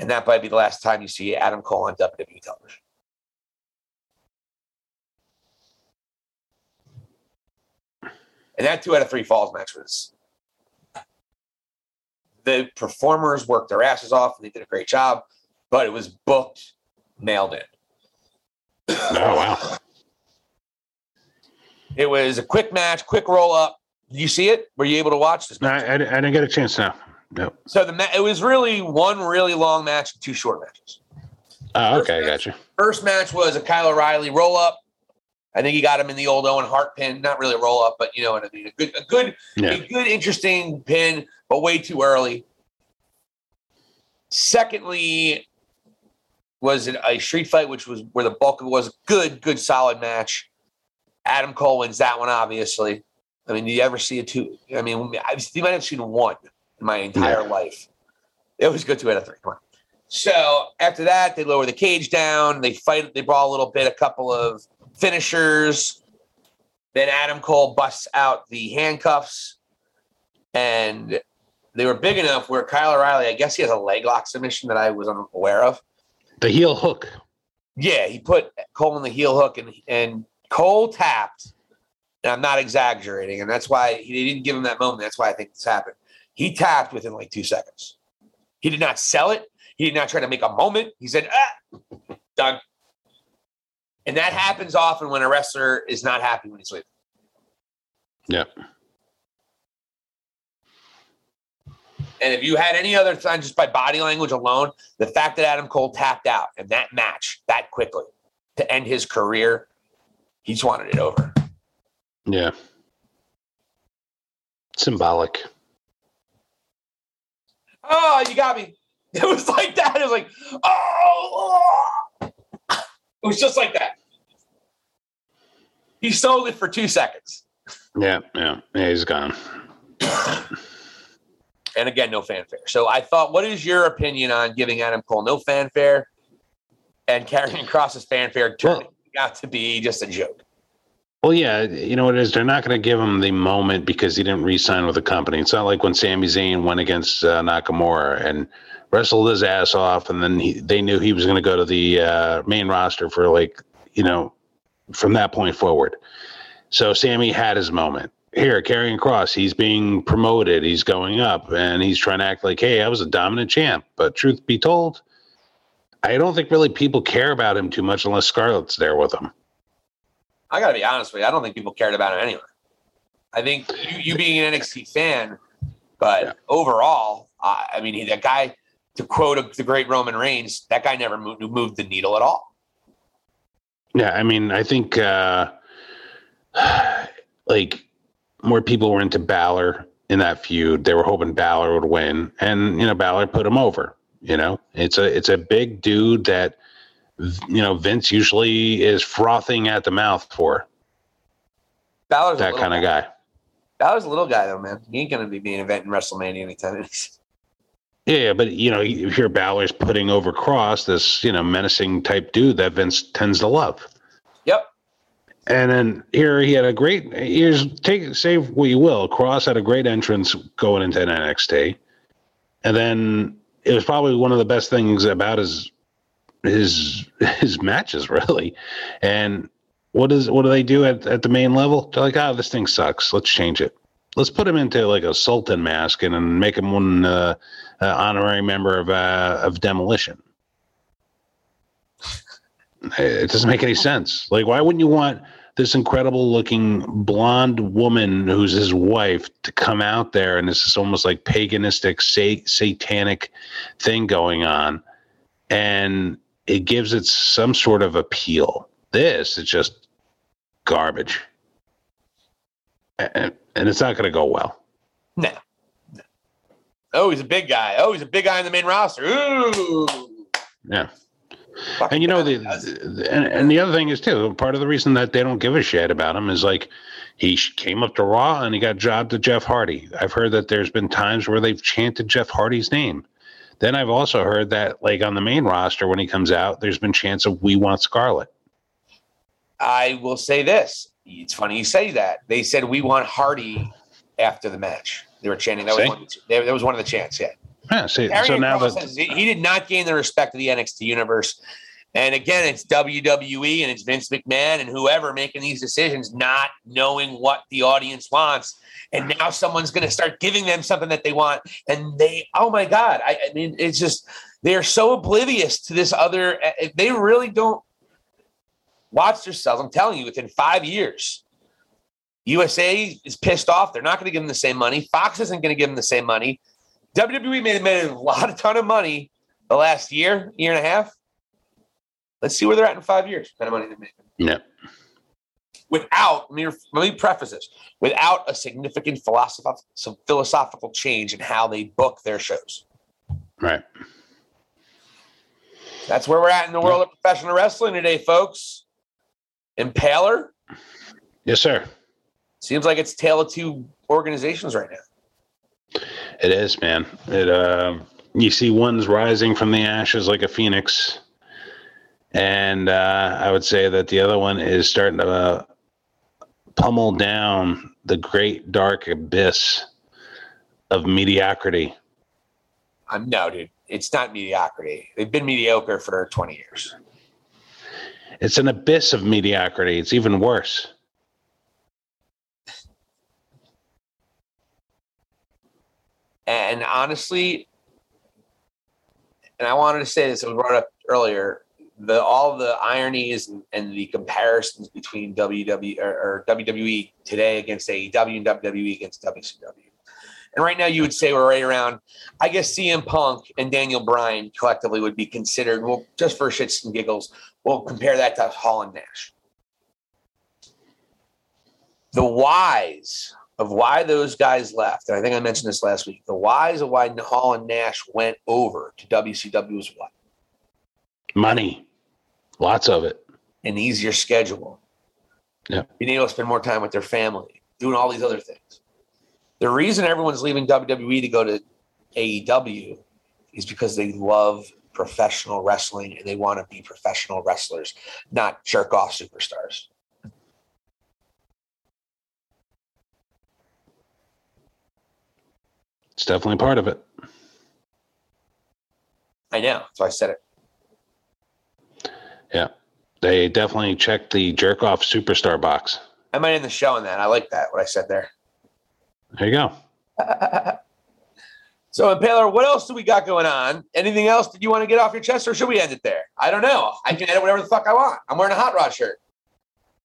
Speaker 2: And that might be the last time you see Adam Cole on WWE television. And that two out of three falls match was the performers worked their asses off and they did a great job, but it was booked, nailed in.
Speaker 3: Oh wow.
Speaker 2: It was a quick match, quick roll up. Did you see it? Were you able to watch this?
Speaker 3: No, I, I, I didn't get a chance now. No.
Speaker 2: So the ma- it was really one really long match and two short matches.
Speaker 3: Oh, okay, I got you.
Speaker 2: First match was a Kyle O'Reilly roll up, I think he got him in the old Owen Hart pin, not really a roll up, but you know what I mean. A good, a good,
Speaker 3: Yeah.
Speaker 2: a good, interesting pin, but way too early. Secondly, was it a street fight, which was where the bulk of it was good, good, solid match. Adam Cole wins that one, obviously. I mean, do you ever see a two? I mean, I've, you might have seen one my entire
Speaker 3: Yeah.
Speaker 2: life. It was good two out of three. Come on. So after that, they lower the cage down. They fight. They brawl a little bit. A couple of finishers. Then Adam Cole busts out the handcuffs, and they were big enough where Kyle O'Reilly. I guess he has a leg lock submission that I was unaware of.
Speaker 3: The heel hook.
Speaker 2: Yeah, he put Cole in the heel hook, and and Cole tapped. And I'm not exaggerating, and that's why he didn't give him that moment. That's why I think this happened. He tapped within like two seconds. He did not sell it. He did not try to make a moment. He said, "Ah, done." And that happens often when a wrestler is not happy when he's leaving.
Speaker 3: Yeah.
Speaker 2: And if you had any other time, just by body language alone, the fact that Adam Cole tapped out in that match that quickly to end his career, he just wanted it over.
Speaker 3: Yeah. Symbolic.
Speaker 2: Oh, you got me. (laughs) It was like that. It was like, oh, oh. (laughs) it was just like that. He sold it for two seconds.
Speaker 3: Yeah, yeah. Yeah, he's gone.
Speaker 2: And again, no fanfare. So I thought, what is your opinion on giving Adam Cole no fanfare and Karrion Kross's fanfare turning out to be just a joke?
Speaker 3: Well, yeah, you know what it is. They're not going to give him the moment because he didn't re-sign with the company. It's not like when Sami Zayn went against uh, Nakamura and wrestled his ass off, and then he, they knew he was going to go to the uh, main roster for like you know from that point forward. So Sami had his moment. Here, Karrion Kross, he's being promoted. He's going up, and he's trying to act like, "Hey, I was a dominant champ." But truth be told, I don't think really people care about him too much unless Scarlett's there with him.
Speaker 2: I got to be honest with you. I don't think people cared about him anyway. I think you, you being an NXT fan, but
Speaker 3: Yeah.
Speaker 2: overall, uh, I mean, he, that guy, to quote the great Roman Reigns, that guy never moved, moved the needle at all.
Speaker 3: Yeah, I mean, I think uh (sighs) like more people were into Balor in that feud. They were hoping Balor would win, and you know, Balor put him over. You know, it's a it's a big dude that you know Vince usually is frothing at the mouth for
Speaker 2: Balor's
Speaker 3: that kind of guy.
Speaker 2: Balor's a little guy though, man. He ain't gonna be being event in WrestleMania anytime.
Speaker 3: Yeah, yeah, but you know, you hear Balor's putting over Kross, this you know menacing type dude that Vince tends to love.
Speaker 2: yep.
Speaker 3: And then here he had a great. Here's take say what you will. Kross had a great entrance going into NXT, and then it was probably one of the best things about his his his matches, really. And what is what do they do at, at the main level? They're like, oh, this thing sucks. Let's change it. Let's put him into like a Sultan mask and, and make him one uh, uh, honorary member of uh, of Demolition. It doesn't make any sense. Like, why wouldn't you want this incredible looking blonde woman who's his wife to come out there and this is almost like paganistic, sa- satanic thing going on? And it gives it some sort of appeal. This is just garbage. And, and it's not going to go well.
Speaker 2: No. no. Oh, he's a big guy. Oh, he's a big guy in the main roster. Ooh.
Speaker 3: Yeah.
Speaker 2: Fucking
Speaker 3: And you know
Speaker 2: guy.
Speaker 3: the, the and, and the other thing is too part of the reason that they don't give a shit about him is like he came up to Raw and he got jobbed to Jeff Hardy. I've heard that there's been times where they've chanted Jeff Hardy's name. Then I've also heard that like on the main roster when he comes out, there's been chance of "We want Scarlett."
Speaker 2: I will say this. It's funny you say that. They said we want Hardy after the match. They were chanting. That was one. That that was one of the chants. Yeah.
Speaker 3: Yeah, see, so now that
Speaker 2: has- he did not gain the respect of the NXT universe. And again, it's WWE and it's Vince McMahon and whoever making these decisions, not knowing what the audience wants. And now someone's going to start giving them something that they want. And they, oh my God. I, I mean, it's just, they're so oblivious to this other, if they really don't watch themselves. I'm telling you, within five years, USA is pissed off. They're not going to give them the same money. Fox isn't going to give them the same money. WWE made, made a (laughs) lot of ton of money the last year, year and a half. Let's see where they're at in five years. Kind of money they make.
Speaker 3: yeah,
Speaker 2: without let me, let me preface this without a significant philosophical change in how they book their shows.
Speaker 3: Right.
Speaker 2: That's where we're at in the world of professional wrestling today, folks. Impaler
Speaker 3: Yes, sir.
Speaker 2: seems like it's tale of two organizations right now.
Speaker 3: It is, man. It uh, you see one's rising from the ashes like a phoenix, and uh, I would say that the other one is starting to uh, pummel down the great dark abyss of mediocrity.
Speaker 2: I'm no, dude. It's not mediocrity. They've been mediocre for 20 years.
Speaker 3: It's an abyss of mediocrity. It's even worse.
Speaker 2: And honestly, and I wanted to say this, it was brought up earlier. The all the ironies and, and the comparisons between WWE or, or WWE today against AEW and WWE against WCW. And right now, you would say we're right around. I guess CM Punk and Daniel Bryan collectively would be considered. Well, just for shits and giggles, we'll compare that to Hall and Nash. The whys of why those guys left, and I think I mentioned this last week. The whys of why Hall and Nash went over to WCW was what?
Speaker 3: Money, lots of it.
Speaker 2: An easier schedule.
Speaker 3: Yeah.
Speaker 2: Being able to spend more time with their family, doing all these other things. The reason everyone's leaving WWE to go to AEW is because they love professional wrestling and they want to be professional wrestlers, not jerk off superstars.
Speaker 3: It's definitely part of it.
Speaker 2: I know. So I said it.
Speaker 3: Yeah. They definitely checked the jerk off superstar box.
Speaker 2: I might end the show on that. I like that, what I said there.
Speaker 3: There you go. (laughs)
Speaker 2: so, Impaler, what else do we got going on? Anything else that you want to get off your chest, or should we end it there? I don't know. I can edit whatever the fuck I want. I'm wearing a hot rod shirt. (laughs)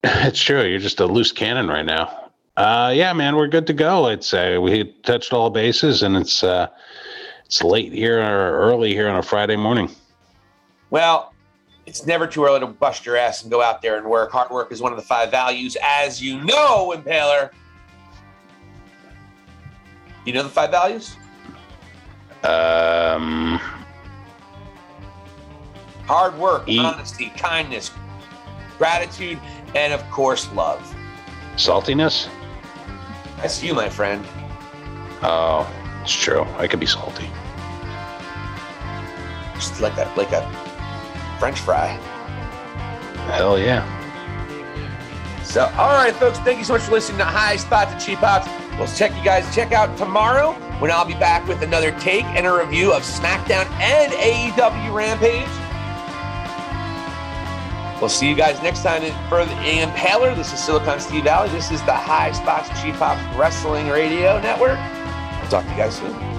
Speaker 3: It's true. You're just a loose cannon right now. Uh, yeah, man, we're good to go. I'd say we touched all bases, and it's uh, it's late here or early here on a Friday morning.
Speaker 2: Well, it's never too early to bust your ass and go out there and work. Hard work is one of the five values, as you know, Impaler. You know the five values?
Speaker 3: Um,
Speaker 2: Hard work,
Speaker 3: Eat.
Speaker 2: honesty, kindness, gratitude, and of course, love.
Speaker 3: saltiness.
Speaker 2: That's you, my friend.
Speaker 3: Oh, it's true. I could be salty.
Speaker 2: Just like that, like a French fry.
Speaker 3: Hell yeah.
Speaker 2: So, all right, folks, thank you so much for listening to High Spots and Cheap Pops. We'll check you guys check out tomorrow when I'll be back with another take and a review of SmackDown and AEW Rampage. We'll see you guys next time for the Impaler. This is Silicon Steve Valley. This is the High Spots and Cheap Pops Wrestling Radio Network. I'll talk to you guys soon.